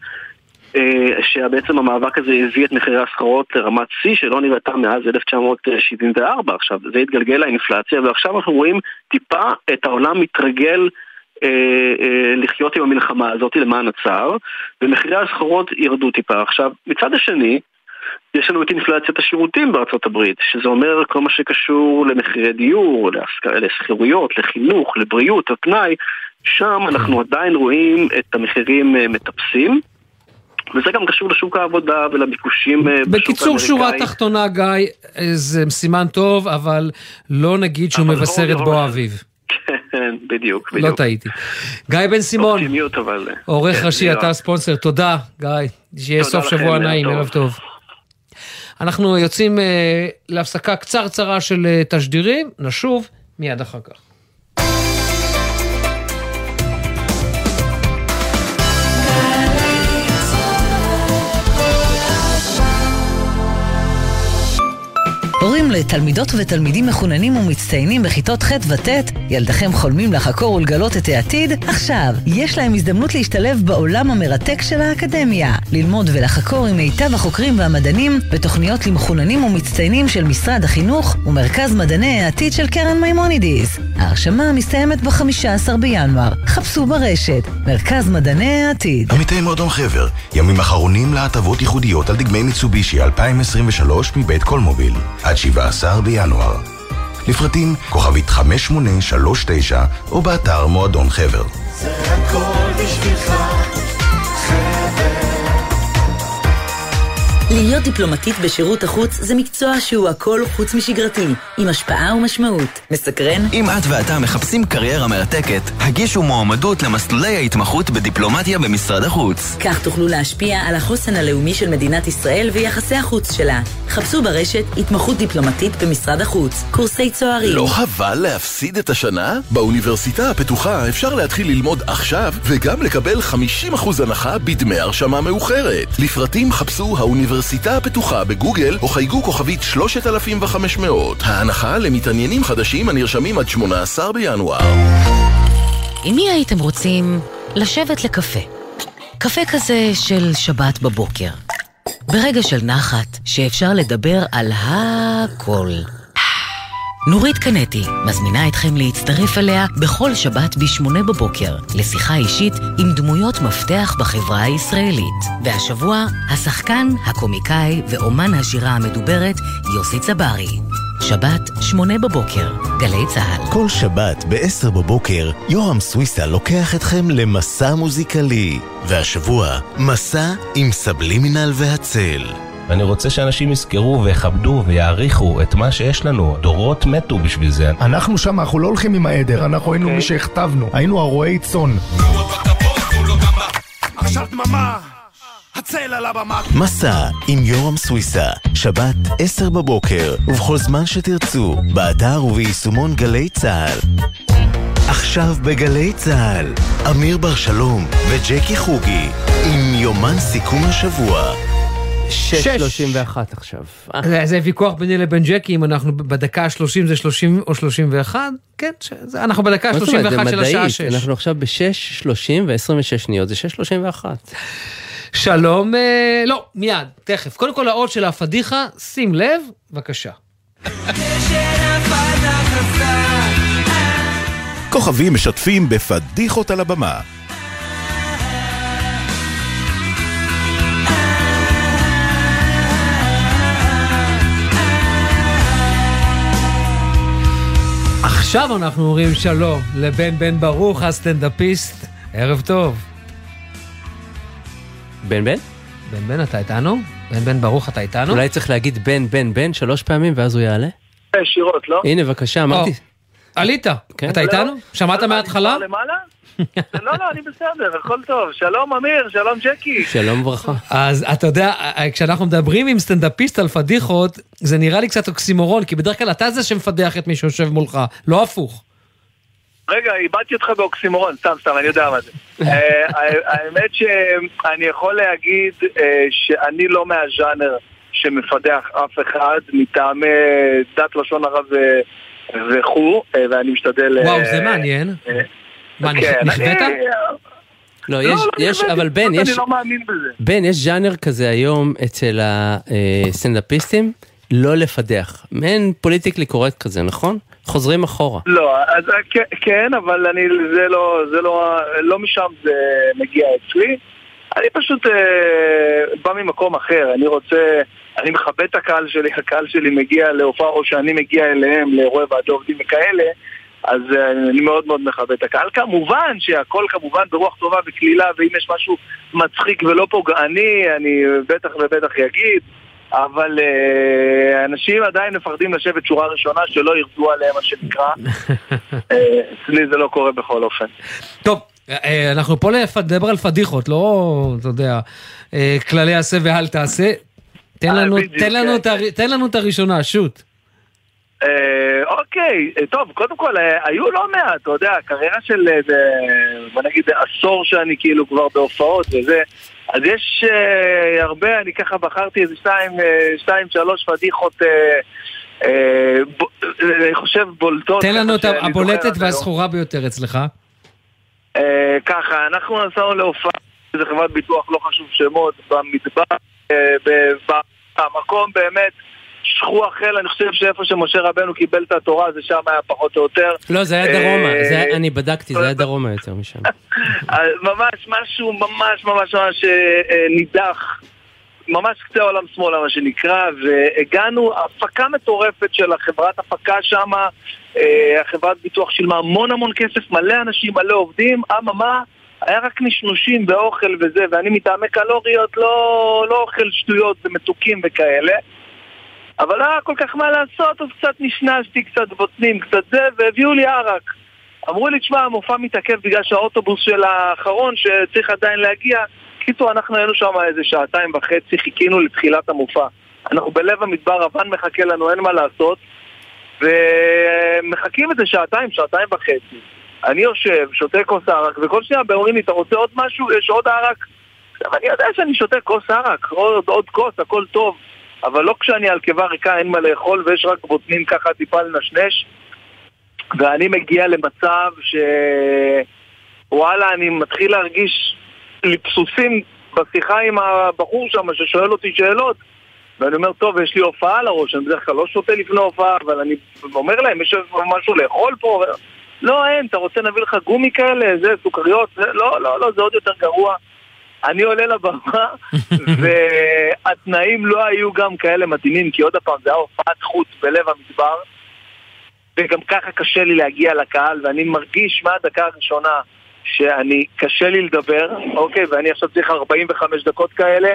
שבעצם המאבק הזה הביא את מחירי הסחורות לרמת שיא שלא נראתה מאז 1974. עכשיו, זה התגלגל לאינפלציה, ועכשיו אנחנו רואים טיפה את העולם מתרגל אה, אה, לחיות עם המלחמה הזאת למען הצער, ומחירי הסחורות ירדו טיפה. עכשיו, מצד השני, יש לנו את אינפלציית השירותים בארצות הברית, שזה אומר כל מה שקשור למחירי דיור, לשכירויות, לחינוך, לבריאות, לפנאי, שם אנחנו עדיין רואים את המחירים אה, מטפסים. וזה גם קשור לשוק העבודה ולביקושים אה, בשוק בקיצור, האמריקאי. שורה תחתונה, גיא, אה, זה סימן טוב, אבל לא נגיד שהוא אבל מבשר את בוא ירוק. האביב. כן, בדיוק, לא בדיוק. טעיתי. גיא בן סימון, אופטימיות אבל... עורך כן, ראשי. אתה ספונסר, תודה, גיא. שיהיה סוף שבוע נעים. ערב טוב. אנחנו יוצאים אה, להפסקה קצרצרה של אה, תשדירים, נשוב מיד אחר כך. לתלמידות ותלמידים מחוננים ומצטיינים בכיתות ח' וט', ילדיכם חולמים לחקור ולגלות את העתיד? עכשיו, יש להם הזדמנות להשתלב בעולם המרתק של האקדמיה. ללמוד ולחקור עם מיטב החוקרים והמדענים בתוכניות למחוננים ומצטיינים של משרד החינוך ומרכז מדעני העתיד של קרן מימונידיס. ההרשמה מסתיימת ב-15 בינואר. חפשו ברשת, מרכז מדעני העתיד. עמיתי מועדון חבר, ימים אחרונים להטבות ייחודיות על דגמי מיצובישי 2023 מבית קולמוביל, עד 17 בינואר. לפרטים כוכבית 5839 או באתר מועדון חבר. זה הכל בשבילך, להיות דיפלומטית בשירות החוץ זה מקצוע שהוא הכל חוץ משגרתי, עם השפעה ומשמעות. מסקרן? אם את ואתה מחפשים קריירה מרתקת, הגישו מועמדות למסלולי ההתמחות בדיפלומטיה במשרד החוץ. כך תוכלו להשפיע על החוסן הלאומי של מדינת ישראל ויחסי החוץ שלה. חפשו ברשת התמחות דיפלומטית במשרד החוץ, קורסי צוערים. לא חבל להפסיד את השנה? באוניברסיטה הפתוחה אפשר להתחיל ללמוד עכשיו וגם לקבל 50% הנחה בדמי הרשמה מאוחרת. לפרטים חפשו האוניברסיטה הפתוחה בגוגל או חייגו כוכבית 3500. ההנחה למתעניינים חדשים הנרשמים עד 18 בינואר. עם מי הייתם רוצים לשבת לקפה? קפה כזה של שבת בבוקר. ברגע של נחת, שאפשר לדבר על הכל. נורית קנטי מזמינה אתכם להצטרף אליה בכל שבת ב-8 בבוקר לשיחה אישית עם דמויות מפתח בחברה הישראלית. והשבוע, השחקן, הקומיקאי ואומן השירה המדוברת יוסי צברי. שבת, שמונה בבוקר, גלי צה"ל. כל שבת ב-10 בבוקר, יורם סוויסה לוקח אתכם למסע מוזיקלי. והשבוע, מסע עם סבלימינל והצל. ואני רוצה שאנשים יזכרו ויכבדו ויעריכו את מה שיש לנו. דורות מתו בשביל זה. אנחנו שם, אנחנו לא הולכים עם העדר, אנחנו היינו מי שהכתבנו. היינו הרועי צאן. עכשיו דממה, הצל על הבמה. מסע עם יורם סוויסה, שבת, 10 בבוקר, ובכל זמן שתרצו, באתר וביישומון גלי צה"ל. עכשיו בגלי צה"ל, אמיר בר שלום וג'קי חוגי, עם יומן סיכום השבוע. 6.31 עכשיו. זה- זה ויכוח ביני לבין ג'קי, אם אנחנו בדקה ה-30 זה 30 או 31? כן, אנחנו בדקה מה זאת אומרת? ה-31 זה של השעה מדעית, 6. אנחנו עכשיו ב-6.30 ו-26 שניות, זה 6.31. שלום, אה, לא, מיד, תכף. קודם כל האות של הפדיחה, שים לב, בבקשה. כוכבים משתפים בפדיחות על הבמה. עכשיו אנחנו אומרים שלום לבן בן ברוך, הסטנדאפיסט. ערב טוב. בן בן? בן בן, אתה איתנו? בן בן ברוך, אתה איתנו? אולי צריך להגיד בן בן בן שלוש פעמים ואז הוא יעלה? ישירות, לא? הנה בבקשה, אמרתי. עלית, כן. אתה איתנו? שמעת מההתחלה? למעלה? *laughs* לא, לא, אני בסדר, הכל טוב. שלום אמיר, שלום ג'קי. שלום וברכה. אז אתה יודע, כשאנחנו מדברים עם סטנדאפיסט על פדיחות, זה נראה לי קצת אוקסימורון, כי בדרך כלל אתה זה שמפדח את מי שיושב מולך, לא הפוך. רגע, איבדתי אותך באוקסימורון, סתם, סתם, אני יודע מה זה. *laughs* אה, האמת שאני יכול להגיד אה, שאני לא מהז'אנר שמפדח אף אחד מטעמי דת, לשון הרע וכו', אה, ואני משתדל... וואו, זה מעניין. אה, מה, כן, נכווית? לא, לא, יש, לא יש, אבל בן, יש, אני לא מאמין בזה. בן, יש ז'אנר כזה היום אצל הסטנדאפיסטים, לא לפדח. מעין פוליטיקלי קורקט כזה, נכון? חוזרים אחורה. לא, אז אה, כן- כן, אבל אני, זה לא, זה לא, לא משם זה מגיע אצלי. אני פשוט אה, בא ממקום אחר, אני רוצה, אני מכבד את הקהל שלי, הקהל שלי מגיע להופעה, או שאני מגיע אליהם לאירועי ועדי עובדים וכאלה, אז אה, אני מאוד מאוד מכבד את הקהל. כמובן שהכל כמובן ברוח טובה וקלילה, ואם יש משהו מצחיק ולא פוגעני, אני בטח ובטח אגיד. אבל אה, אנשים עדיין מפחדים לשבת שורה ראשונה שלא ירדו עליהם מה שנקרא. *laughs* אה, אצלי זה לא קורה בכל אופן. טוב, אה, אנחנו פה לדבר על פדיחות, לא, אתה יודע, כללי עשה ואל תעשה. תן לנו, תן לנו, כן. תן לנו את הראשונה, שוט. אה, אוקיי, אה, טוב, קודם כל, אה, היו לא מעט, אתה יודע, קריירה של איזה, בוא נגיד עשור שאני כאילו כבר בהופעות וזה, אז יש אה, הרבה, אני ככה בחרתי איזה שתיים, אה, שתיים, שלוש פדיחות, אה, אה, ב- אה, אני חושב בולטות. תן לנו את הבולטת. והזכורה ביותר אצלך. אה, ככה, אנחנו נסענו להופעה, איזה חברת ביטוח, לא חשוב שמות, במדבר, אה, במקום באמת, שכוח חיל, אני חושב שאיפה שמשה רבנו קיבל את התורה, זה שם היה פחות או יותר. לא, זה היה אה, דרומה, היה- אני בדקתי, זה היה דרומה יותר משם. *laughs* אה, ממש משהו ממש ממש ממש אה, אה, נידח, ממש קצה העולם שמאלה מה שנקרא, והגענו, הפקה מטורפת של החברת הפקה שמה, אה, החברת ביטוח שילמה המון המון כסף, מלא אנשים, מלא עובדים, אממה, היה רק נשנושים ואוכל וזה, ואני מטעמי קלוריות לא, לא אוכל שטויות ומתוקים וכאלה. אבל לא היה כל כך מה לעשות, אז קצת נשנשתי, קצת בוטנים, קצת זה, והביאו לי ערק. אמרו לי, תשמע, המופע מתעכב בגלל שהאוטובוס של האחרון שצריך עדיין להגיע. קיצור, אנחנו היינו שם איזה שעתיים וחצי, חיכינו לתחילת המופע. אנחנו בלב המדבר, אבן מחכה לנו, אין מה לעשות. ומחכים איזה שעתיים, שעתיים וחצי. אני יושב, שותה כוס ערק, וכל שניה אומרים לי, אתה רוצה עוד משהו? יש עוד ערק? עכשיו, אני יודע שאני שותה כוס ערק, עוד, עוד כוס, הכל טוב. אבל לא כשאני על קיבה ריקה, אין מה לאכול, ויש רק בוטנים ככה טיפה לנשנש. ואני מגיע למצב ש... וואלה, אני מתחיל להרגיש לבסוסים בשיחה עם הבחור שם ששואל אותי שאלות ואני אומר, טוב, יש לי הופעה על הראש, אני בדרך כלל לא שותה לפני הופעה, אבל אני אומר להם, יש משהו לאכול פה? לא, אין, אתה רוצה נביא לך גומי כאלה, זה, סוכריות? זה, לא, לא, לא, זה עוד יותר גרוע. אני עולה לבמה, *laughs* והתנאים לא היו גם כאלה מתאימים, כי עוד פעם, זה היה הופעת חוץ בלב המדבר, וגם ככה קשה לי להגיע לקהל, ואני מרגיש מהדקה הראשונה שאני, קשה לי לדבר, אוקיי, ואני עכשיו צריך 45 דקות כאלה,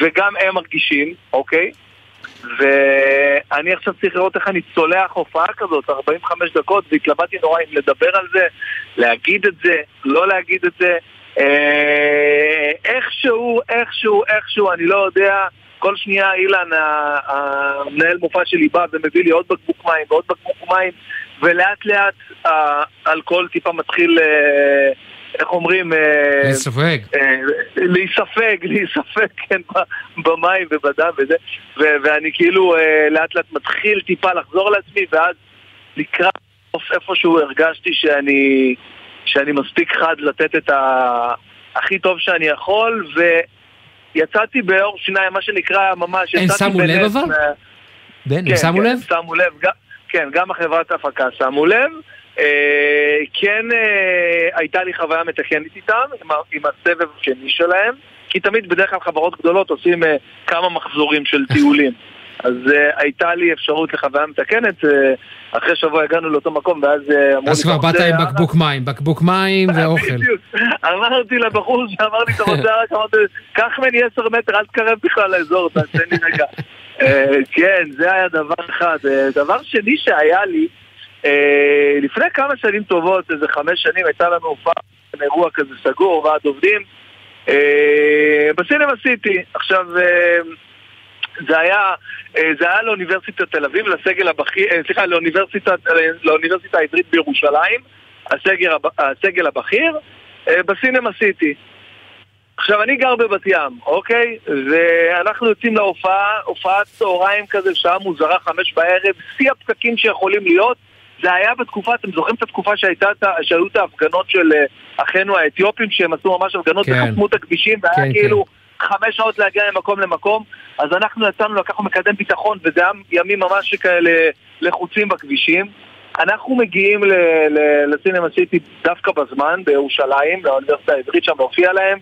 וגם הם מרגישים, אוקיי? ואני עכשיו צריך לראות איך אני צולח הופעה כזאת, 45 דקות, והתלבטתי נורא אם לדבר על זה, להגיד את זה, לא להגיד את זה. אה, איכשהו, איכשהו, איכשהו, אני לא יודע, כל שנייה אילן, המנהל מופע שלי בא ומביא לי עוד בקבוק מים ועוד בקבוק מים, ולאט לאט האלכוהול טיפה מתחיל... אה, איך אומרים? אה, להיספג. להיספג, *laughs* להיספג, כן, במים ובדם וזה. ואני כאילו לאט לאט מתחיל טיפה לחזור לעצמי, ואז לקראת איפשהו הרגשתי שאני, שאני מספיק חד לתת את ה... הכי טוב שאני יכול, ויצאתי באור שיניים, מה שנקרא ממש... הם שמו לב אבל? בן, הם כן, שמו כן, לב? שמו לב, כן, גם החברת ההפקה שמו לב. אה, כן אה, הייתה לי חוויה מתקנת איתם, עם, עם הסבב השני שלהם, כי תמיד בדרך כלל חברות גדולות עושים אה, כמה מחזורים של טיולים. *laughs* אז הייתה לי אפשרות לחוויה מתקנת, אחרי שבוע הגענו לאותו מקום ואז אמרו לי... אז כבר באת עם בקבוק מים, בקבוק מים ואוכל. אמרתי לבחור שאמר לי, אתה רוצה רק, אמרתי, קח ממני עשר מטר, אל תקרב בכלל לאזור, תעשה לי רגע. *laughs* כן, זה היה דבר אחד. דבר שני שהיה לי, אה, לפני כמה שנים טובות, איזה חמש שנים, הייתה לנו הופעה, אירוע כזה סגור, ועד עובדים, אה, בסינמה סיטי. עכשיו, אה, זה היה, זה היה לאוניברסיטת תל אביב, לסגל הבכיר, סליחה, לאוניברסיטה, לאוניברסיטה העברית בירושלים, הסגל, הסגל הבכיר, בסינמה סיטי. עכשיו, אני גר בבת ים, אוקיי? ואנחנו יוצאים להופעה, הופעת צהריים כזה, שעה מוזרה, חמש בערב, שיא הפקקים שיכולים להיות. זה היה בתקופה, אתם זוכרים את התקופה שהייתה, שהיו את ההפגנות של אה, אחינו האתיופים, שהם עשו ממש הפגנות כן. וחסמו את הכבישים, והיה כן, כאילו חמש שעות להגיע ממקום למקום, אז אנחנו יצאנו, לקחנו מקדם ביטחון, וזה היה ימים ממש כאלה לחוצים בכבישים. אנחנו מגיעים לסינמה סיטי דווקא בזמן, בירושלים, לאוניברסיטה העברית שם להופיע להם,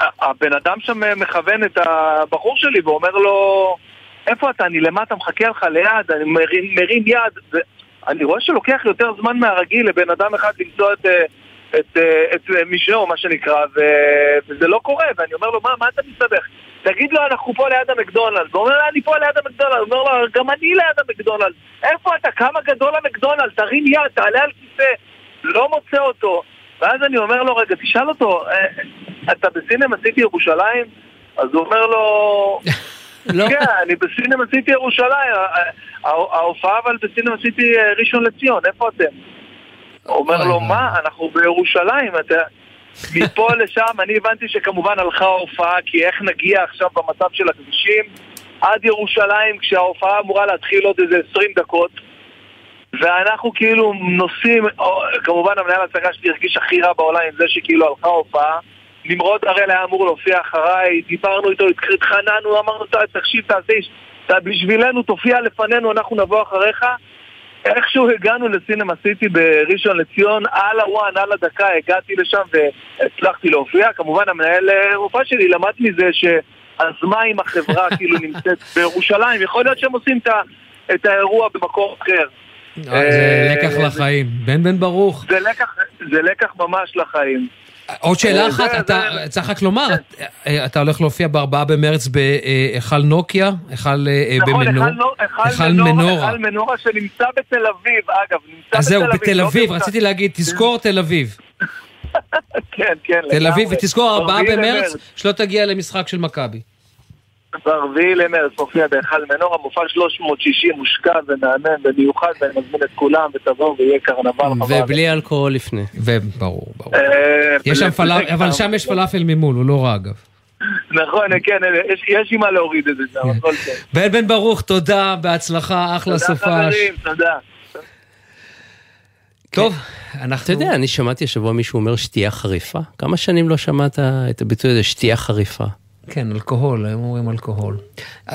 והבן אדם שם מכוון את הבחור שלי ואומר לו, איפה אתה? אני למטה, מחכה לך ליד, אני מרים, מרים יד. ו... אני רואה שלוקח יותר זמן מהרגיל לבן אדם אחד למצוא את, אה, את, אה, את, את משנו, מה שנקרא, ו... וזה לא קורה, ואני אומר לו, מה, מה אתה מסתבך? תגיד לו, אנחנו פה ליד המקדונלד. הוא אומר לו, אני פה ליד המקדונלד. הוא אומר לו, גם אני ליד המקדונלד. איפה אתה? כמה גדול המקדונלד? תרים יד, תעלה על כיסא. לא מוצא אותו. ואז אני אומר לו, רגע, תשאל אותו, אה, אתה בסינמה סיטי ירושלים? אז הוא אומר לו... *laughs* לא. כן, אני בסינמה סיטי ירושלים, ההופעה אבל בסינמה סיטי אה, ראשון לציון, איפה אתם? אומר לו, מה, אנחנו בירושלים, אתה... מפה *laughs* לשם, אני הבנתי שכמובן הלכה ההופעה, כי איך נגיע עכשיו במצב של הכבישים עד ירושלים, כשההופעה אמורה להתחיל עוד איזה 20 דקות, ואנחנו כאילו נוסעים, כמובן המנהל ההצגה שלי הרגיש הכי רע בעולם עם זה שכאילו הלכה ההופעה. נמרוד הראל היה אמור להופיע אחריי, דיברנו איתו, התחננו, אמרנו, תקשיב, תעשה, בשבילנו, תופיע לפנינו, אנחנו נבוא אחריך. איכשהו הגענו לסינמה סיטי בראשון לציון, על הוואן, על הדקה, הגעתי לשם והצלחתי להופיע. כמובן, המנהל אה, שלי למד מזה שאז מה אם החברה *laughs* כאילו נמצאת בירושלים, יכול להיות שהם עושים את האירוע במקום אחר. זה אה, לקח לחיים. בן בן ברוך. זה לקח ממש לחיים. עוד שאלה אה, אחת, אתה צריך רק לומר, אה, אתה הולך להופיע בארבעה במרץ בהיכל נוקיה, היכל אה, נכון, במנור, היכל נו- היכל מנורה, שנמצא בתל אביב, אגב, נמצא אז זהו, בתל בתל לא אביב, בירושלים. רציתי להגיד, תזכור תל אביב. *laughs* כן, כן, תל אביב. ותזכור ארבעה במרץ. שלא תגיע למשחק של מכבי. ברביעי למרץ מופיע בהיכל מנורה, מופע 360 מושקע ומהמם ומיוחד, ואני מזמין את כולם, ותבואו ויהיה קרנבל חבל. ובלי אלכוהול לפני. וברור, ברור. אה, יש שם פלאפל, אבל שם יש פלאפל ממול, הוא לא רע אגב. נכון, כן, יש- יש עם מה להוריד את זה שם, הכל טוב. בן בן ברוך, תודה, בהצלחה, אחלה תודה סופש. חברים, תודה. טוב, אנחנו... אתה יודע, אני שמעתי השבוע מישהו אומר שתייה חריפה. כמה שנים לא שמעת את הביטוי הזה, שתייה חריפה? כן, אלכוהול, הם אומרים אלכוהול.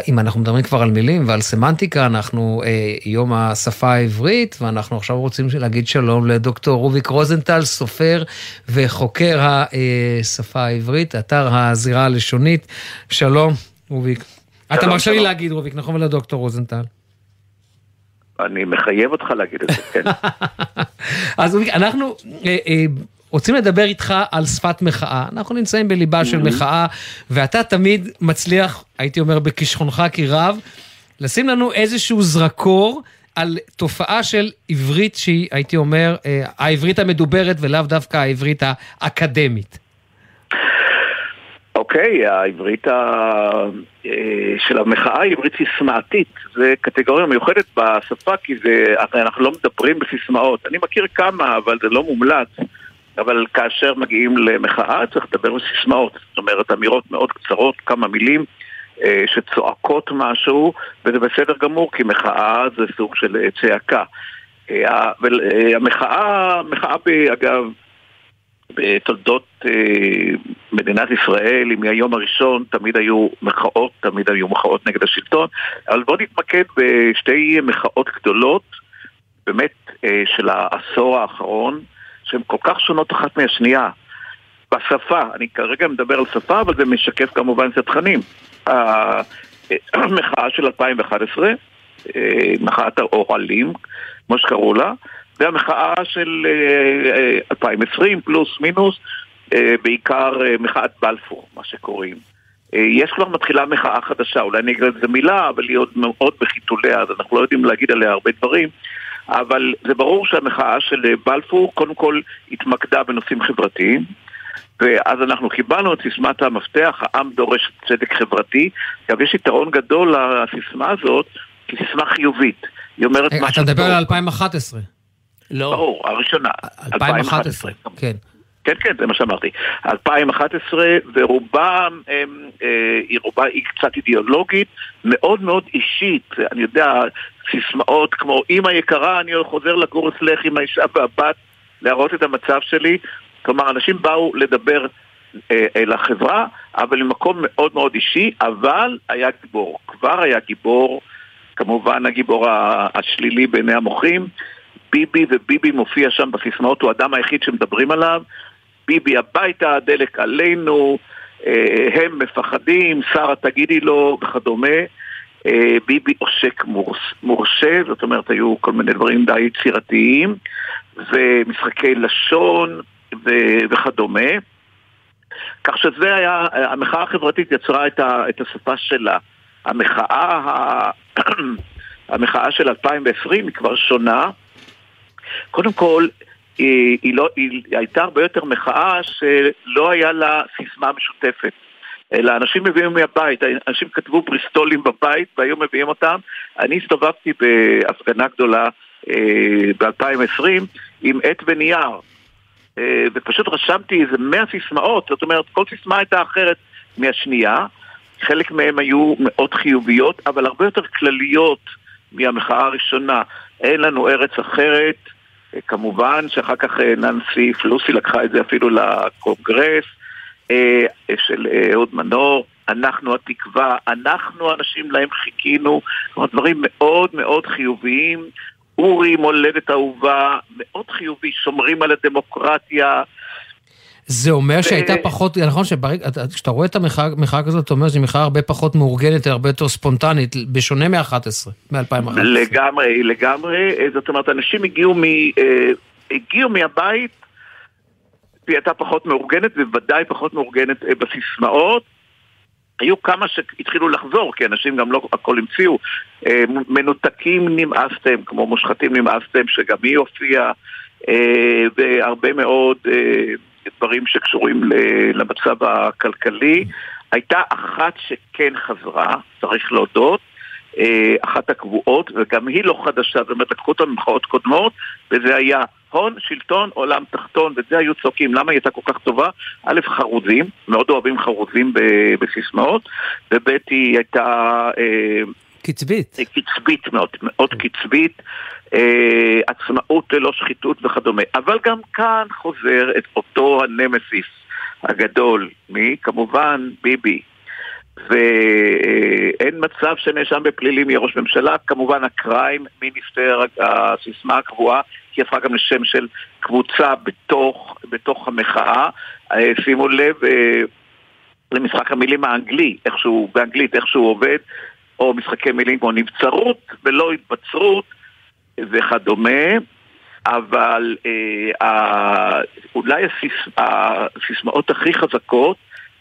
אם אנחנו מדברים כבר על מילים ועל סמנטיקה, אנחנו אה, יום השפה העברית, ואנחנו עכשיו רוצים להגיד שלום לדוקטור רוביק רוזנטל, סופר וחוקר השפה העברית, אתר הזירה הלשונית. שלום, רוביק. אתה שלום, מרשה לי. להגיד, רוביק, נכון? ולדוקטור רוזנטל. אני מחייב אותך להגיד את זה, כן. *laughs* אז אנחנו אה, אה, רוצים לדבר איתך על שפת מחאה. אנחנו נמצאים בליבה של מחאה, ואתה תמיד מצליח, הייתי אומר בכישרונך כי רב, לשים לנו איזשהו זרקור על תופעה של עברית שהיא, הייתי אומר, אה, העברית המדוברת ולאו דווקא העברית האקדמית. אוקיי, העברית ה... אה, של המחאה היא עברית סיסמאתית. זה קטגוריה מיוחדת בשפה, כי זה... אנחנו לא מדברים בסיסמאות. אני מכיר כמה, אבל זה לא מומלץ. אבל כאשר מגיעים למחאה צריך לדבר בסיסמאות. זאת אומרת, אמירות מאוד קצרות, כמה מילים אה, שצועקות משהו, וזה בסדר גמור, כי מחאה זה סוג של אה, צעקה. אה, ה- והמחאה, מחאה, ב- אגב, בתולדות אה, מדינת ישראל, אם מהיום הראשון תמיד היו מחאות, תמיד היו מחאות נגד השלטון, אבל בואו נתמקד בשתי מחאות גדולות, באמת אה, של העשור האחרון, שהן כל כך שונות אחת מהשנייה. בשפה, אני כרגע מדבר על שפה, אבל זה משקף כמובן את התכנים. המחאה של 2011, אה, מחאת האוהלים, כמו שקראו לה, והמחאה של אה, אה, 2020 פלוס מינוס, אה, בעיקר אה, מחאת בלפור, מה שקוראים. אה, יש כבר מתחילה מחאה חדשה, אולי אני אגיד על זה מילה, אבל היא עוד מאוד בחיתוליה, אז אנחנו לא יודעים להגיד עליה הרבה דברים. אבל זה ברור שהמחאה של אה, בלפור קודם כל התמקדה בנושאים חברתיים, ואז אנחנו קיבלנו את סיסמת המפתח, העם דורש צדק חברתי. אגב, יש יתרון גדול לסיסמה הזאת, כי סיסמה חיובית. היא אומרת אה, אתה משהו מדבר טוב. על 2011. לא. ברור, הראשונה. 2011, כן. כן, כן, זה מה שאמרתי. 2011, ורובם, הם, אה, היא רובה היא קצת אידיאולוגית, מאוד מאוד אישית. אני יודע, סיסמאות כמו אמא יקרה, אני חוזר לגור אצלך עם האישה והבת, להראות את המצב שלי. כלומר, אנשים באו לדבר אה, אל החברה, אבל ממקום מאוד מאוד אישי, אבל היה גיבור. כבר היה גיבור, כמובן הגיבור השלילי בעיני המוחים. ביבי וביבי מופיע שם בסיסמאות, הוא האדם היחיד שמדברים עליו. ביבי הביתה, הדלק עלינו, אה, הם מפחדים, שרה תגידי לו וכדומה. אה, ביבי מורס, מורשה, זאת אומרת היו כל מיני דברים די יצירתיים, ומשחקי לשון ו- וכדומה. כך שזה היה, המחאה החברתית יצרה את, ה, את השפה שלה. המחאה, ה, *clears throat* המחאה של 2020 היא כבר שונה. קודם כל, היא, היא, לא, היא הייתה הרבה יותר מחאה שלא היה לה סיסמה משותפת. אלא אנשים מביאים מהבית, אנשים כתבו בריסטולים בבית והיו מביאים אותם. אני הסתובבתי בהפגנה גדולה אה, ב-2020 עם עט ונייר, אה, ופשוט רשמתי איזה מאה סיסמאות, זאת אומרת, כל סיסמה הייתה אחרת מהשנייה. חלק מהן היו מאוד חיוביות, אבל הרבה יותר כלליות מהמחאה הראשונה. אין לנו ארץ אחרת, אה, כמובן שאחר כך ננסי פלוסי לקחה את זה אפילו לקונגרס של אה, אהוד מנור, אנחנו התקווה, אנחנו האנשים להם חיכינו, כלומר דברים מאוד מאוד חיוביים. אורי מולדת אהובה, מאוד חיובי, שומרים על הדמוקרטיה. זה אומר שהייתה ו- פחות, נכון שכשאתה רואה את המחאה כזאת, אתה אומר שזו מחאה הרבה פחות מאורגנת, הרבה יותר ספונטנית, בשונה מ-11, מ-2011. לגמרי, לגמרי. אה, זאת אומרת, אנשים הגיעו, מ, אה, הגיעו מהבית, היא הייתה פחות מאורגנת, ובוודאי פחות מאורגנת אה, בסיסמאות. היו כמה שהתחילו לחזור, כי אנשים גם לא הכל המציאו. אה, מנותקים נמאסתם, כמו מושחתים נמאסתם, שגם היא הופיעה, אה, והרבה מאוד דברים שקשורים למצב הכלכלי. הייתה אחת שכן חזרה, צריך להודות, אחת הקבועות, וגם היא לא חדשה, זאת אומרת, לקחו אותה ממחאות קודמות, וזה היה הון, שלטון, עולם תחתון, ואת זה היו צועקים. למה היא הייתה כל כך טובה? א', חרוזים, מאוד אוהבים חרוזים בסיסמאות, וב', היא הייתה... אה, קצבית. קצבית מאוד, מאוד קצבית, אה, עצמאות ללא שחיתות וכדומה. אבל גם כאן חוזר את אותו הנמסיס הגדול, מי? כמובן ביבי. ואין מצב שנאשם בפלילים יהיה ראש ממשלה, כמובן הקריים מיניסטר, הסיסמה הקבועה, היא הפכה גם לשם של קבוצה בתוך, בתוך המחאה. אה, שימו לב אה, למשחק המילים האנגלי, איכשהו, באנגלית, איך שהוא עובד, או משחקי מילים כמו נבצרות ולא התבצרות וכדומה. אבל אה, ה- אולי הסיס, הסיסמאות הכי חזקות,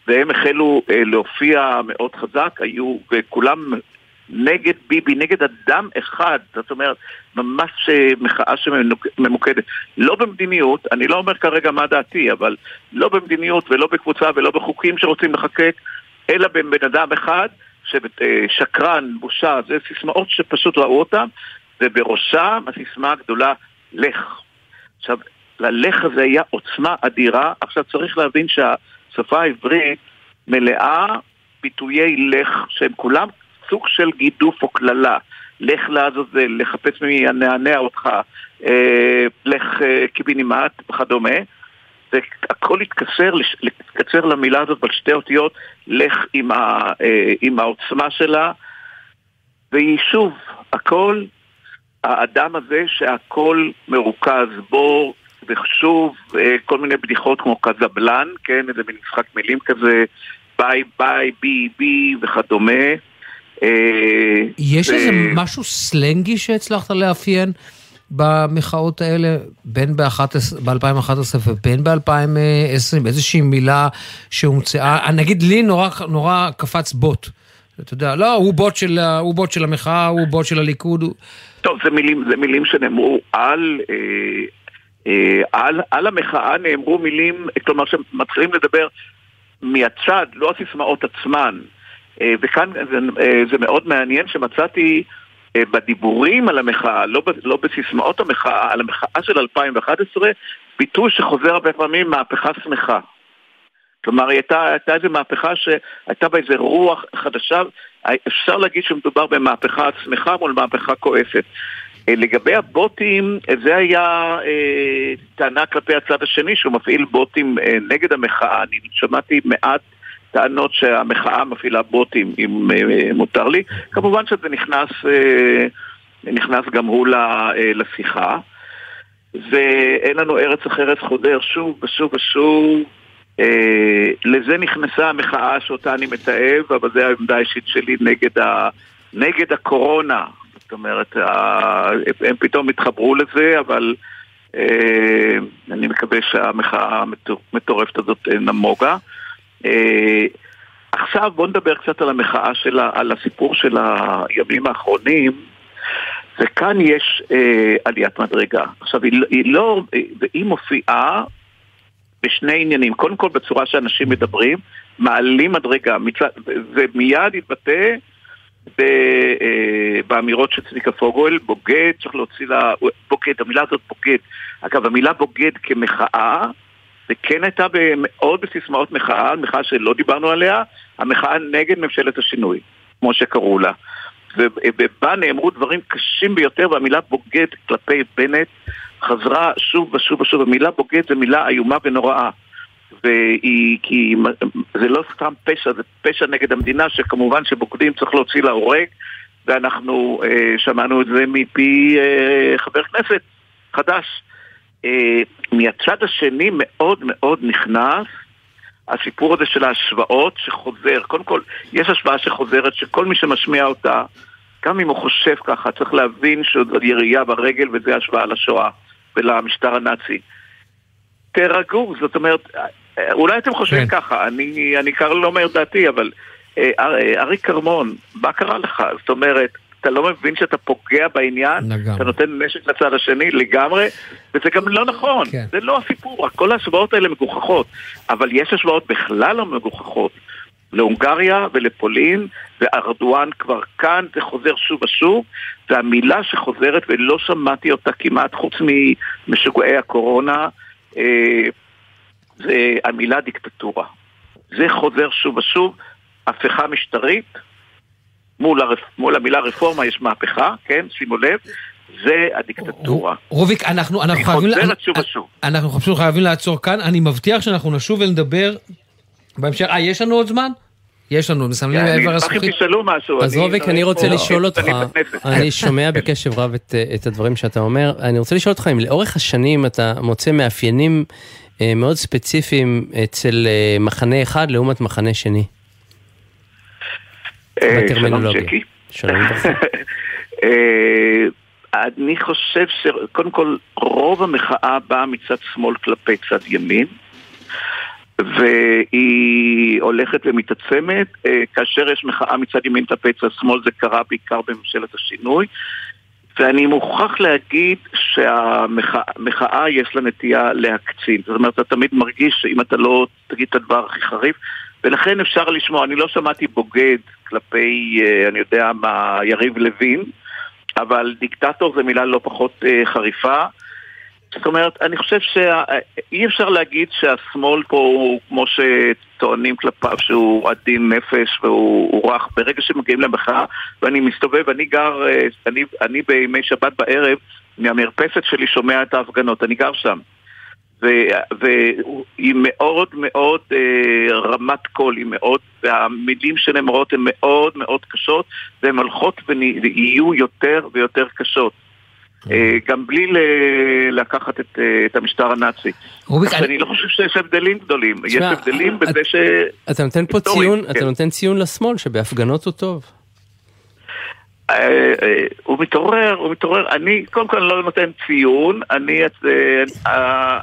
והם החלו אה, להופיע מאוד חזק, היו, וכולם נגד ביבי, נגד אדם אחד, זאת אומרת, ממש אה, מחאה שממוקדת. לא במדיניות, אני לא אומר כרגע מה דעתי, אבל לא במדיניות ולא בקבוצה ולא בחוקים שרוצים לחוקק, אלא בבן אדם אחד, שקרן, בושה, זה סיסמאות שפשוט ראו אותם, ובראשם הסיסמה הגדולה, לך. עכשיו, ללך הזה היה עוצמה אדירה, עכשיו צריך להבין שהשפה העברית מלאה ביטויי לך, שהם כולם סוג של גידוף או קללה. לך לעזאזל, לחפש מי ינענע אותך, אה, לך אה, קיבינימט וכדומה. והכל התקצר, לש- התקצר למילה הזאת על שתי אותיות, לך עם, ה, אה, עם העוצמה שלה, והיא שוב, הכל, האדם הזה שהכל מרוכז בו, ושוב, אה, כל מיני בדיחות כמו קזבלן, כן, איזה מין משחק מילים כזה, ביי ביי, בי בי וכדומה. אה, יש איזה משהו סלנגי שהצלחת לאפיין במחאות האלה, בין ב-2011 ובין ב-2020, איזושהי מילה שהומצאה, נגיד לי נורא, נורא קפץ בוט. אתה יודע, לא, הוא בוט של, הוא בוט של המחאה, הוא בוט של הליכוד. טוב, זה מילים, זה מילים שנאמרו על, אה, אה, על, על המחאה נאמרו מילים, כלומר שמתחילים לדבר מהצד, לא הסיסמאות עצמן. אה, וכאן זה, אה, זה מאוד מעניין שמצאתי אה, בדיבורים על המחאה, לא, לא בסיסמאות המחאה, על המחאה של 2011, ביטוי שחוזר הרבה פעמים מהפכה שמחה. כלומר, הייתה, הייתה איזו מהפכה שהייתה בה איזו רוח חדשה, אפשר להגיד שמדובר במהפכה שמחה מול מהפכה כועסת. אה, לגבי הבוטים, זה היה אה, טענה כלפי הצד השני שהוא מפעיל בוטים אה, נגד המחאה. אני שמעתי מעט טענות שהמחאה מפעילה בוטים, אם אה, מותר לי. כמובן שזה נכנס, אה, נכנס גם הוא אה, לשיחה. ואין לנו ארץ אחרת חודר שוב ושוב ושוב. אה, לזה נכנסה המחאה שאותה אני מתעב, אבל זו העמדה האישית שלי נגד, ה, נגד הקורונה. זאת אומרת, הם פתאום התחברו לזה, אבל אה, אני מקווה שהמחאה המטורפת הזאת אה, נמוגה. אה, עכשיו בואו נדבר קצת על המחאה שלה, על הסיפור של הימים האחרונים. וכאן יש אה, עליית מדרגה. עכשיו, היא, היא לא, והיא מופיעה בשני עניינים. קודם כל, בצורה שאנשים מדברים, מעלים מדרגה. מצד, זה מיד יתבטא באמירות של צביקה פוגל, בוגד, צריך להוציא לה... בוגד, המילה הזאת בוגד. אגב, המילה בוגד כמחאה, זה כן הייתה מאוד בסיסמאות מחאה, מחאה שלא דיברנו עליה, המחאה נגד ממשלת השינוי, כמו שקראו לה. ובה נאמרו דברים קשים ביותר, והמילה בוגד כלפי בנט חזרה שוב ושוב ושוב. המילה בוגד זו מילה איומה ונוראה. והיא, כי זה לא סתם פשע, זה פשע נגד המדינה, שכמובן שבוגדים צריך להוציא להורג, ואנחנו אה, שמענו את זה מפי אה, חבר כנסת חדש. אה, מהצד השני מאוד מאוד נכנס הסיפור הזה של ההשוואות שחוזר. קודם כל, יש השוואה שחוזרת שכל מי שמשמיע אותה, גם אם הוא חושב ככה, צריך להבין שזו ירייה ברגל וזה השוואה לשואה ולמשטר הנאצי. תירגעו, זאת אומרת, אולי אתם חושבים כן. ככה, אני, אני כרגע לא אומר דעתי, אבל אה, אה, אריק כרמון, מה קרה לך? זאת אומרת, אתה לא מבין שאתה פוגע בעניין, לגמרי. אתה נותן נשק לצד השני לגמרי, וזה גם לא נכון, כן. זה לא הסיפור, כל ההשוואות האלה מגוחכות, אבל יש השוואות בכלל לא מגוחכות. להונגריה ולפולין, וארדואן כבר כאן, זה חוזר שוב ושוב, והמילה שחוזרת, ולא שמעתי אותה כמעט חוץ ממשוגעי הקורונה, אה, זה המילה דיקטטורה. זה חוזר שוב ושוב, הפיכה משטרית, מול, הרפ... מול המילה רפורמה יש מהפכה, כן, שימו לב, זה הדיקטטורה. רוביק, אנחנו, אנחנו היא חייבים... חוזרת שוב ושוב. אנחנו פשוט חייבים לעצור כאן, אני מבטיח שאנחנו נשוב ונדבר בהמשך. אה, יש לנו עוד זמן? יש לנו, מסמנים אני מעבר אשמח אם הזכוכית. תשאלו משהו. אז רוביק, אני רוצה לשאול אותך, אני. אני שומע בקשב רב את, אה, את הדברים שאתה אומר, אני רוצה לשאול אותך אם לאורך השנים אתה מוצא מאפיינים מאוד ספציפיים אצל אה, מחנה אחד לעומת מחנה שני. אה, בטרמינולוגיה. שלום, ג'קי. שלום וברכה. אה, אני חושב שקודם כל רוב המחאה באה מצד שמאל כלפי צד ימין והיא הולכת ומתעצמת אה, כאשר יש מחאה מצד ימין כלפי צד שמאל זה קרה בעיקר בממשלת השינוי ואני מוכרח להגיד שהמחאה יש לה נטייה להקצין זאת אומרת אתה תמיד מרגיש שאם אתה לא תגיד את הדבר הכי חריף ולכן אפשר לשמוע, אני לא שמעתי בוגד כלפי, אה, אני יודע מה, יריב לוין אבל דיקטטור זו מילה לא פחות אה, חריפה. זאת אומרת, אני חושב שאי אפשר להגיד שהשמאל פה הוא כמו שטוענים כלפיו שהוא עדין נפש והוא הוא רך ברגע שמגיעים למחאה ואני מסתובב, אני גר, אה, אני, אני בימי שבת בערב מהמרפסת שלי שומע את ההפגנות, אני גר שם והיא מאוד מאוד אה, רמת קול, היא מאוד, והמילים שנאמרות הן מאוד מאוד קשות והן הולכות ויהיו יותר ויותר קשות. אה, גם בלי לקחת את, אה, את המשטר הנאצי. רוביק, אז אני לא חושב שיש הבדלים גדולים, יש הבדלים בזה ש... אתה נותן פה ציון, כן. אתה נותן ציון לשמאל שבהפגנות הוא טוב. אה, אה, הוא מתעורר, הוא מתעורר. אני קודם כל לא נותן ציון, אני, אה, אה,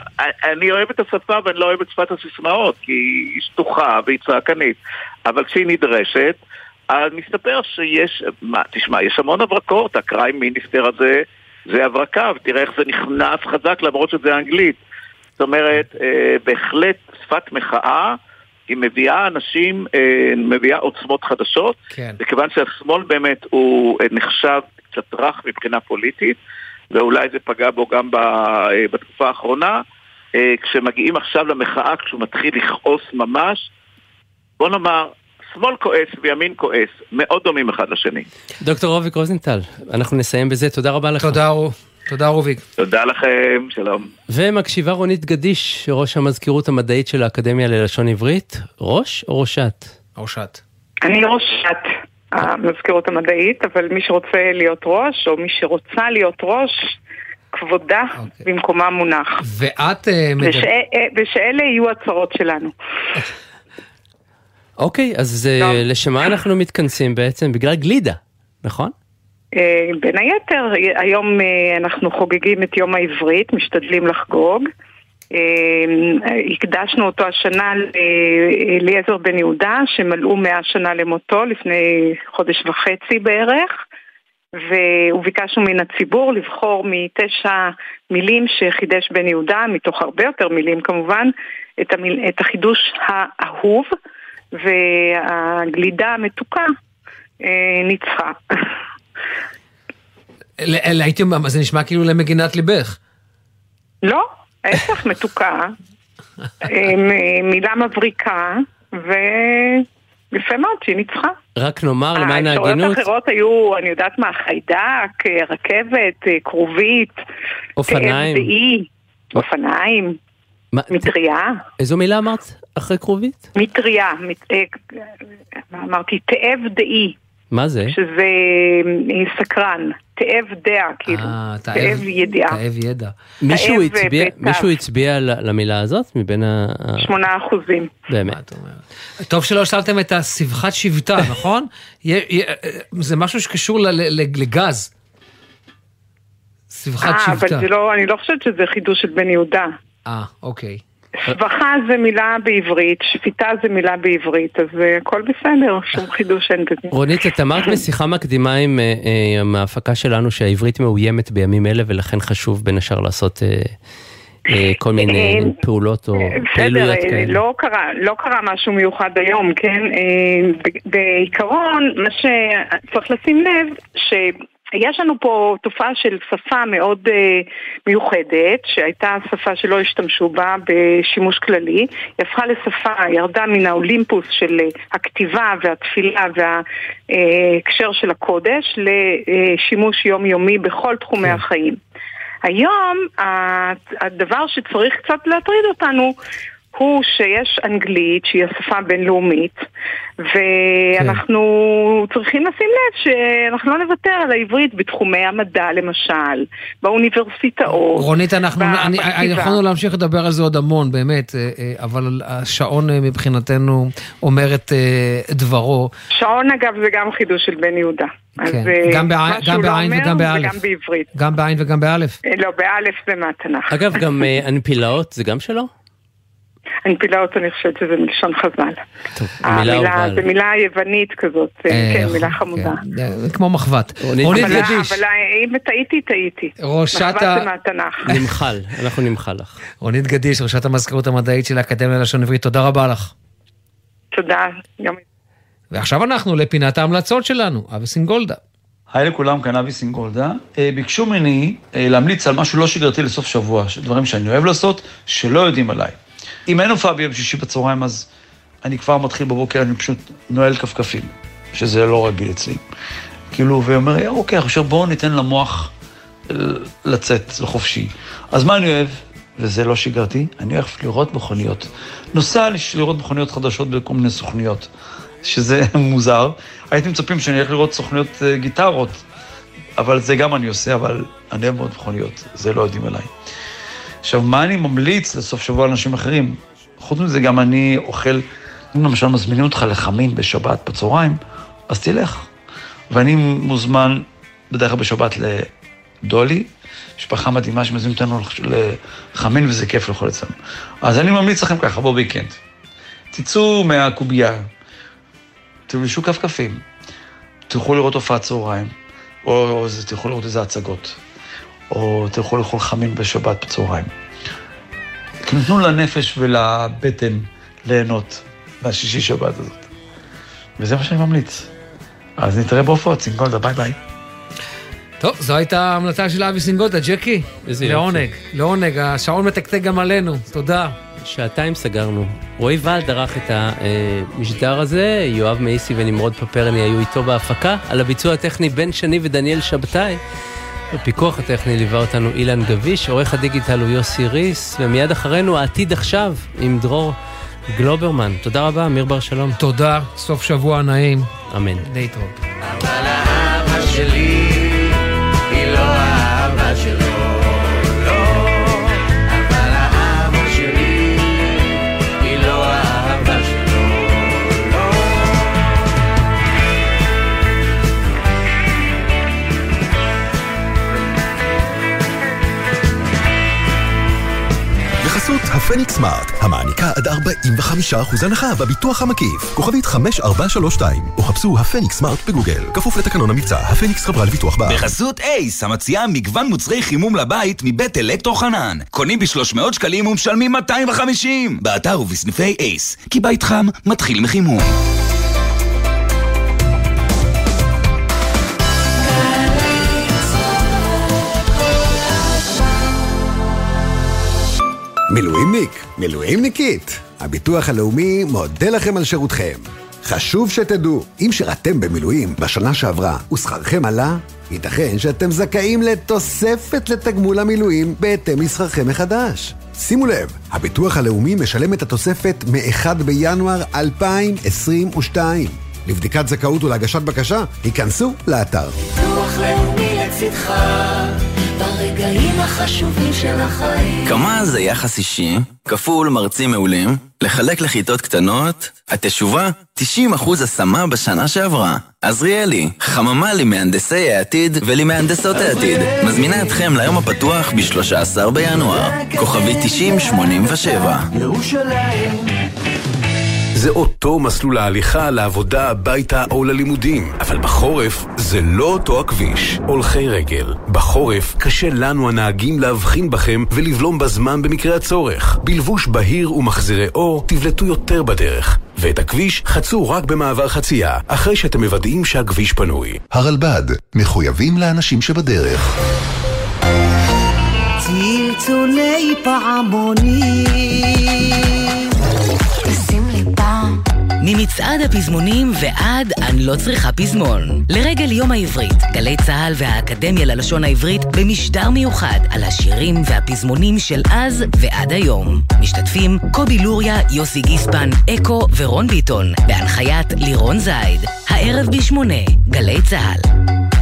אני אוהב את השפה ואני לא אוהב את שפת הסיסמאות, כי היא שטוחה והיא צעקנית. אבל כשהיא נדרשת, אז מסתבר שיש, מה, תשמע, יש המון הברקות, הקריים מיניסטר הזה זה הברקה, ותראה איך זה נכנס חזק למרות שזה אנגלית. זאת אומרת, אה, בהחלט שפת מחאה. היא מביאה אנשים, אה, מביאה עוצמות חדשות, כן. מכיוון שהשמאל באמת הוא אה, נחשב קצת רך מבחינה פוליטית, ואולי זה פגע בו גם ב- אה, בתקופה האחרונה, אה, כשמגיעים עכשיו למחאה, כשהוא מתחיל לכעוס ממש, בוא נאמר, שמאל כועס וימין כועס, מאוד דומים אחד לשני. דוקטור רוביק רוזנטל, אנחנו נסיים בזה, תודה רבה לך. תודה, תודה רוביק. תודה לכם, שלום. ומקשיבה רונית גדיש, ראש המזכירות המדעית של האקדמיה ללשון עברית, ראש או ראשת? ראשת. אני ראשת המזכירות המדעית, אבל מי שרוצה להיות ראש, או מי שרוצה להיות ראש, כבודה במקומה מונח. ואת אה, מדברת... וש- אה, ושאלה יהיו הצרות שלנו. אוקיי, אז אה, לשם מה אנחנו מתכנסים בעצם? בגלל גלידה, נכון? אה, בין היתר, היום אה, אנחנו חוגגים את יום העברית, משתדלים לחגוג. הקדשנו אותו השנה לאליעזר בן יהודה, שמלאו מאה שנה למותו לפני חודש וחצי בערך. וביקשנו מן הציבור לבחור מתשע מילים שחידש בן יהודה, מתוך הרבה יותר מילים כמובן, את, המיל, את החידוש האהוב, והגלידה המתוקה אה, ניצחה. הייתי אומר, זה נשמע כאילו למגינת ליבך. לא, ההפך *laughs* מתוקה, אה, מילה מבריקה, ויפה מאוד שהיא ניצחה. רק נאמר למען ההגינות, האפשרויות האחרות היו, אני יודעת מה, חיידק, אה, רכבת, אה, כרובית, אופניים. אופניים, מה- מטריה. איזו מילה אמרת אחרי כרובית? מטריה, מט- אה, אמרתי, תאב דאי. מה זה? שזה אה, סקרן, תאב דעה, כאילו, אה, תאב ידיעה. תאב ידע. מישהו תאב הצביע. מישהו הצביע למילה הזאת מבין ה... שמונה אחוזים. באמת. טוב שלא שאלתם את הסבכת שבטה, *laughs* נכון? זה משהו שקשור לגז. סבכת אה, אבל שבטה. זה לא, אני לא חושבת שזה חידוש של בן יהודה. אה, אוקיי. שבחה זה מילה בעברית, שפיטה זה מילה בעברית, אז אה, הכל בסדר, שום חידוש אין בזה. רונית, את אמרת בשיחה מקדימה עם, אה, אה, עם ההפקה שלנו שהעברית מאוימת בימים אלה ולכן חשוב בין השאר לעשות כל מיני פעולות או פעילויות כאלה. לא קרה, לא קרה משהו מיוחד היום, כן? בעיקרון, מה שצריך לשים לב, שיש לנו פה תופעה של שפה מאוד אה, מיוחדת, שהייתה שפה שלא השתמשו בה בשימוש כללי, היא הפכה לשפה, ירדה מן האולימפוס של אה, הכתיבה והתפילה וההקשר של הקודש לשימוש יומיומי בכל תחומי החיים. היום הדבר שצריך קצת להטריד אותנו הוא שיש אנגלית שהיא השפה הבינלאומית ואנחנו צריכים לשים לב שאנחנו לא נוותר על העברית בתחומי המדע למשל, באוניברסיטאות. רונית, אנחנו. יכולנו להמשיך לדבר על זה עוד המון, באמת, אה, אה, אבל השעון אה, מבחינתנו אומר את דברו. שעון אגב זה גם חידוש של בן יהודה. כן. גם בעין- לא וגם באלף. גם בעברית. גם בעין וגם באלף. לא, באלף זה מהתנ"ך. אגב, גם אנפילאות זה גם שלו? הנפילאות אני חושבת שזה מלשון חז"ל. המילה המילה, אהובה. זה מילה יוונית כזאת, אה, אה, כן, מילה חמודה. אה, כמו מחבת. רונית אבל- גדיש, אבל אם טעיתי, טעיתי. ראשת מחבת ה- זה מהתנ"ך. *laughs* נמחל, אנחנו נמחל לך. רונית גדיש, ראשת המזכירות המדעית של האקדמיה ללשון עברית, תודה רבה לך. תודה. ועכשיו אנחנו לפינת ההמלצות שלנו, אבי סינגולדה. היי לכולם, כאן אבי סינגולדה. אה, ביקשו ממני להמליץ על משהו לא שגרתי לסוף שבוע, דברים שאני אוהב לעשות, שלא יודעים עליי. אם אין הופעה ביום שישי בצהריים, אז אני כבר מתחיל בבוקר, אני פשוט נועל כפכפים, שזה לא רגיל אצלי. כאילו, ואומר, "אה, אוקיי, עכשיו בואו ניתן למוח אה, לצאת לחופשי. אז מה אני אוהב? וזה לא שגרתי, אני אוהב לראות מכוניות. נוסע לראות מכוניות חדשות בכל מיני סוכנויות, שזה *laughs* מוזר. הייתם מצפים שאני אלך לראות סוכנויות אה, גיטרות, אבל זה גם אני עושה, אבל אני אוהב מאוד מכוניות, זה לא יודעים עליי. עכשיו, מה אני ממליץ לסוף שבוע לאנשים אחרים? חוץ מזה, גם אני אוכל, אם למשל מזמינים אותך לחמין בשבת בצהריים, אז תלך. ואני מוזמן בדרך כלל בשבת לדולי, משפחה מדהימה שמזמינים אותנו לחמין וזה כיף לאכול אצלנו. אז אני ממליץ לכם ככה, בוויקנד. תצאו מהקובייה, תלבשו כפכפים, תלכו לראות הופעת צהריים, או, או זה- תלכו לראות איזה הצגות, או תלכו לאכול חמין בשבת בצהריים. תנו לנפש ולבטן ליהנות מהשישי שבת הזאת. וזה מה שאני ממליץ. אז נתראה בהופעות, סינגולדה, ביי ביי. טוב, זו הייתה ההמלצה של אבי סינגולדה, ג'קי. היה לעונג, לעונג, השעון מתקתק גם עלינו, תודה. שעתיים סגרנו. רועי ולד ערך את המשדר הזה, יואב מאיסי ונמרוד פפרני היו איתו בהפקה, על הביצוע הטכני בן שני ודניאל שבתאי. בפיקוח הטכני ליווה אותנו אילן גביש, עורך הדיגיטל הוא יוסי ריס, ומיד אחרינו העתיד עכשיו עם דרור גלוברמן. תודה רבה, אמיר בר שלום. תודה, סוף שבוע נעים. אמן. להתראות. האהבה שלי בחסות הפניקס סמארט, המעניקה עד 45% הנחה בביטוח המקיף. כוכבית 5432, או חפשו הפניקס סמארט בגוגל. כפוף לתקנון המבצע, הפניקס חברה לביטוח בארץ. בחסות אייס, המציעה מגוון מוצרי חימום לבית מבית אלקטרו חנן. קונים ב-300 שקלים ומשלמים 250. באתר ובסניפי אייס, כי בית חם מתחיל מחימום. מילואימניק, מילואימניקית, הביטוח הלאומי מודה לכם על שירותכם. חשוב שתדעו, אם שירתם במילואים בשנה שעברה ושכרכם עלה, ייתכן שאתם זכאים לתוספת לתגמול המילואים בהתאם לשכרכם מחדש. שימו לב, הביטוח הלאומי משלם את התוספת מ-1 בינואר 2022. לבדיקת זכאות ולהגשת בקשה, היכנסו לאתר. ביטוח לאומי לצדך, ברגעים החשובים של החיים. כמה זה יחס אישי, כפול מרצים מעולים, לחלק לכיתות קטנות, התשובה, 90% השמה בשנה שעברה. עזריאלי, חממה למהנדסי העתיד ולמהנדסות העתיד, מזמינה אתכם ליום הפתוח ב-13 בינואר, כוכבי 9087. ירושלים. זה אותו מסלול ההליכה לעבודה, הביתה או ללימודים. אבל בחורף זה לא אותו הכביש. הולכי רגל. בחורף קשה לנו הנהגים להבחין בכם ולבלום בזמן במקרה הצורך. בלבוש בהיר ומחזירי אור תבלטו יותר בדרך. ואת הכביש חצו רק במעבר חצייה, אחרי שאתם מוודאים שהכביש פנוי. הרלב"ד, מחויבים לאנשים שבדרך. צלצולי פעמונים. ממצעד הפזמונים ועד אני לא צריכה פזמון. לרגל יום העברית, גלי צה"ל והאקדמיה ללשון העברית במשדר מיוחד על השירים והפזמונים של אז ועד היום. משתתפים קובי לוריה, יוסי גיספן, אקו ורון ביטון, בהנחיית לירון זייד. הערב בשמונה, גלי צה"ל.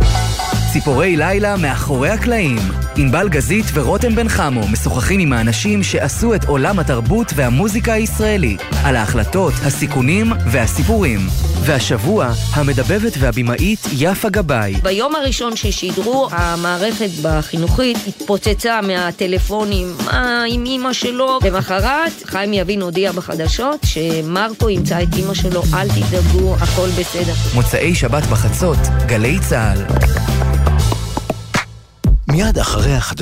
ציפורי לילה מאחורי הקלעים. ענבל גזית ורותם בן חמו משוחחים עם האנשים שעשו את עולם התרבות והמוזיקה הישראלי, על ההחלטות, הסיכונים והסיפורים. והשבוע, המדבבת והבימאית יפה גבאי. ביום הראשון ששידרו, המערכת בחינוכית התפוצצה מהטלפונים, מה עם אימא שלו? למחרת, חיים יבין הודיע בחדשות שמרקו ימצא את אימא שלו, אל תדאגו, הכל בסדר. מוצאי שבת בחצות, גלי צה"ל. מיד אחרי החדשות